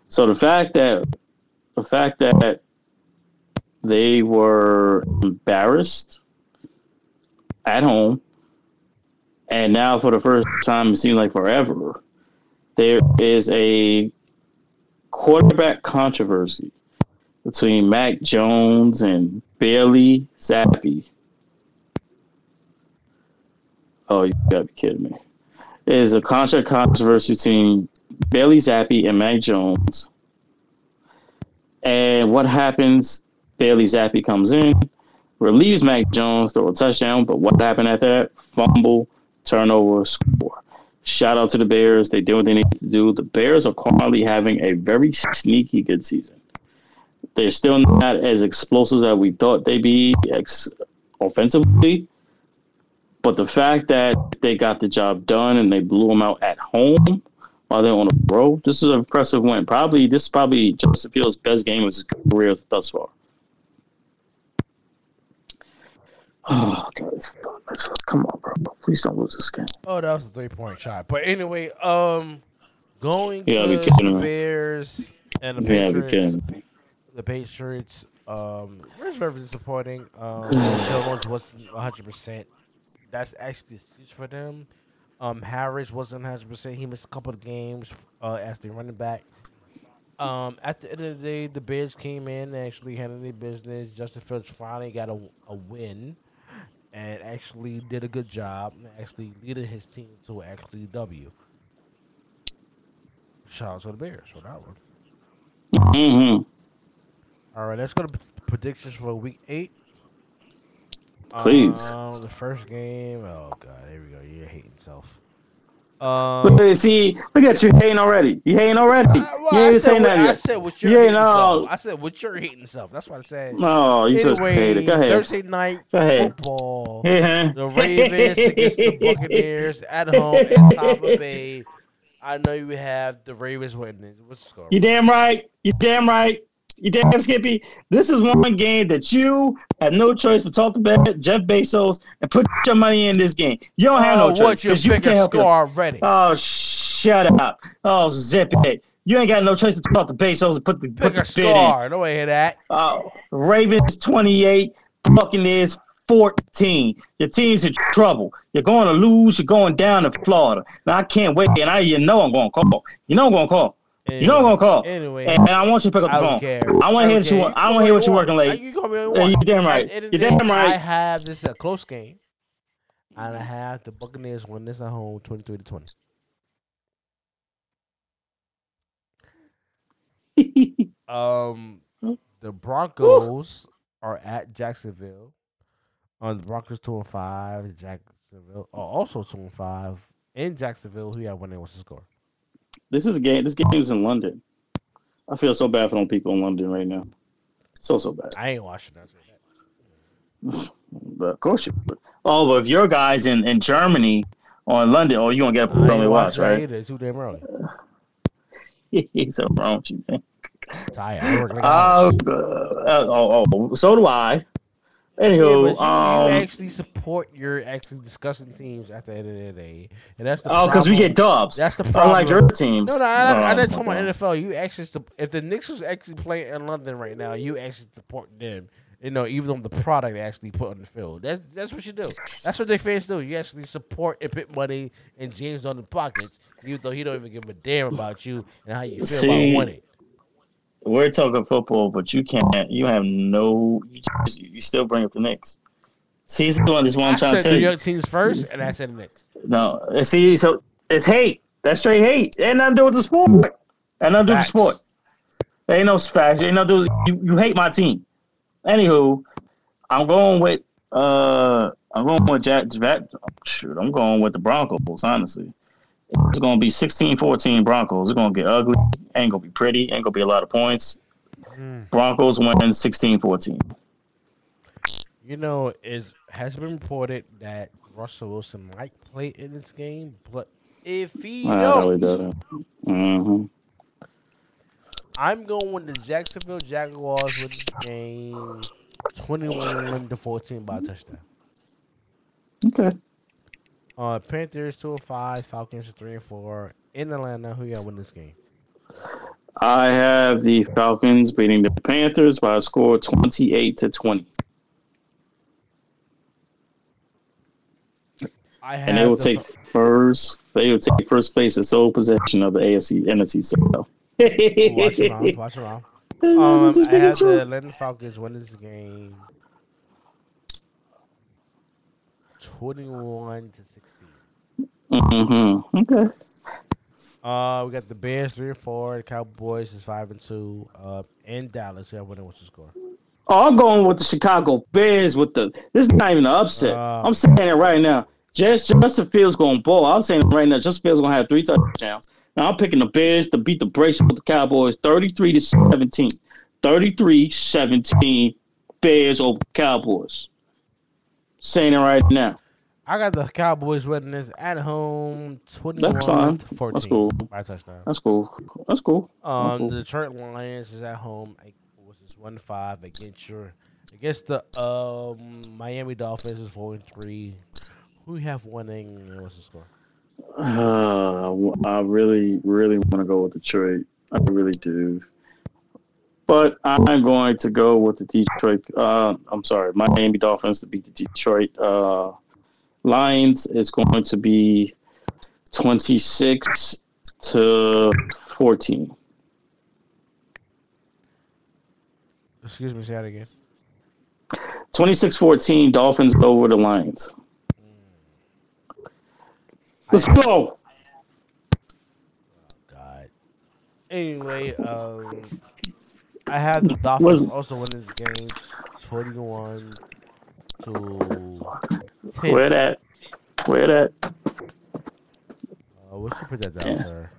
S5: So the fact that the fact that they were embarrassed at home, and now for the first time, it seems like forever, there is a quarterback controversy between Mac Jones and Bailey Zappe. Oh, you gotta be kidding me. It is a contract controversy between Bailey Zappe and Mac Jones. And what happens? Bailey Zappe comes in, relieves Mac Jones, throw a touchdown, but what happened after that? Fumble, turnover, score. Shout out to the Bears. They did what they need to do. The Bears are currently having a very sneaky good season. They're still not as explosive as we thought they'd be ex- offensively. But the fact that they got the job done and they blew them out at home while they're on the road, this is an impressive win. Probably this is probably Justin Fields' best game of his career thus far. Oh, guys, come on, bro! Please don't lose this game.
S4: Oh, that was a three point shot. But anyway, um, going
S5: Yeah,
S4: to
S5: be kidding
S4: the
S5: me.
S4: Bears and the
S5: Yeah,
S4: Patriots.
S5: kidding
S4: the Patriots. Um, was very disappointing. Um, <sighs> Jones wasn't 100. percent That's actually huge for them. Um, Harris wasn't 100. percent He missed a couple of games uh, as the running back. Um, at the end of the day, the Bears came in and actually handled their business. Justin Fields finally got a, a win and actually did a good job, and actually leading his team to actually W. Shout out to the Bears for that one.
S5: Mm-hmm.
S4: All right, let's go to predictions for week eight.
S5: Please.
S4: Um, the first game. Oh god, here we go. You're hating self. Um,
S5: Look, see, look at you hating already. You hating already.
S4: I, well,
S5: you
S4: I
S5: ain't
S4: said,
S5: saying
S4: what,
S5: nothing
S4: I said what you're
S5: You
S4: hating self. I said what you're hating self. That's what I said.
S5: No, you just
S4: anyway,
S5: hated. Go ahead.
S4: Thursday night
S5: Go ahead.
S4: football. <laughs>
S5: Yeah.
S4: The Ravens against the Buccaneers at home in Tampa <laughs> Bay. I know you have the Ravens winning. What's the score?
S5: You damn right. You damn right. You damn Skippy. This is one game that you have no choice but talk about Jeff Bezos and put your money in this game. You don't have
S4: oh,
S5: no choice.
S4: what you
S5: 'cause you can't help
S4: score already?
S5: Oh, shut up. Oh, zip it. You ain't got no choice to talk to Bezos and put the, put
S4: pick
S5: the in.
S4: Don't hear that.
S5: Oh, Ravens 28, Buccaneers 14. Your team's in trouble. You're going to lose. You're going down to Florida. Now, I can't wait. And I, you know I'm going to call. You know I'm going to call. You know I'm to call.
S4: Anyway,
S5: And, and I want you to pick up the
S4: I
S5: phone.
S4: care.
S5: I want to hear what you want. I want to hear what you're working late.
S4: You call me
S5: Yeah,
S4: what you
S5: you
S4: want.
S5: Uh, damn right.
S4: At the end of the
S5: You're
S4: day,
S5: damn right.
S4: I have this a close game, and I have the Buccaneers win this at home, twenty-three to twenty. <laughs> Um, the Broncos are at Jacksonville. On the Broncos two and five. Jacksonville are also two and five in Jacksonville. Who y'all winning? What's the score?
S5: This is a game. This game is in London. I feel so bad for them people in London right now. So so bad.
S4: I ain't watching that. Right.
S5: But of course you. would. Oh, but if your guys in, in Germany or in London, oh, you gonna get a early watch, right?
S4: either. It's too damn early. <laughs>
S5: He's so wrong with you, man.
S4: Tired. I work like
S5: Oh, uh, oh, oh, so do I.
S4: Yeah,
S5: Anywho,
S4: you,
S5: um,
S4: you actually support your actually discussing teams at the end of the day, and that's the
S5: oh, because we get dubs.
S4: That's the problem.
S5: Unlike your teams.
S4: No, no, I, I, I
S5: Oh,
S4: didn't talk about. NFL. You actually, if the Knicks was actually playing in London right now, you actually support them. You know, even though the product they actually put on the field. That's that's what you do. That's what their fans do. You actually support and put money in James on the pockets, even though he don't even give a damn about you and how you feel
S5: See,
S4: about winning.
S5: We're talking football, but you can't. You have no. You, just, you still bring up the Knicks. See, this is what this one I'm trying to tell
S4: New
S5: you.
S4: York teams first, and I said the Knicks.
S5: No, uh, see, so it's hate. That's straight hate. Ain't nothing to do with the sport. Ain't nothing to do with the sport. Ain't no facts. Ain't nothing to do. You, you hate my team. Anywho, I'm going with uh, I'm going with Jack. Jack shoot, I'm going with the Broncos. Honestly, it's going to be 16-14 Broncos. It's going to get ugly. Ain't going to be pretty. Ain't going to be a lot of points.
S4: Mm.
S5: Broncos win 16-14.
S4: You know, it has been reported that Russell Wilson might play in this game, but if he
S5: I really
S4: don't,
S5: doesn't. Mm-hmm.
S4: I'm going with the Jacksonville Jaguars with this game, twenty-one to fourteen by a touchdown.
S5: Okay.
S4: Uh, Panthers two and five, Falcons three and four in Atlanta. Who y'all win this game?
S5: I have the Falcons beating the Panthers by a score of 28 to 20.
S4: I have
S5: And they will
S4: the
S5: take
S4: Fa-
S5: first they will take first place and sole possession of the AFC NFC South.
S4: Watch out. Watch out. <laughs> Um, I
S5: sure.
S4: the Atlanta Falcons win this game, twenty-one to sixteen.
S5: Mm-hmm. Okay.
S4: Uh, we got the Bears three and four. The Cowboys is five and two. Uh, in Dallas, yeah, winning what's the score?
S5: Oh, I'm going with the Chicago Bears with the. This is not even an upset.
S4: Uh,
S5: I'm saying it right now. Just Justin Fields going to ball. I'm saying it right now. Justin Fields going to have three touchdowns. Now I'm picking the Bears to beat the brakes with the Cowboys, 33 to 17. 33-17 Bears over Cowboys. Saying it right now.
S4: I got the Cowboys winning this at home, twenty-one
S5: That's fine.
S4: to fourteen
S5: That's cool.
S4: by touchdown.
S5: That's cool. That's cool. That's
S4: Um,
S5: cool.
S4: the Detroit Lions is at home. like, Which is one five against your against the um Miami Dolphins is four and three. Who have winning? and What's the score?
S5: Uh, I really, really want to go with Detroit. I really do. But I'm going to go with the Detroit. Uh, I'm sorry, Miami Dolphins to beat the Detroit uh, Lions. It's going to be 26 to 14.
S4: Excuse me, say that again.
S5: 26 14, Dolphins over the Lions. Let's go.
S4: God. Anyway, um, I have the Dolphins also win this game, twenty-one to ten.
S5: Where that? Where that?
S4: Uh, we should put that down,
S5: Yeah.
S4: sir.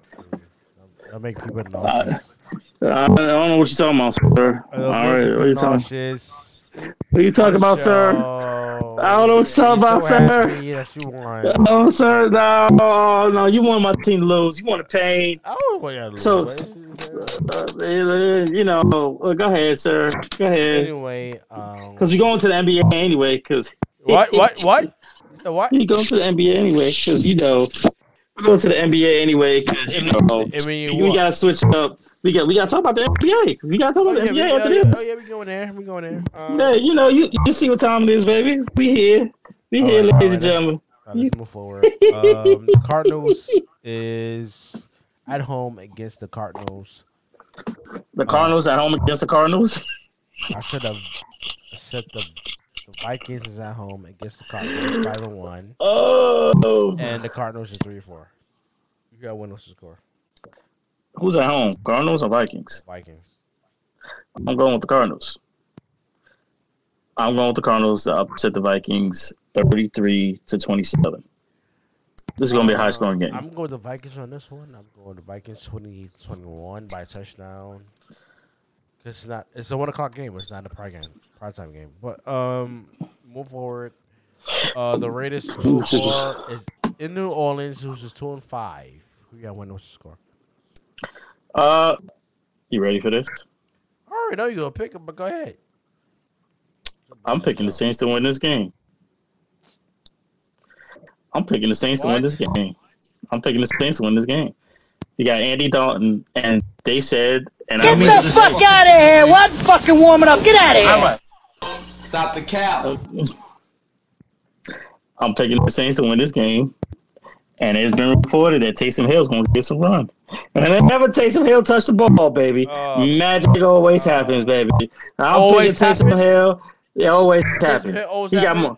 S4: That'll make people
S5: Uh,
S4: nauseous.
S5: I don't know what you're talking about, sir. All right, what are you talking?
S4: nauseous.
S5: What are you talking about, sir? I don't know what you're talking about, sir.
S4: Yes, you won.
S5: Oh, sir, no, no, you want my team to lose. You want to pain.
S4: Oh, well, yeah,
S5: So- Uh, you know, uh, go ahead, sir. Go ahead.
S4: anyway, um,
S5: Because we're going to the NBA anyway. Because
S4: what, what, what? <laughs> What?
S5: You going to the NBA anyway? Because you know, we're going to the NBA anyway. Because you know,
S4: I mean,
S5: we
S4: what?
S5: gotta switch up. We got we gotta talk about the NBA. We gotta talk
S4: Oh
S5: about
S4: yeah,
S5: the
S4: we,
S5: NBA
S4: oh,
S5: after
S4: yeah,
S5: this.
S4: oh yeah, we going there. We going there. Um,
S5: Yeah, you know, you you see what time it is, baby. We here. We here,
S4: right,
S5: ladies
S4: right.
S5: and gentlemen.
S4: let's move forward. <laughs> Um, the Cardinals is at home against the Cardinals.
S5: The Cardinals at home against the Cardinals.
S4: I should have said the the Vikings is at home against the Cardinals, five and one,
S5: Oh,
S4: and the Cardinals is three and four. You got win what's the score?
S5: who's at home? Cardinals or Vikings?
S4: Vikings.
S5: I'm going with the Cardinals. I'm going with the Cardinals to upset the Vikings, thirty-three to twenty-seven. This is gonna be a high scoring game.
S4: I'm going with the Vikings on this one. I'm going with the Vikings 20 21 by touchdown. Cause it's not it's a one o'clock game. It's not a prime game, prime time game. But um, move forward. Uh, the Raiders <clears throat> two four is in New Orleans, who's just two and five. Who got win? What's the score?
S5: Uh, you ready for this?
S4: I already know you're gonna pick it, but go ahead.
S5: I'm picking the Saints to win this game. I'm picking the Saints to win this game. I'm picking the Saints to win this game. You got Andy Dalton, and they said, and I
S2: Get
S5: mean
S2: the
S5: this
S2: fuck out of here! What fucking warming up? Get out of here!
S8: Stop the cap.
S5: I'm picking the Saints to win this game. And it's been reported that Taysom Hill's going to get some run. And whenever Taysom Hill touch the ball, baby,
S4: Oh.
S5: magic always happens, baby. I'm
S4: Always
S5: picking Taysom
S4: happen?
S5: Hill. It always happens.
S4: Hill always
S5: He got more.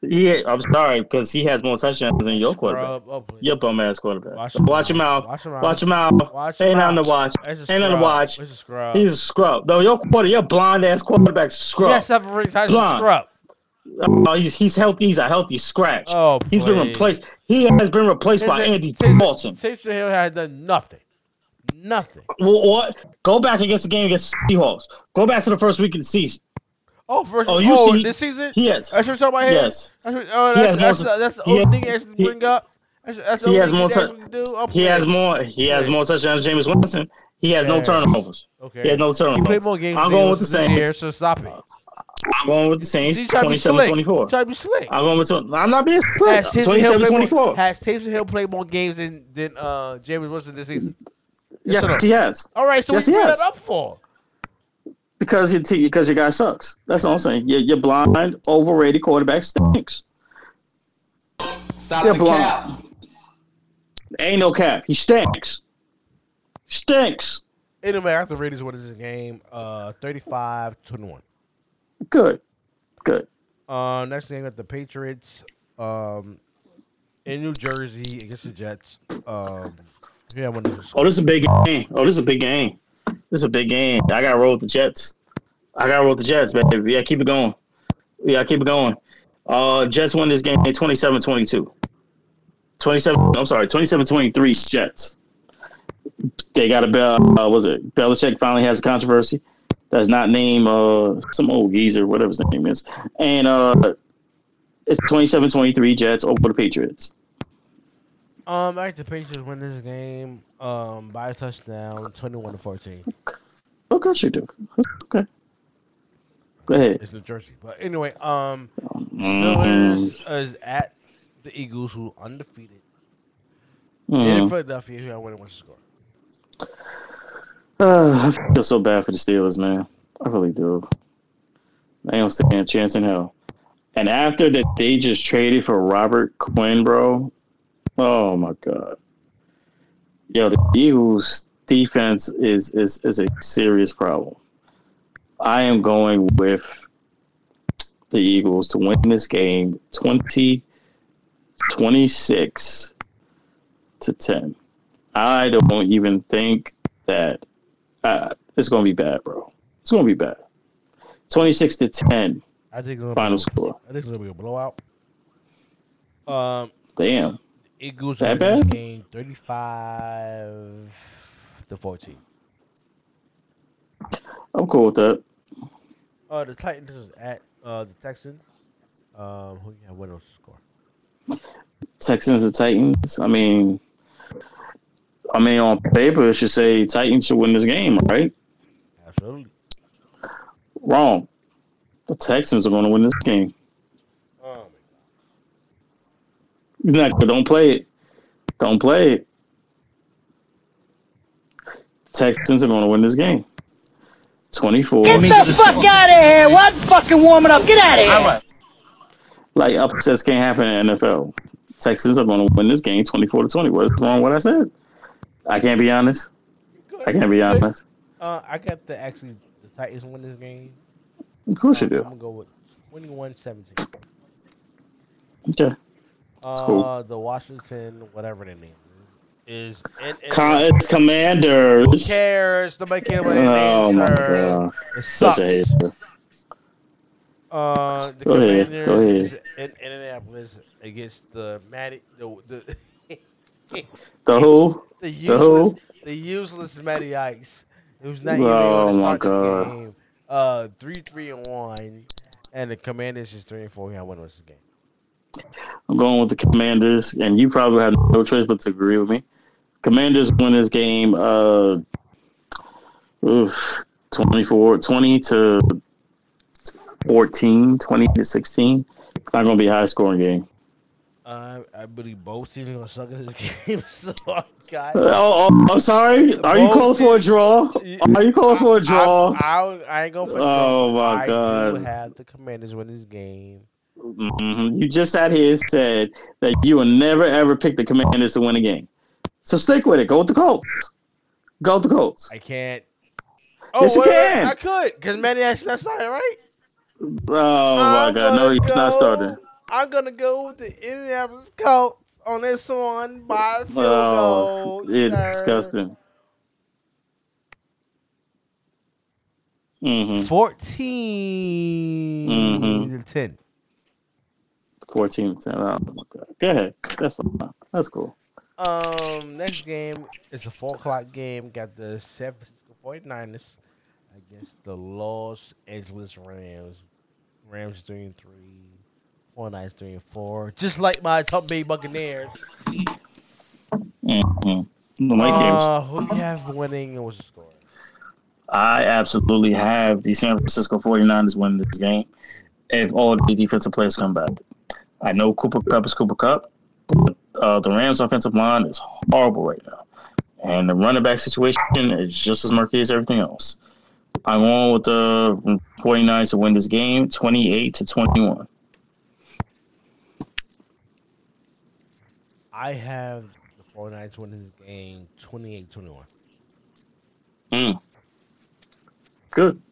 S5: Yeah, I'm sorry because he has more touchdowns than your quarterback.
S4: Scrub. Oh.
S5: Your bum ass quarterback.
S4: Watch
S5: Watch,
S4: him
S5: him
S4: out.
S5: out.
S4: Watch him out.
S5: Watch him out.
S4: Watch
S5: Ain't
S4: out.
S5: to watch. Ain't to
S4: scrub.
S5: watch.
S4: It's a scrub.
S5: He's a scrub. No, your quarter, your blind ass quarterback scrub.
S4: Yes, rings. How's a scrub?
S5: Oh, he's, he's healthy. He's a healthy scratch.
S4: Oh,
S5: he's been replaced. He has been replaced by
S4: Taysom-
S5: Andy
S4: Taysom-
S5: Dalton.
S4: Taysom Hill had done nothing. Nothing.
S5: Well, what? Go back against the game against Seahawks. Go back to the first week of the season.
S4: Oh, first.
S5: Oh,
S4: Oh,
S5: you see-
S4: this season.
S5: Yes. has.
S4: That's what you're talking about here.
S5: Yes.
S4: That's what, oh, that's, that's, the, that's the only thing actually
S5: he-
S4: bring up. That's, that's
S5: he has more
S4: do. Oh,
S5: He has more. He has
S4: Yeah.
S5: more touchdowns Jameis Winston. He has no
S4: Yeah.
S5: turnovers.
S4: Okay.
S5: He has no turnovers.
S4: He played more games.
S5: I'm going with the
S4: this year, so stop it.
S5: I'm going with the Saints.
S4: See, trying to be slick.
S5: 27-24.
S4: Trying to be slick.
S5: I'm going with. I'm not being slick.
S4: Has Taysom Hill played
S5: 27-24.
S4: more? Has Taysom Hill played more games than than uh, Jameis Winston this season?
S5: Yes,
S4: or no?
S5: he has.
S4: All right, so
S5: Yes,
S4: what you that up for?
S5: Because your because your guy sucks. That's all I'm saying. Your, your blind, overrated quarterback stinks.
S8: Stop
S5: You're
S8: the
S5: blind.
S8: cap.
S5: Ain't no cap. He stinks. Stinks.
S4: Anyway, the Raiders winning this game, uh, 35-21.
S5: Good, good.
S4: Uh, next game got the Patriots, um, in New Jersey against the Jets. Um, yeah, the
S5: Oh, this is a big game. Oh, this is a big game. This is a big game. I got to roll with the Jets. I got to roll with the Jets, baby. Yeah, keep it going. Yeah, keep it going. Uh, Jets won this game 27-22. 27, I'm sorry, 27-23 Jets. They got a bell. Uh, was it Belichick finally has a controversy? Does not name uh some old geezer, whatever his name is, and uh, it's 27-23 Jets over the Patriots.
S4: Um, I like the Patriots win this game, um, by a touchdown, twenty-one to fourteen.
S5: Of course you do. Okay. Go ahead.
S4: It's New Jersey, but anyway, um,
S5: Mhm.
S4: Steelers is at the Eagles, who undefeated. In
S5: Mhm.
S4: Philadelphia, who I win wants to score.
S5: Uh, I feel so bad for the Steelers, man. I really do. They don't stand a chance in hell. And after that, they just traded for Robert Quinn, bro. Oh my god. Yo, the Eagles' defense is is is a serious problem. I am going with the Eagles to win this game 20 26 to 10. I don't even think that uh, it's going to be bad, bro. It's going to be bad. 26 to 10
S4: I think it's
S5: final
S4: be,
S5: score.
S4: I think it's gonna be a blowout. Um,
S5: Damn.
S4: Eagles
S5: That bad?
S4: game thirty-five to fourteen.
S5: I'm cool with that.
S4: Uh, the Titans is at uh the Texans. Um, who you have winning score?
S5: Texans and Titans. I mean, I mean, on paper, it should say Titans should win this game, right?
S4: Absolutely.
S5: Wrong. The Texans are going to win this game.
S4: Um,
S5: You're don't play it. Don't play it. Texans are going to win this game. 24.
S2: Get the fuck out of here! What fucking warming up? Get out of here!
S5: Like upsets can't happen in the NFL. Texans are going to win this game 24 to 20. What's wrong with what I said? I can't be honest. I can't be honest.
S4: Uh, I got the actually the Titans win this game.
S5: Of course you do.
S4: I'm gonna go with 21-17.
S5: Okay.
S4: Uh,
S5: cool.
S4: the Washington, whatever their name is, is in, in
S5: Con- it's Commanders.
S4: Who cares? Nobody cares what their
S5: Oh
S4: names are.
S5: god.
S4: It
S5: Such
S4: sucks. Uh, the
S5: Go ahead,
S4: Commanders
S5: go ahead.
S4: is in Indianapolis against the Matty, the <laughs> the,
S5: The who?
S4: the
S5: The who?
S4: useless, the useless Matty Ice, who's not even
S5: Oh
S4: going to start this game. Uh, three, three, and one, and the Commanders is three and four. Yeah, win this game.
S5: I'm going with the Commanders, and you probably have no choice but to agree with me. Commanders win this game uh, oof, 24, 20 to 14, 20 to 16. It's not going to be a high scoring game.
S4: Uh, I believe both teams are gonna suck in this <laughs> game. <laughs> So I got.
S5: Oh, oh, I'm sorry. Are you
S4: Both
S5: calling for a draw? Are you calling for a draw?
S4: I, I, I ain't going for a
S5: Oh,
S4: draw.
S5: my
S4: I do
S5: God.
S4: have the Commanders win this game.
S5: Mhm. You just sat here and said that you will never ever pick the Commanders to win a game. So stick with it. Go with the Colts. Go with the Colts.
S4: I can't. Oh,
S5: Yes, you
S4: wait, wait,
S5: can.
S4: I could, because Manny actually not starting, right?
S5: Oh my
S4: I'm
S5: God! No,
S4: gonna
S5: he's not starting.
S4: I'm gonna go with the Indianapolis Colts on this one by a field
S5: Oh,
S4: goal.
S5: it's
S4: sir.
S5: disgusting. Mm-hmm.
S4: 14
S5: Mhm.
S4: to 10.
S5: 14 10. Oh my God. Go ahead. That's fine. That's cool.
S4: Um, next game is a 4 o'clock game. Got the San Francisco 49ers against the Los Angeles Rams. Rams 3 and 3. 49ers 3 and 4. Just like my Tampa Bay Buccaneers.
S5: Mm-hmm. My games.
S4: Uh, who you have winning and what's the score?
S5: I absolutely have the San Francisco 49ers winning this game if all the defensive players come back. I know Cooper Kupp is Cooper Kupp, but uh, the Rams' offensive line is horrible right now. And the running back situation is just as murky as everything else. I'm on with the 49ers to win this game 28 to 21.
S4: I have the 49ers winning this game 28 21.
S5: Mm. Good.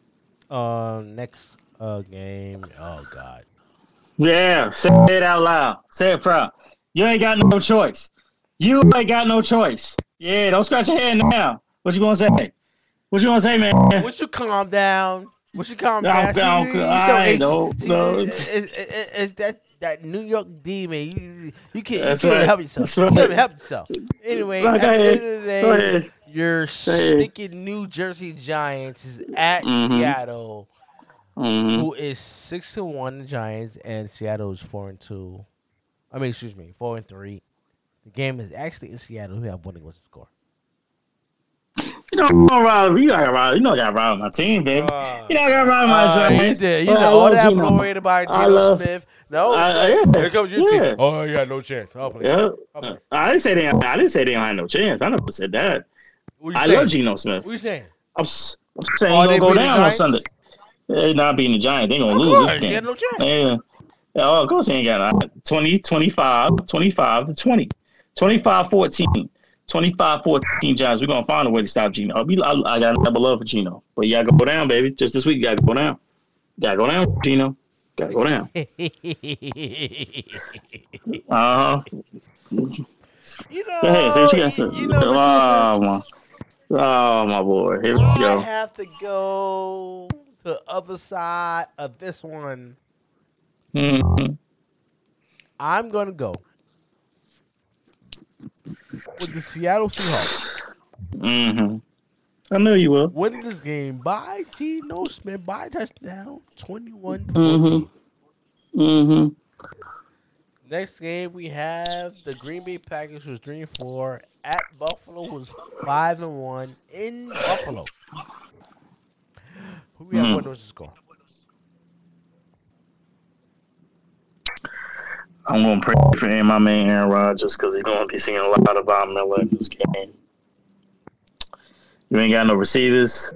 S4: Uh, next uh game. Oh God.
S5: Yeah, say it out loud. Say it proud. You ain't got no choice. You ain't got no choice. Yeah, don't scratch your head now. What you gonna say? What you gonna say, man?
S4: Would you calm down? Would you calm down?
S5: no,
S4: See, you
S5: I
S4: it's-
S5: don't know.
S4: It's that that New York demon. You, you can't,
S5: That's
S4: you can't
S5: right.
S4: help yourself.
S5: That's
S4: You can't help yourself. Anyway, at the end of the day, your stinking New Jersey Giants is at
S5: Mhm.
S4: Seattle,
S5: Mhm.
S4: who is six and one. The Giants and Seattle is four and two. I mean, excuse me, four and three. The game is actually in Seattle. We have one what's the score?
S5: You know, I'm around, you got around, you know, I got around my team, baby. you know, I got around my
S4: Uh, you
S5: Giants.
S4: did. You
S5: Well,
S4: know all
S5: love
S4: that
S5: Geno.
S4: blowing about
S5: I
S4: Geno
S5: love-
S4: Smith. No,
S5: I-
S4: it's like,
S5: yeah,
S4: here comes your
S5: yeah.
S4: team. Oh, you got no chance. I'll play.
S5: Yeah,
S4: I'll play.
S5: I didn't say they. I didn't say they don't have no chance. I never said that. I
S4: saying?
S5: love Geno Smith.
S4: What you saying?
S5: I'm, s- I'm saying
S4: Oh,
S5: he's
S4: they
S5: gonna go
S4: beat the
S5: down on
S4: Giants?
S5: Sunday. They not being the Giants. they're gonna
S4: Of
S5: lose.
S4: course,
S5: this
S4: he
S5: game.
S4: had no chance.
S5: Yeah. Yeah, oh, of course he ain't got it. 20, 25, 25 to 20. 25 14. 25 14 Giants. We're going to find a way to stop Geno. I, I, I got double love for Geno. But you got to go down, baby. Just this week, you got to go down. Got to go down, Geno. Got to go down. <laughs> Uh huh.
S4: you know,
S5: Go ahead. Say what you got to say.
S4: you know,
S5: oh, my. Oh, my boy. Here we go.
S4: I
S5: go.
S4: have to go to the other side of this one.
S5: Mhm.
S4: I'm gonna go with the Seattle Seahawks
S5: Mhm. I know you will.
S4: winning this game by Geno Smith by touchdown, twenty-one to 14.
S5: Mhm. Mhm.
S4: Next game we have the Green Bay Packers who's three and four at Buffalo who's five and one in Buffalo. Who we have what's the score?
S5: I'm gonna pray for my man Aaron Rodgers because he's gonna be seeing a lot of Von Miller in this game. You ain't got no receivers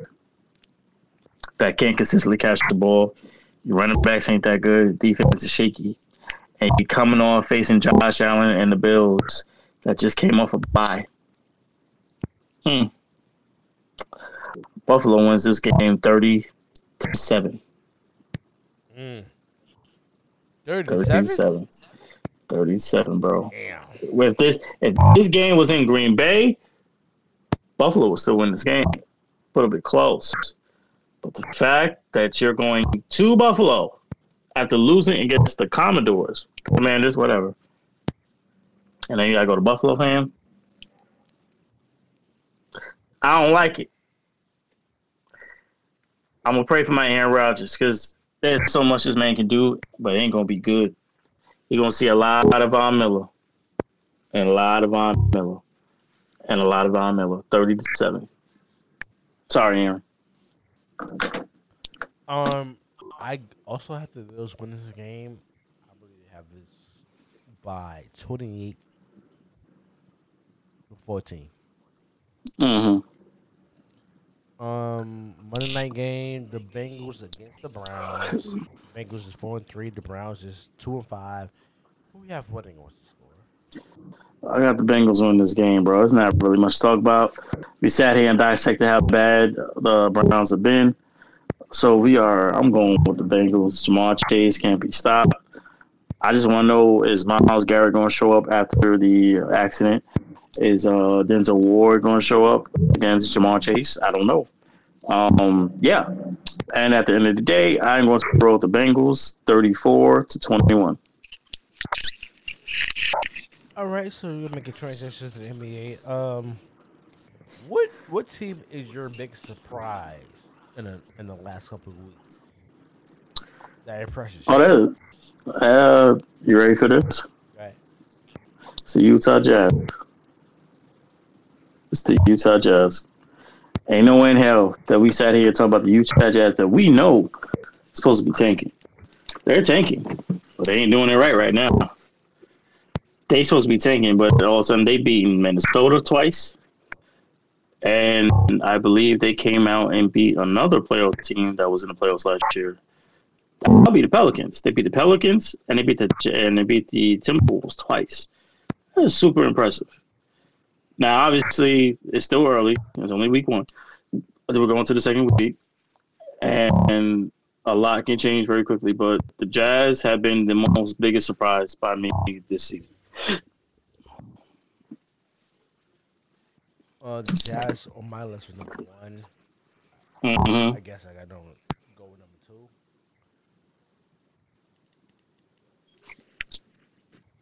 S5: that can't consistently catch the ball. Your running backs ain't that good. Defense is shaky, and you're coming on facing Josh Allen and the Bills that just came off a bye. Hmm. Buffalo wins this game thirty to seven.
S4: Mm.
S5: 37?
S4: 37?
S5: 37, bro.
S4: Damn.
S5: If this if this game was in Green Bay, Buffalo would still win this game. Put a bit close. But the fact that you're going to Buffalo after losing against the Commodores, Commanders, whatever, and then you gotta go to Buffalo, fam. I don't like it. I'm gonna pray for my Aaron Rodgers because there's so much this man can do, but it ain't gonna be good. You're gonna see a lot of Von Miller, and a lot of Von Miller, and a lot of Von Miller. Thirty to seven. Sorry, Aaron.
S4: Um, I also have the Bills win this game. I believe they have this by 28 to 14.
S5: Mm-hmm.
S4: Um, Monday night game, the Bengals against the Browns. Bengals is four and three. The Browns is two and five. Who we have winning on the score?
S5: I got the Bengals winning this game, bro. It's not really much to talk about. We sat here and dissected how bad the Browns have been. So we are. I'm going with the Bengals. Ja'Marr Chase can't be stopped. I just want to know: Is Myles Garrett going to show up after the accident? Is uh, Denzel Ward going to show up against Ja'Marr Chase? I don't know. Um, yeah. And at the end of the day, I'm going to throw the Bengals 34 to 21.
S4: All right, so you're making transitions to the NBA. Um, what what team is your big surprise in a, in the last couple of weeks that impresses you?
S5: Oh, that is. Uh, you ready for this?
S4: Right.
S5: It's the Utah Jazz. It's the Utah Jazz. Ain't no way in hell that we sat here talking about the Utah Jazz that we know is supposed to be tanking. They're tanking, but they ain't doing it right right now. They supposed to be tanking, but all of a sudden they beat Minnesota twice, and I believe they came out and beat another playoff team that was in the playoffs last year. I'll beat the Pelicans. They beat the Pelicans and they beat the and they beat the Timberwolves twice. That's super impressive. Now, obviously, it's still early. It's only week one. We're going to the second week, and a lot can change very quickly. But the Jazz have been the most biggest surprise by me this season.
S4: Uh, the Jazz on my list was number one.
S5: hmm
S4: I guess I got to go with number two.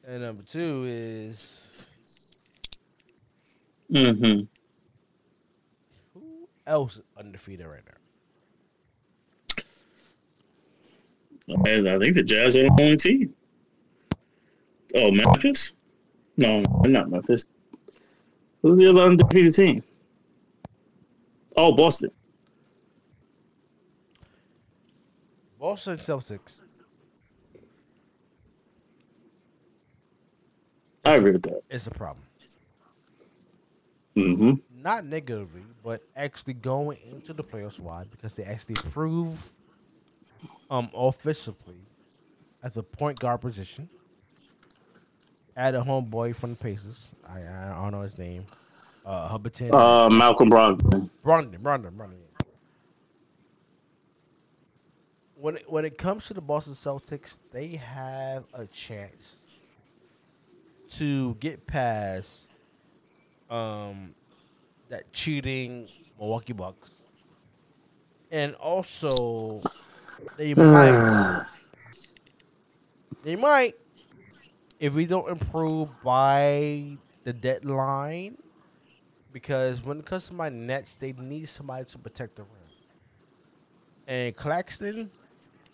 S4: And number two is
S5: hmm
S4: who else is undefeated right now?
S5: And I think the Jazz are the only team. Oh, Memphis? No, not Memphis. Who's the other undefeated team? Oh, Boston.
S4: Boston Celtics.
S5: I agree with that.
S4: It's a problem.
S5: Hmm
S4: Not negatively, but actually going into the playoffs. Why? Because they actually prove um offensively at the point guard position. Add a homeboy from the Pacers. I I don't know his name. Uh, Hubberton.
S5: Uh, Malcolm Brogdon.
S4: Brogdon, Brogdon, Brogdon. When it, when it comes to the Boston Celtics, they have a chance to get past um that cheating Milwaukee Bucks, and also they might they might if we don't improve by the deadline because when it comes to my Nets, they need somebody to protect the rim. And Claxton,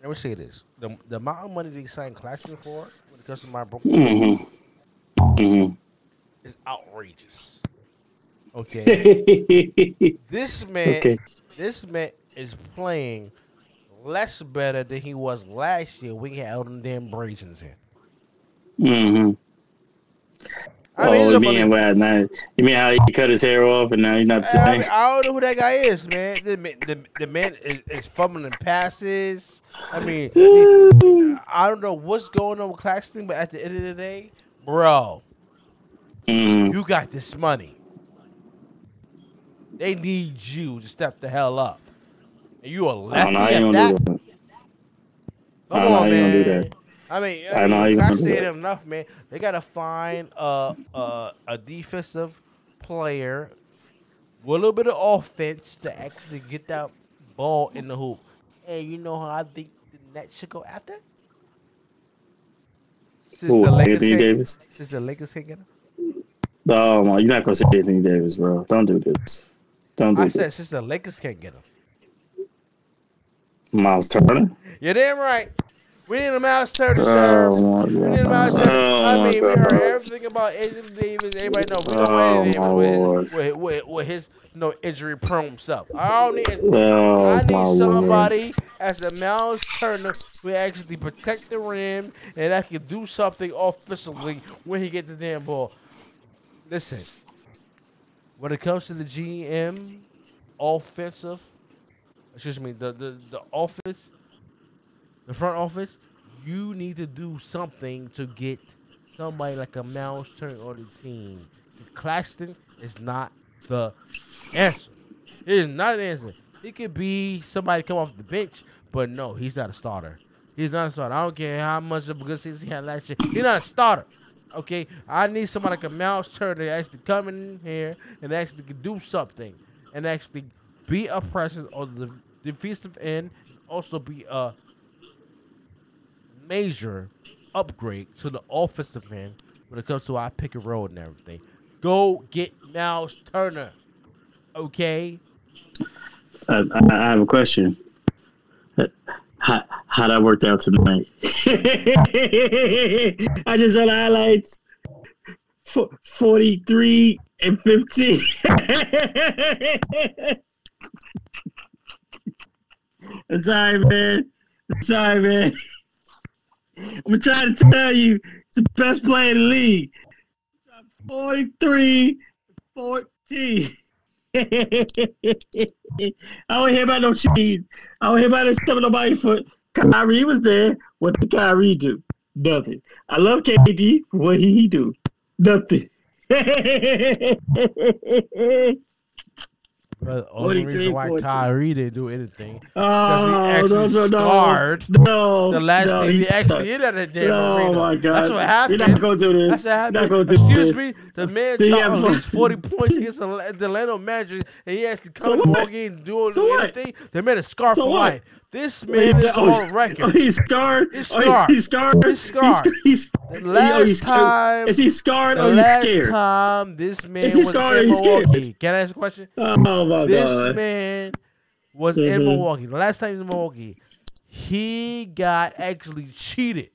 S4: let me say this: the the amount of money they signed Claxton for when it comes to my Brooklyn Nets
S5: hmm
S4: is outrageous. Okay, <laughs> this man,
S5: Okay.
S4: this man is playing less better than he was last year when he had them damn braids in his hair.
S5: hmm
S4: I
S5: oh, you mean what? Now, you mean how he cut his hair off and now he's not the
S4: I, mean, I don't know who that guy is, man. The, the, the man is, is fumbling passes. I mean, he- I don't know what's going on with Claxton, but at the end of the day, bro,
S5: Mhm.
S4: you got this money. They need you to step the hell up. And you a
S5: I don't know how
S4: lefty
S5: you
S4: at
S5: gonna do that.
S4: Come
S5: I don't know
S4: on,
S5: how you gonna do
S4: man. I mean,
S5: I know how you
S4: I
S5: gonna
S4: said
S5: that.
S4: enough, man. They gotta find uh, uh, a defensive player with a little bit of offense to actually get that ball in the hoop. And you know how I think the Nets should go after? Since
S5: Who,
S4: the Lakers
S5: Anthony Davis?
S4: Since the Lakers can't get him.
S5: You're not gonna say Anthony Davis, bro. Don't do this. Don't do
S4: I said since the Lakers can't get him.
S5: Myles Turner.
S4: You're damn right. We need a mouse Turner,
S5: Oh
S4: serve.
S5: my
S4: We need a
S5: god.
S4: mouse turn.
S5: Oh
S4: I mean, we heard everything about Anthony Davis. Everybody know we know
S5: Oh,
S4: Anthony Davis
S5: Lord.
S4: with his, with, with, with his you know, injury prone self. I don't need.
S5: Oh,
S4: I need
S5: Lord.
S4: somebody as the Miles Turner who actually protect the rim and that can do something offensively when he gets the damn ball. Listen, when it comes to the GM offensive, excuse me, the the, the office, the front office, you need to do something to get somebody like a Myles Turner on the team. Claxton is not the answer. It is not the answer. He could be somebody come off the bench, but no, he's not a starter. He's not a starter. I don't care how much of a good season he had last year. He's not a starter. Okay, I need somebody like a Myles Turner to actually come in here and actually do something and actually be a presence on the defensive end, and also be a major upgrade to the offensive end when it comes to our pick and roll and everything. Go get Myles Turner. Okay?
S5: I, I have a question. How how that worked out tonight? <laughs> I just saw highlights. F- Forty-three and fifteen. <laughs> I'm sorry, man. Sorry, man. I'm trying to tell you, it's the best player in the league. 43 14. <laughs> <laughs> I don't hear about no cheating. I don't hear about this stepping my foot. Kyrie was there. What did Kyrie do? Nothing. I love KD. What did he do? Nothing. <laughs>
S4: But the only reason why
S5: 14.
S4: Kyrie didn't do anything
S5: Oh,
S4: he actually
S5: no, no,
S4: scarred
S5: No,
S4: the last
S5: no,
S4: time he actually hit at a damn
S5: Oh
S4: arena.
S5: my god.
S4: That's what happened.
S5: You're not gonna do this.
S4: That's what
S5: You're
S4: happened.
S5: not gonna do
S4: Excuse
S5: this.
S4: me. The man
S5: Did
S4: shot at least 40 points against the, the Orlando Magic, and he actually
S5: So
S4: come to
S5: what?
S4: Milwaukee and do
S5: So what?
S4: anything. They made a scarf
S5: So
S4: for
S5: what?
S4: life. This man is
S5: oh,
S4: on record.
S5: Oh, he's scarred.
S4: He's
S5: Oh,
S4: scarred.
S5: he's scarred.
S4: He's scarred.
S5: He's,
S4: The last
S5: oh, he's,
S4: time-
S5: Is he scarred or he's
S4: last time this man
S5: Is he
S4: was
S5: scarred
S4: in
S5: scared?
S4: Milwaukee, can I ask a question?
S5: Oh my
S4: This
S5: god.
S4: man was in
S5: Mhm.
S4: Milwaukee. The last time he was in Milwaukee, he got actually cheated.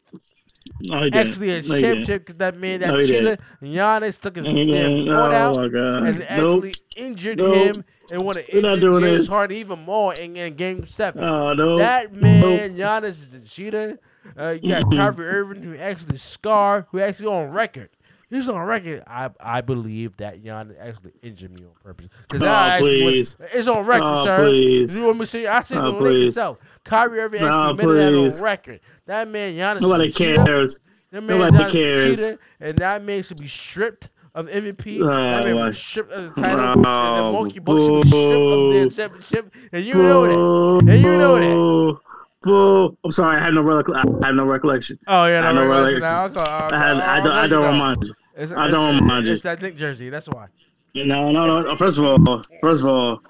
S5: No, he didn't.
S4: Actually, a
S5: No,
S4: championship because that man, that
S5: No, he
S4: cheated, Giannis took his
S5: No,
S4: damn
S5: didn't.
S4: foot out
S5: Oh my god.
S4: and
S5: Nope.
S4: actually injured
S5: Nope.
S4: him and want to injure James
S5: this.
S4: Harden even more in, in Game Seven.
S5: Oh no.
S4: That man, Giannis is a cheater. Uh, you got
S5: Mhm.
S4: Kyrie Irving, who actually scarred, who actually on record. He's on record. I I believe that Giannis actually injured me on purpose. Because
S5: Oh, please.
S4: it's on record,
S5: Oh,
S4: sir.
S5: please.
S4: You want me to see? I see
S5: Oh,
S4: the link itself. Kyrie Irving actually
S5: Oh,
S4: admitted that on record. That man, Giannis,
S5: Nobody
S4: is a cheater.
S5: cares.
S4: That man,
S5: Nobody
S4: Giannis
S5: cares.
S4: cheater, and that man should be stripped of MVP.
S5: Oh,
S4: that man was stripped of the title, and the
S5: Oh,
S4: Milwaukee Bucks should be stripped of their championship. And you know that. And you know that.
S5: Boo. Boo. I'm sorry. I have no recollect. I have no recollection.
S4: Oh yeah,
S5: I
S4: no,
S5: know
S4: no, no,
S5: they-
S4: I'll go, I'll,
S5: I, have,
S4: I'll,
S5: I don't. I don't
S4: know.
S5: remind you.
S4: It's,
S5: I don't
S4: it's,
S5: remind you.
S4: It's that Nick jersey. That's why.
S5: No, no, no. First of all, first of all,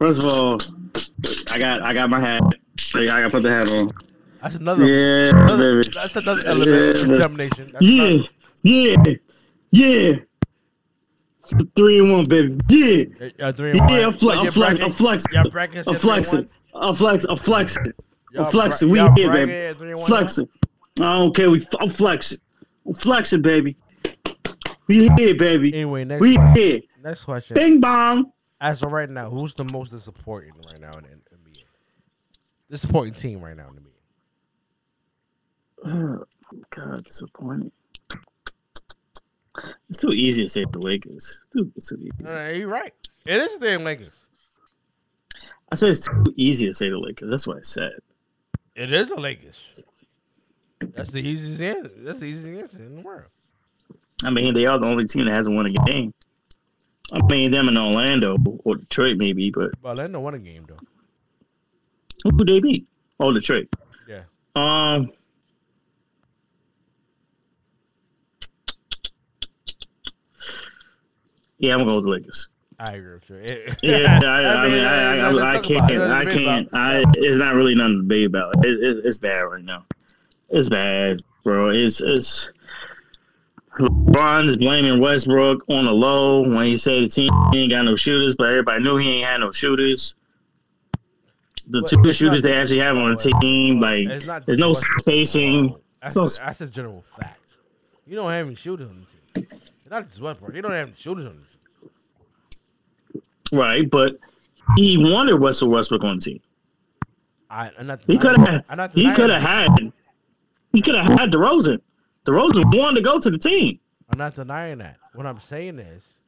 S5: first of all, I got, I got my hat. I got to put the hat on.
S4: That's another.
S5: Yeah,
S4: another
S5: baby.
S4: that's another element of
S5: Yeah.
S4: determination. That's
S5: Yeah,
S4: another-
S5: yeah, yeah. Three and one, baby. Yeah,
S4: Uh, three and one.
S5: yeah. I'm, flex, I'm, flex, I'm flexing. I'm
S4: your three and
S5: flexing.
S4: one?
S5: I'm flex. I'm flexing. I'm flexing. We here, baby.
S4: at three and one
S5: Flexing. Care. We. I'm flexing. I'm flexing, baby. We here, baby.
S4: Anyway, next
S5: We
S4: question.
S5: here.
S4: Next question.
S5: Bing bong.
S4: As of right now, who's the most disappointing right now in the NBA? Disappointing team right now in the NBA.
S5: Oh, <sighs> God, disappointing. It's too easy to say the Lakers. It's too, it's too easy.
S4: Uh, you're right. It is the damn Lakers.
S5: I said it's too easy to say the Lakers. That's what I said.
S4: It is the Lakers. That's the easiest answer. That's the easiest answer in the world.
S5: I mean, they are the only team that hasn't won a game. I mean, them in Orlando or Detroit maybe, but
S4: Orlando won a game though.
S5: who would they beat? Oh, Detroit.
S4: Yeah.
S5: Um. Yeah, I'm gonna go with the Lakers.
S4: I agree with you. <laughs>
S5: Yeah, I, I, <laughs> mean, I, I, I, can't,
S4: about it. Let's
S5: I can't. I, it's not really nothing to be about. It, it, it's bad right now. It's bad, bro. It's it's. LeBron's blaming Westbrook on the low when he said the team ain't got no shooters, but everybody knew he ain't had no shooters. The
S4: But
S5: two shooters they actually have on the team, like there's no spacing.
S4: That's,
S5: No
S4: a, that's a general fact. You don't have any shooters on the team. Not just Westbrook. You don't have any shooters on the team.
S5: Right, but he wanted Russell Westbrook on the team.
S4: I, I'm not
S5: He could have. He could have had. He could have had DeRozan. DeRozan wanted to go to the team.
S4: I'm not denying that. What I'm saying is,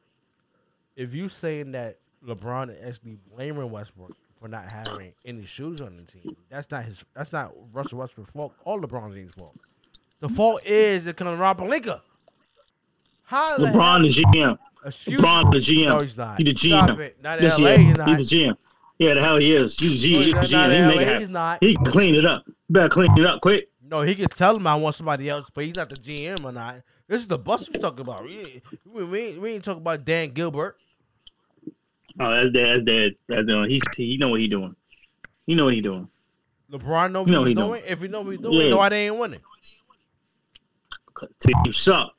S4: if you saying that LeBron is actually blaming Westbrook for not having any shooters on the team, that's not his. That's not Russell Westbrook's fault All LeBron James' fault. The fault is the Rob Pelinka. How
S5: LeBron the GM.
S4: Excuse
S5: LeBron the GM.
S4: No, he's not.
S5: He the
S4: Stop
S5: GM.
S4: it. Not
S5: Yes,
S4: LA,
S5: yeah.
S4: he's not.
S5: He's the GM. Yeah, the hell he is. He's the GM.
S4: he's
S5: the GM. He
S4: in
S5: make it happen.
S4: he's not.
S5: He can clean it up. Better clean it up quick.
S4: No, he can tell him I want somebody else, but he's not the GM or not. This is the bus we talking about. We, ain't- we, we, ain't, we ain't talking about Dan Gilbert.
S5: Oh, that's dead. That's dead. That's dead. He's he know what he doing. He know what he doing.
S4: LeBron know what he's doing. If he know what he's doing,
S5: Yeah.
S4: he know why they ain't winning.
S5: Team suck.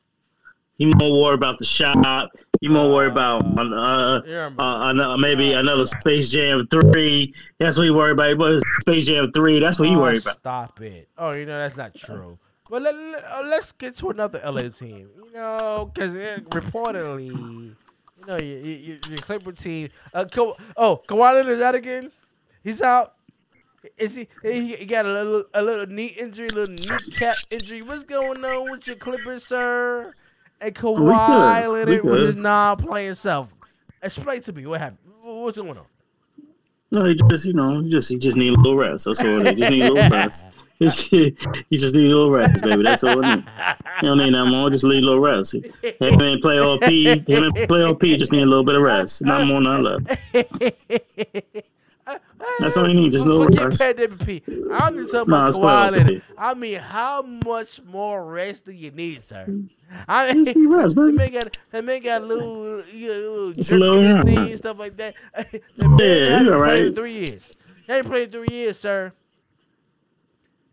S5: He more worried about the shot. He more worried about uh, uh, another, maybe another Space Jam three. That's what he worried about. But Space Jam three. That's what he
S4: Oh,
S5: worried about.
S4: Stop it. Oh, you know that's not true. But let, let, uh, let's get to another LA team. You know, because reportedly, you know, your, your, your Clipper team. Uh, Ka- oh, Kawhi Leonard's out again. He's out. Is he? He he got a little a little knee injury, a little kneecap injury. What's going on with your Clippers, sir? And Kawhi.
S5: Oh, we
S4: Leonard with his
S5: good.
S4: non-playing self. Explain to me what happened. What's going on?
S5: No, he just you know he just he just need a little rest. That's all. He just need a little rest. <laughs> He you just need a little rest, baby. That's all it needs. You don't need that more. Just need a little rest. Him and Playoff P. Him and Playoff P. Just need a little bit of rest. Not more, not less. That's all you need, just a little
S4: Forget
S5: rest.
S4: pandemic P. I don't need to
S5: Nah,
S4: about Kawhi
S5: playoffs,
S4: Leonard.
S5: P.
S4: I mean, how much more rest do you need, sir? I mean,
S5: Just need rest,
S4: They got, they got a little, you know, little
S5: It's a little,
S4: thing and stuff like that. <laughs> man
S5: Yeah, you all right.
S4: three years. He ain't played three years, sir.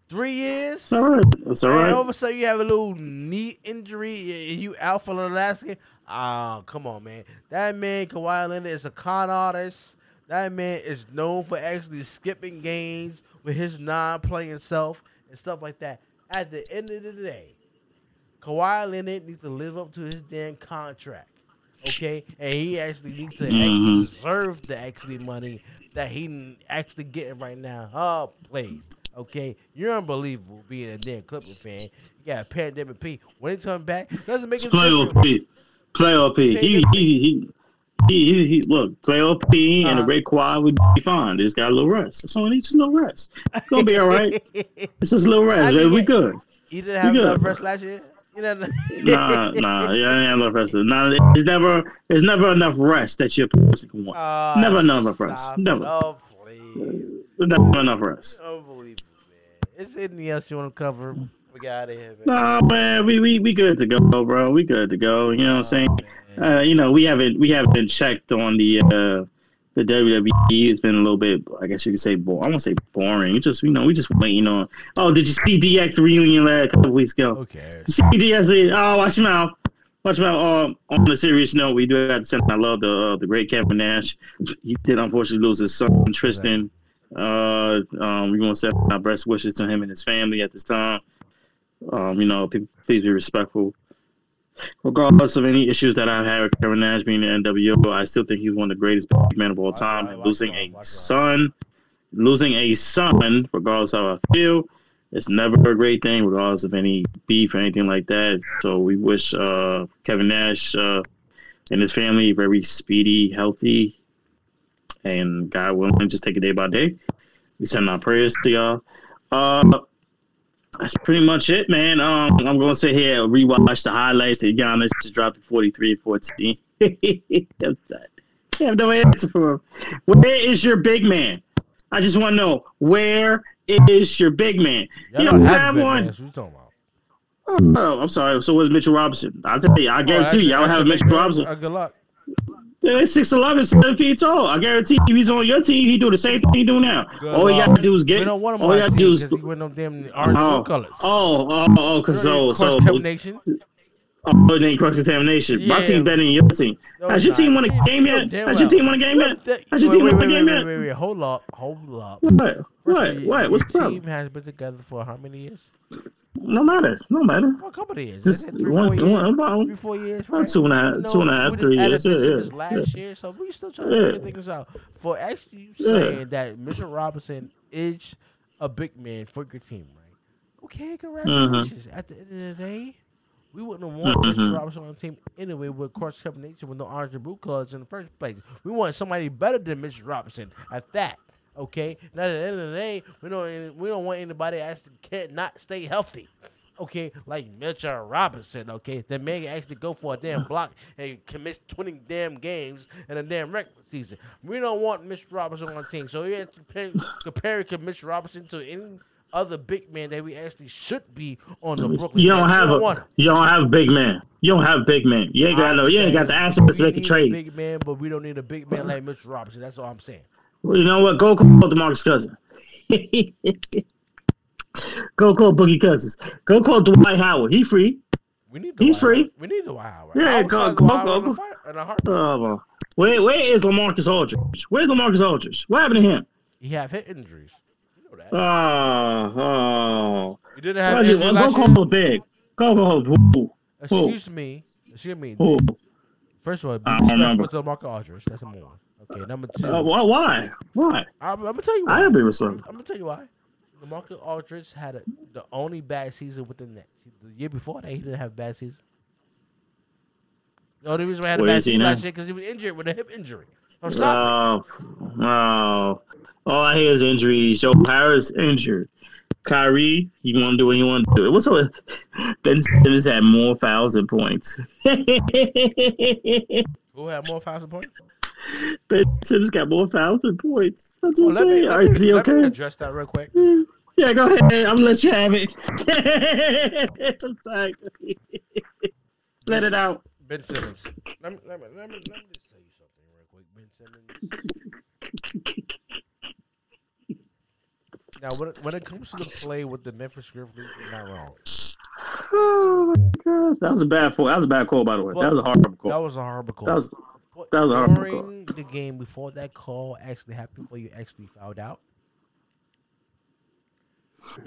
S4: Three years?
S5: All right. That's all
S4: And
S5: right.
S4: all of a sudden you have a little knee injury you out for the last game. Ah, come on, man. That man, Kawhi Leonard, is a con artist. That man is known for actually skipping games with his non-playing self and stuff like that. At the end of the day, Kawhi Leonard needs to live up to his damn contract. Okay, and he actually needs to actually
S5: Mhm.
S4: deserve the actually money that he actually getting right now. Oh, please. Okay, you're unbelievable being a damn Clipper fan. You got a pandemic P. When he come back, doesn't make it
S5: Playoff P. Playoff P. He, he, he, he, he, he, look, Playoff P and
S4: Uh-huh.
S5: a great quad would be fine. Just got a little rest. That's all he needs, just a little rest. It's gonna be all right. <laughs> It's just a little rest, baby. We good.
S4: You didn't have enough rest last year. You know, <laughs>
S5: Nah, nah, yeah, I ain't enough rest. Nah, there's never, there's never enough rest that your person can want.
S4: Oh,
S5: Never enough rest.
S4: it.
S5: Never.
S4: Oh, please.
S5: Never enough rest.
S4: Unbelievable, man. Is anything else you want to cover? We got out of here, man.
S5: Nah, man, we, we we good to go, bro. We good to go. You know what I'm saying? Uh, you know, we haven't we haven't checked on the uh the WWE. It's been a little bit, I guess you could say, bo- I won't say boring. It's just you know we just waiting on. Oh, did you see DX reunion last couple of weeks ago? Okay. see DX? Oh, watch him out. Watch him out. Um, on a serious note, we do have to send. I love the uh, the great Kevin Nash. He did unfortunately lose his son Tristen. Uh, um, we want to send our best wishes to him and his family at this time. Um, you know, people, please be respectful. Regardless of any issues that I've had with Kevin Nash being in the NWO, I still think he's one of the greatest big men of all time.
S4: watch
S5: losing a
S4: out, watch it
S5: son, losing a son, regardless of how I feel, it's never a great thing, regardless of any beef or anything like that. So we wish uh, Kevin Nash uh, and his family very speedy, healthy, and God willing, just take it day by day. We send our prayers to y'all. Uh, that's pretty much it, man. Um, I'm gonna sit here and rewatch the highlights that Giannis just dropped at 43 and 14. That's that. I have no answer for him. Where is your big man? I just want to know where is your big man?
S4: Y'all
S5: you
S4: don't
S5: don't
S4: have
S5: have one.
S4: man. What you talking about?
S5: Oh, I'm sorry. So was Mitchell Robinson. I'll tell you. I guarantee you, y'all
S4: Oh,
S5: have Mitchell Robinson.
S4: uh, Good luck.
S5: Yeah, he's 6'11", 7 feet tall. I guarantee you, he's on your team. He do the same thing he do now.
S4: Good
S5: all he got to do is get.
S4: don't want him
S5: all
S4: on
S5: he
S4: our
S5: got to do is.
S4: he went them damn
S5: Oh,
S4: colors.
S5: oh, oh, oh, cause so, so,
S4: Cross contamination.
S5: oh, then cross contamination. My team better than your team.
S4: No,
S5: Has your
S4: it's
S5: team won a game yet?
S4: damn
S5: Has your team won a game yet? Has your team won a
S4: wait,
S5: game
S4: wait,
S5: yet?
S4: wait, wait, wait, hold up, hold up.
S5: What? What? What? What's the problem?
S4: team has been together for how many years?
S5: No matter. No matter.
S4: For a couple of years.
S5: Just
S4: three,
S5: one-
S4: four years?
S5: one- about-
S4: three, four years, right?
S5: two and a half-
S4: You know,
S5: two and a half, three years, yeah, yeah,
S4: last year, so we still trying to figure things out. For actually
S5: Yeah.
S4: saying that Mitchell Robinson is a big man for your team, right? Okay, congratulations. At the end of the day, we wouldn't have wanted Mitchell
S5: Mhm.
S4: Robinson on the team anyway with cross combination with no orange and blue colors in the first place. We want somebody better than Mitchell Robinson at that. Okay, and at the end of the day, we don't we don't want anybody that actually can't not stay healthy. Okay, like Mitchell Robinson. Okay, that man actually go for a damn block and commits twenty damn games in a damn regular season. We don't want Mitchell Robinson on the team. So you have to compare, compare Mitchell Robinson to any other big man that we actually should be on the Brooklyn.
S5: You don't have
S4: We
S5: a. You don't have a big man. You don't have a big man. You ain't got no. You ain't got the assets to make a trade.
S4: Big man, but we don't need a big man like Mitchell Robinson. That's all I'm saying.
S5: Well, you know what? Go call hmm. DeMarcus Cousins. <laughs> Go call Boogie Cousins. Go call Dwight Howard. He free.
S4: We need the
S5: He's free.
S4: We need the Howard.
S5: Yeah, go- go-
S4: Dwight
S5: go- go.
S4: fire- in a heartbeat.
S5: Oh, well. where where is LaMarcus Aldridge? Where's LaMarcus Aldridge? What happened to him?
S4: He have hip injuries. You know that.
S5: Oh, oh.
S4: You didn't have injuries
S5: Go
S4: last year?
S5: call big. Go call who?
S4: Excuse me. Excuse me.
S5: Who?
S4: First of all,
S5: I don't remember.
S4: Mark Aldridge. That's number one. Okay, number two.
S5: Uh, why? Why? Why?
S4: I'm, I'm gonna tell you
S5: I
S4: why.
S5: gotta be
S4: I'm. I'm gonna tell you why. Marcus Aldridge had a, the only bad season with the Nets. The year before that, he didn't have a bad season. The only reason why he had a
S5: Where
S4: bad season last year because he was injured with a hip injury. Oh, stop
S5: Oh, oh. All I hear is injuries. Joe Harris injured. Kyrie, you want to do what you want to do. What's up? <laughs> Ben Simmons had more fouls than points. <laughs>
S4: Who had more fouls and points?
S5: Ben Simmons got more fouls than points. I'm just
S4: let me,
S5: saying.
S4: let
S5: All
S4: me-
S5: right, is he
S4: let me
S5: okay?
S4: address that real quick. <laughs>
S5: Yeah, go ahead. I'm gonna let you have it. <laughs> Sorry. let it out.
S4: Ben Simmons. Let me, let me, let me, let me just say something real quick. Ben Simmons. Now, when it, when it comes to the play with the Memphis Grizzlies, you're not wrong. <sighs>
S5: Oh my god, that was a bad call. That was a bad call, by the way. that was a horrible call.
S4: That was a horrible call.
S5: That was
S4: But
S5: that was a horrible call.
S4: during the game before that call actually happened, before you actually fouled out,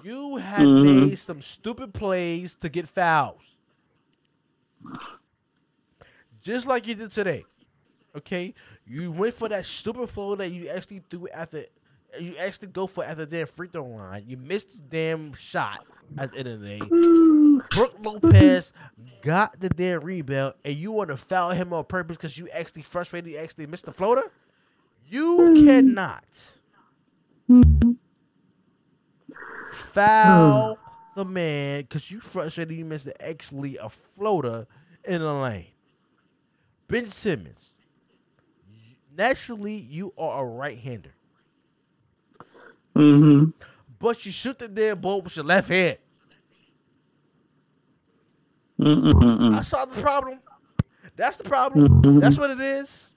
S4: you had
S5: Mhm.
S4: made some stupid plays to get fouls, just like you did today. Okay, you went for that stupid foul that you actually threw after. You actually go for at the damn free throw line. You missed the damn shot at the end of the day. Brook Lopez got the damn rebound, and you want to foul him on purpose because you actually frustrated, you actually missed the floater. You cannot foul the man because you frustrated, you missed actually a floater in the lane. Ben Simmons, naturally, you are a right-hander,
S5: Mm-hmm.
S4: but you shoot the damn ball with your left hand.
S5: Mm-mm-mm.
S4: I saw the problem. That's the problem. That's what it is.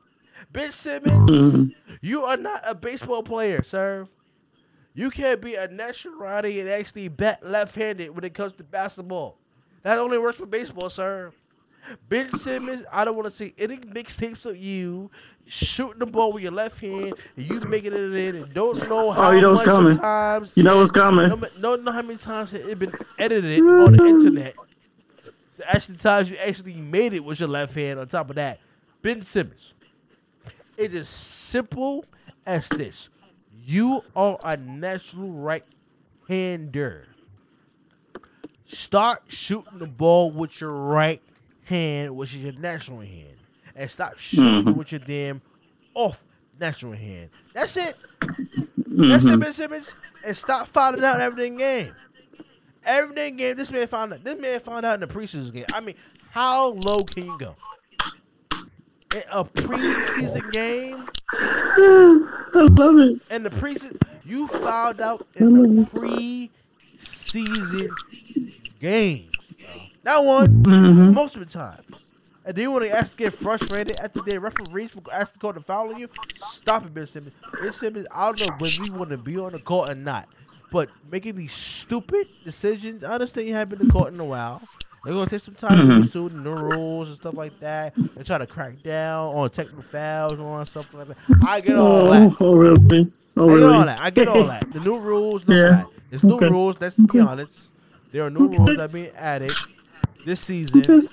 S4: Bitch Simmons, you are not a baseball player, sir. You can't be a nationality and actually bat left-handed when it comes to basketball. That only works for baseball, sir. Ben Simmons, I don't want to see any mixtapes of you shooting the ball with your left hand and you making it in and don't know how
S5: Oh, you know
S4: much
S5: coming.
S4: times
S5: You know what's coming.
S4: no, don't know how many times it been edited on the internet. The actually times you actually made it with your left hand. On top of that, Ben Simmons. It is simple as this: you are a natural right-hander. Start shooting the ball with your right hand, which is your natural hand, and stop shooting
S5: Mhm.
S4: with your damn off natural hand. That's it. That's it. Ben Simmons. And stop finding out everything game. Everything game. This man found out. This man found out in the preseason game. I mean, how low can you go? In a preseason game,
S5: I love it.
S4: in the preseason, you found out in the preseason games. Not one,
S5: Mhm.
S4: multiple times. And then when they ask to get frustrated after their referees will ask the court to foul on you, stop it, Ben Simmons. Ben Simmons, I don't know whether you want to be on the court or not, but making these stupid decisions, I understand you haven't been to court in a while. They're gonna take some time to
S5: Mhm.
S4: use to the new rules and stuff like that. They try to crack down on technical fouls and stuff like that. I get all that.
S5: Oh, oh, really? Oh,
S4: I
S5: really?
S4: get all that. I get all that. The new rules, no <laughs>
S5: Yeah.
S4: that. There's new
S5: Okay.
S4: rules. Let's be honest. There are new rules that are being added this season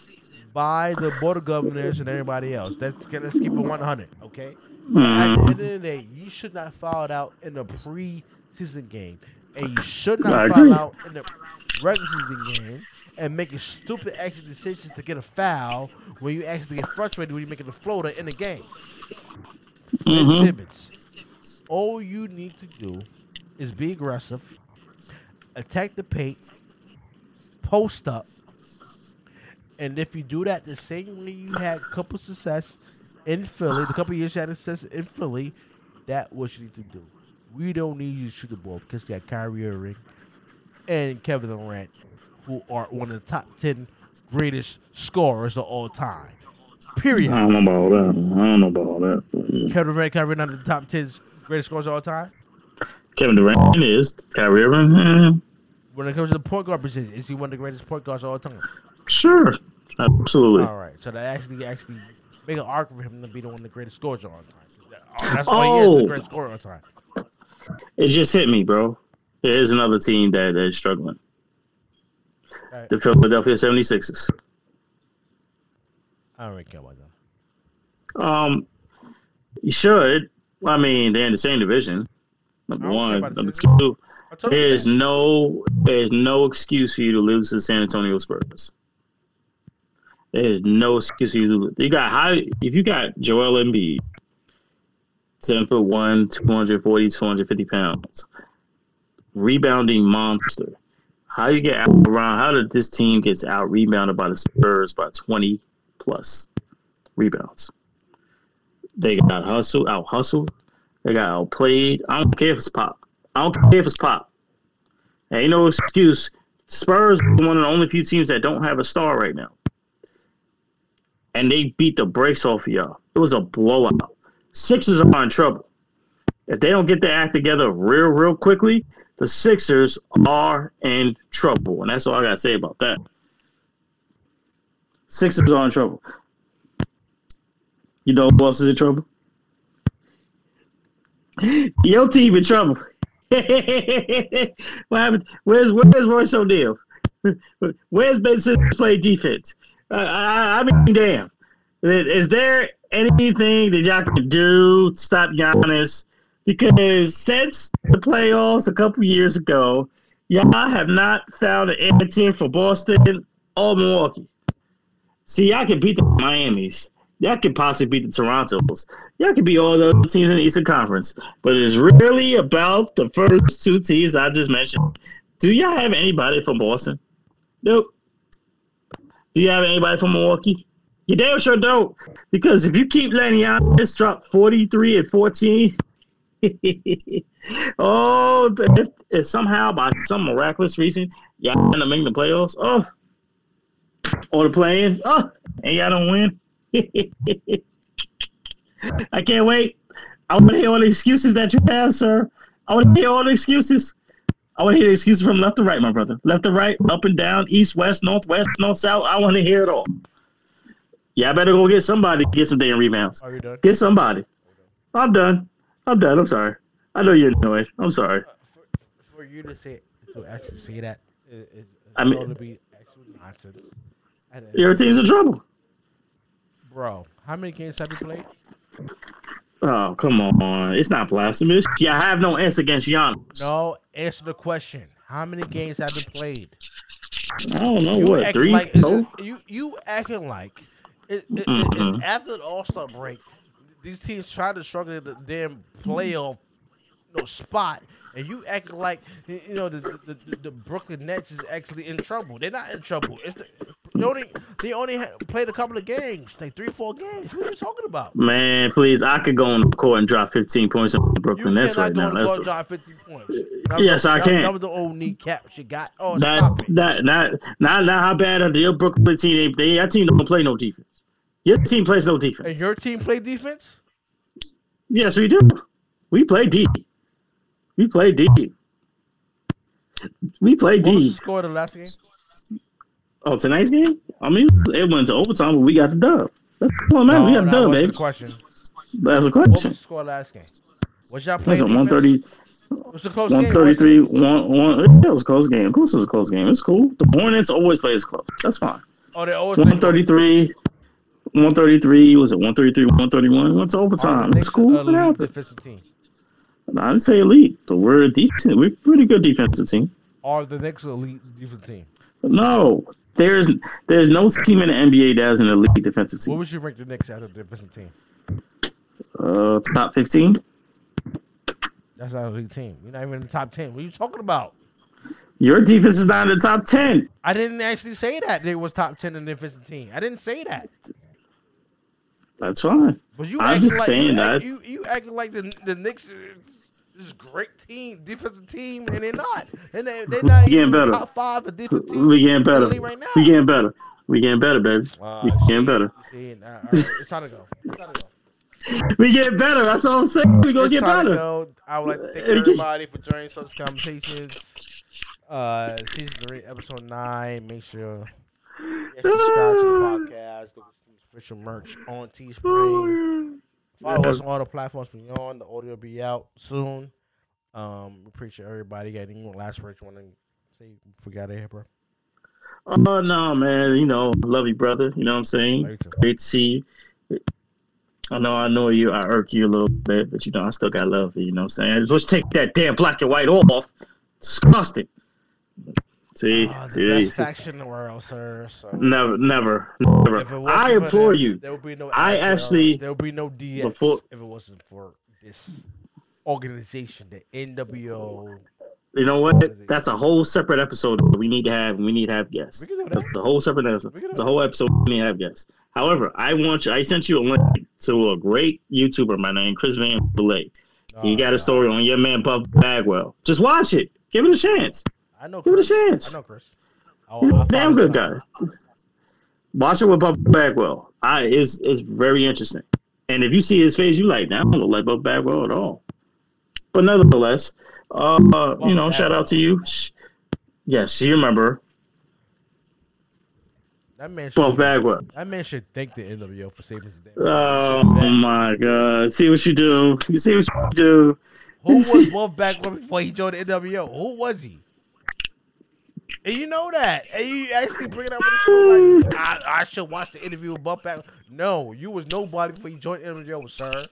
S4: by the board of governors and everybody else. Let's let's keep it 100, okay? At the end of the day, you should not foul out in the preseason game, and you should not foul out in the regular season game and making stupid action decisions to get a foul when you actually get frustrated when you're making a floater in the game. Ben
S5: Mhm.
S4: Simmons, all you need to do is be aggressive, attack the paint, post up, and if you do that the same way you had a couple success in Philly, the couple years you had success in Philly, that what you need to do. We don't need you to shoot the ball because you got Kyrie Irving and Kevin Durant, who are one of the top ten greatest scorers of all time. Period.
S5: I don't know about all that. I don't know about all that.
S4: Kevin Durant, Kyrie, none of the top ten greatest scorers of all time.
S5: Kevin Durant is Kyrie Irving. eh,
S4: When it comes to the point guard position, is he one of the greatest point guards of all time?
S5: Sure, absolutely.
S4: All right, so that actually actually make an arc for him to be the one the greatest scorers of all time. That's why he is
S5: Oh.
S4: the greatest scorer of all time.
S5: It just hit me, bro. There is another team that, is struggling.
S4: Right.
S5: The Philadelphia 76ers.
S4: I don't really care about that.
S5: Um, you should. I mean, they're in the same division. Number
S4: I don't care
S5: one, number two.
S4: I told you
S5: There's no, there's no excuse for you to lose to the San Antonio Spurs. There's no excuse you. You got high. If you got Joel Embiid, seven foot one, 240, 250 pounds, rebounding monster. How you get out around? How did this team gets out rebounded by the Spurs by twenty plus rebounds? They got hustled, out hustled. They got outplayed. I don't care if it's pop. I don't care if it's pop. Ain't no excuse. Spurs one of the only few teams that don't have a star right now. And they beat the brakes off of y'all. It was a blowout. Sixers are in trouble. If they don't get their act together real, real quickly, the Sixers are in trouble. And that's all I got to say about that. Sixers are in trouble. You know who else is in trouble? <laughs> Your team in trouble. <laughs> what happened? Where's Where's Royce O'Neale? <laughs> Where's Ben Simmons play defense? I, I, mean, damn. Is there anything that y'all can do to stop Giannis? Because since the playoffs a couple years ago, y'all have not found an answer for Boston or Milwaukee. See, y'all can beat the Miami's. Y'all could possibly beat the Toronto's. Y'all could beat all the other teams in the Eastern Conference. But it's really about the first two teams I just mentioned. Do y'all have anybody from Boston? Nope. Do you have anybody from Milwaukee? You damn sure don't. Because if you keep letting Giannis drop 43 and 14, <laughs> oh, if, if somehow by some miraculous reason y'all end up making the playoffs, oh, or the playing, oh, and y'all don't win. <laughs> I can't wait. I want to hear all the excuses that you have, sir. I want to hear all the excuses. I want to hear excuses from left to right, my brother. Left to right, up and down, east, west, northwest, north, south. I want to hear it all. Yeah, I better go get somebody to get some damn rebounds.
S4: Are you done?
S5: Get somebody. I'm done. I'm done. I'm sorry. I know you're annoyed. I'm sorry.
S4: For, for you to say to actually say that, it, it,
S5: I mean-
S4: to be actual nonsense. Uh,
S5: Your team's in trouble.
S4: bro, how many games have you played?
S5: Oh, come on. It's not blasphemous. Yeah, I have no answer against Giannis.
S4: No, answer the question. How many games have you played?
S5: I don't know
S4: You
S5: what. Three?
S4: like
S5: four?
S4: a- you you acting like it, it, it- it's mm-hmm. after the All Star break. These teams try to struggle at the damn playoff you know, spot, and you acting like you know the, the, the, the Brooklyn Nets is actually in trouble. They're not in trouble. It's the, they only they only played a couple of games, like three four games. What are you talking about?
S5: Man, please, I could go on the court and drop 15 points on the
S4: You
S5: Brooklyn Nets
S4: cannot
S5: right now. That's
S4: and drop fifty points. Uh, that was
S5: Yes,
S4: the-
S5: I
S4: that-
S5: can.
S4: That was the old kneecap she got. Oh,
S5: that, that, not, not, not how bad are the Brooklyn team. They, they, that team don't play no defense. Your team plays no defense.
S4: And your team play defense?
S5: Yes, we do. We play D. We play D. We play
S4: What was
S5: D.
S4: the score the last game?
S5: Oh, tonight's game? I mean, it went to overtime, but we got the dub. That's all man. we got the dub, baby.
S4: the question.
S5: That's a
S4: What was
S5: question.
S4: the score last game? Was y'all playing
S5: a 130,
S4: It's a close game.
S5: 133, one, one. It was a close game. Of course, it was a close game. It's cool. The Hornets always play as close. That's fine.
S4: Oh, they always play
S5: 133, 133. Was it 133, 131? Went to overtime.
S4: Knicks
S5: It's cool.
S4: a
S5: It
S4: elite
S5: happened.
S4: defensive team?
S5: I didn't say elite, but we're a decent. We're pretty good defensive team.
S4: Are the Knicks a elite defensive team?
S5: No, there's there's no team in the NBA that has an elite defensive team.
S4: What would you rank the Knicks as a defensive team?
S5: Uh, top 15.
S4: That's not an elite team. You're not even in the top ten. What are you talking about?
S5: Your defense is not in the top 10.
S4: I didn't actually say that they was top ten in the defensive team. I didn't say that.
S5: That's fine.
S4: But you
S5: I'm just
S4: like
S5: saying
S4: you,
S5: that.
S4: act, you you acting like the the Knicks is this great team, defensive team, and they're not. And they they're not even
S5: better.
S4: top five of defensive teams.
S5: We getting better.
S4: right now.
S5: We getting better. We getting better, baby.
S4: Uh,
S5: we getting better.
S4: See, nah, all right, it's time to go. It's time to go.
S5: We getting better. That's all I'm saying. We gonna
S4: It's
S5: get better.
S4: go. I would like to thank everybody for joining such conversations. Uh, season three, episode nine. Make sure you subscribe to the podcast. Go get some official merch on Teespring. Follow us on all the platforms we on. The audio will be out soon. Um, we appreciate everybody. Got any last words you want to say? Forgot it bro.
S5: Oh no, man. You know, love you, brother. You know what I'm saying?
S4: Love you too.
S5: Great to see you. I know I know you. I irk you a little bit, but you know I still got love for you. You know what I'm saying? Let's take that damn black and white off. Disgusting. See,
S4: Ah, the
S5: see,
S4: best faction in the world, sir. So.
S5: never, never, never. I implore you.
S4: There would be no.
S5: I actually-
S4: There would be no DX
S5: Before-
S4: if it wasn't for this organization, the NWO
S5: You know what? That's a whole separate episode we need to have. We need to have guests.
S4: We can do that.
S5: The whole separate episode.
S4: We can do
S5: It's a whole episode we need to have guests. However, I want you. I sent you a link to a great YouTuber My name Chris Van. He
S4: Oh,
S5: got a story on your man Buff Bagwell. Just watch it. Give it a chance.
S4: I know
S5: Give it a chance.
S4: I know Chris. Oh, I
S5: a damn good guy. Watch it with Buff Bagwell. I is is very interesting. And if you see his face, you like, that I don't look like Buff Bagwell at all. But nevertheless, uh, you know, shout out to you. Yes, you remember
S4: That man should.
S5: Bagwell.
S4: That man should thank the NWO for saving his day.
S5: Oh my God! See what you do. You see what you do.
S4: Who <laughs> was Buff Bagwell before he joined the NWO? Who was he? And you know that. And you actually bring it up with the show like, I, I should watch the interview with Buff Bagwell. No, you was nobody before you joined NWO, sir.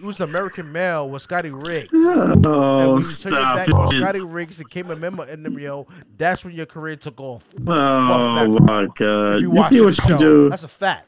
S4: You was American male with Scotty Riggs. and
S5: Oh,
S4: when you turn your
S5: stop
S4: back
S5: it.
S4: Scotty Riggs and became a member of NWO, that's when your career took off.
S5: Oh my God!
S4: If
S5: You,
S4: you
S5: see what
S4: show,
S5: you do.
S4: that's a fact.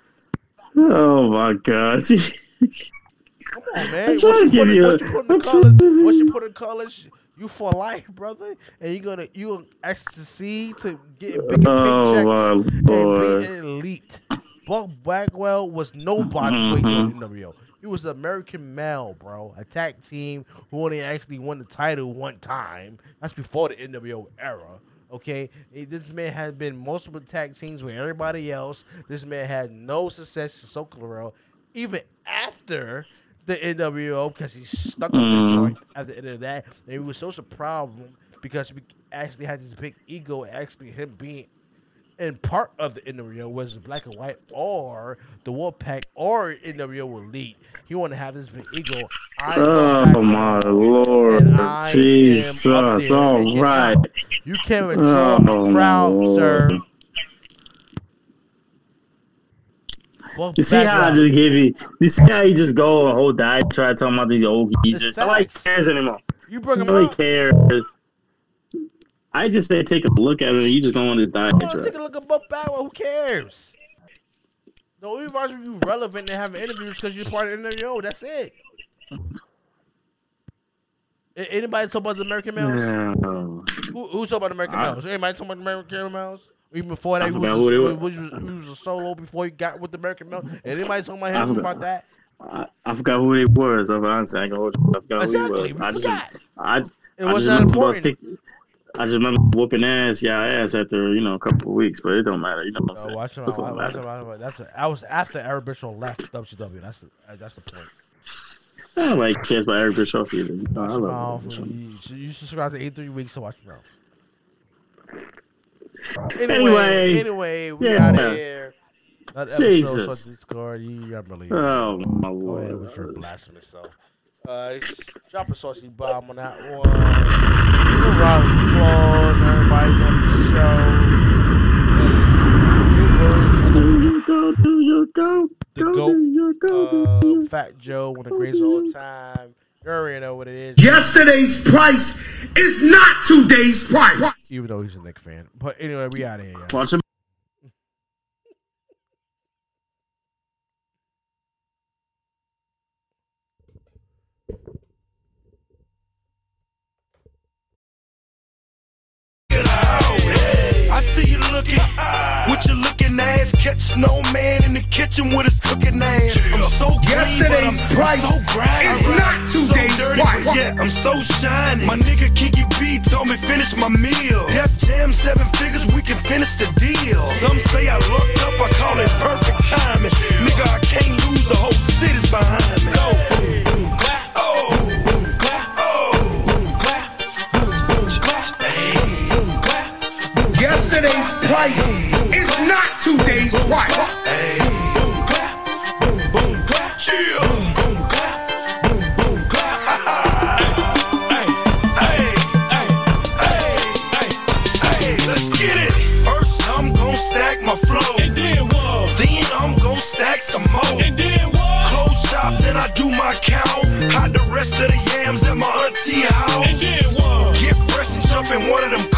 S5: Oh my God! <laughs>
S4: Come on, man.
S5: I'm
S4: you,
S5: to give
S4: put,
S5: you
S4: you put in college, once you put in college, you for life, brother, and you're gonna you gonna actually succeed to get oh, bigger
S5: Oh,
S4: paychecks and be an elite. Buff Bagwell was nobody he joined the NWO. He was an American male, bro. Attack team who only actually won the title one time. That's before the NWO era. Okay, this man had been multiple tag teams with everybody else. This man had no success in SoCal even after the NWO because he stuck on the
S5: Mm.
S4: joint at the end of that. And it was such a problem because we actually had this big ego, actually him being in part of the NWO was black and white or the Wolfpack or NWO Elite. He wanted to have this big ego. I
S5: Oh my Lord,
S4: And up
S5: Jesus! All right.
S4: You can't control
S5: Oh,
S4: the crowd, sir. Buck
S5: You see how I just give you? You see how you just go a whole diet try talking about these old geezers? Nobody
S4: facts.
S5: cares anymore.
S4: You bring him
S5: Nobody
S4: up.
S5: cares. I just say take a look at it. You just go on this diet.
S4: Oh, take a look at Buff Bagwell. Who cares? The only reason you relevant and having interviews because you're part of the NWO. That's it. Anybody talk about the American males? Who, who talk about the American
S5: I-
S4: males? Anybody talk about the American males? Even before that, he was,
S5: who they
S4: a, was, was, he was a solo before he got with the American males. Anybody talking about him about that?
S5: I, I forgot who he was. I'm honestly, I ain't gonna hold you. I forgot
S4: Exactly.
S5: who he was.
S4: We
S5: I just. I,
S4: It
S5: I
S4: wasn't that
S5: remember kick- I just remember whooping ass, yeah, ass after you know a couple of weeks, but it don't matter. You know what I'm
S4: No,
S5: saying?
S4: watch.
S5: That's what
S4: watch,
S5: matters.
S4: watch, watch, That's a, I was after Eric Bischoff left WCW. That's the that's the point.
S5: I don't like kids by Eric Bischoff either. You know, I love
S4: mouth. You, you subscribe to 83 weeks to watch mouth. Anyway,
S5: Anyway,
S4: anyway, we
S5: yeah.
S4: out of here. That
S5: Jesus.
S4: Discord. You unbelievable.
S5: Oh my
S4: Go ahead with your
S5: lord!
S4: blasphemous self. Uh, drop a saucy bomb on that one. Give a round of applause, everybody on the show.
S5: Do you go? Do you go?
S4: The
S5: Go,
S4: goat,
S5: do you go?
S4: Uh, Fat Joe, one of the greatest of all time. You already know what it is.
S9: Yesterday's price is not today's price.
S4: Even though he's a Knick fan. But anyway, we out of here, y'all.
S5: Watch him.
S3: I see you looking with your looking ass. Catch snowman in the kitchen with his cooking ass. I'm so clean,
S9: Yesterday's
S3: but I'm
S9: price
S3: so grimy.
S9: is not
S3: so
S9: today's
S3: dirty,
S9: price.
S3: yeah, I'm so shiny. My nigga Kiki B told me finish my meal. Def Jam seven figures, we can finish the deal. Some say I looked up, I call it perfect timing. Nigga, I can't lose, the whole city's behind me. Go.
S9: Yesterday's price is not today's price.
S3: Boom, clap, boom, boom, clap, chill. Boom, boom, clap, boom, boom, clap. hey, hey, hey, hey, hey, hey, let's get it. First, I'm stack my flow.
S1: And then what?
S3: Then I'm stack some more.
S1: And then what?
S3: Close shop, then I do my count. Hide the rest of the yams at my auntie
S1: And then what?
S3: Get fresh and jump in one of them.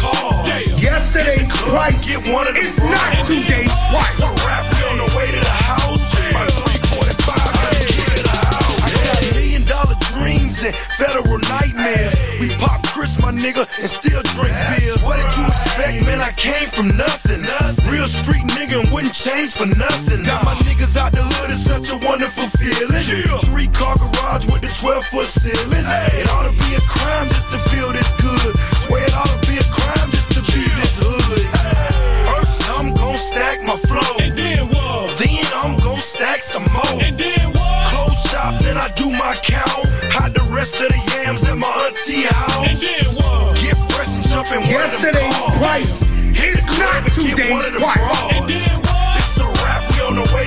S9: Yesterday's price
S3: Get one of
S9: is not
S3: bras.
S9: today's price.
S3: So rap me on the way to the house. My 345, gotta get to the house. I got million dollar dreams and federal nightmares. We pop Chris, my nigga, and still drink beer. What did you expect, man? I came from nothing. Real street nigga and wouldn't change for nothing. Got my niggas out the hood, it's such a wonderful feeling. Three car garage with the 12 foot ceilings. It ought to be a crime just to feel this good. Swear it ought to be a crime hood. First, I'm gon' stack my flow.
S1: And then what?
S3: Then I'm gon' stack some more.
S1: And then what?
S3: Close shop, then I do my count. Hide the rest of the yams at my auntie house.
S1: And then what?
S3: Get fresh and jump in one of them
S9: Yesterday's
S3: cars.
S9: price
S3: Hit
S9: is not
S3: and get
S9: today's
S3: one of them
S9: price.
S1: And then what?
S3: It's a wrap, we on the way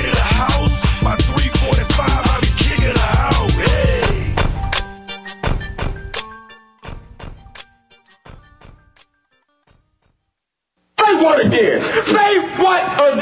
S9: Say what again? Say what again?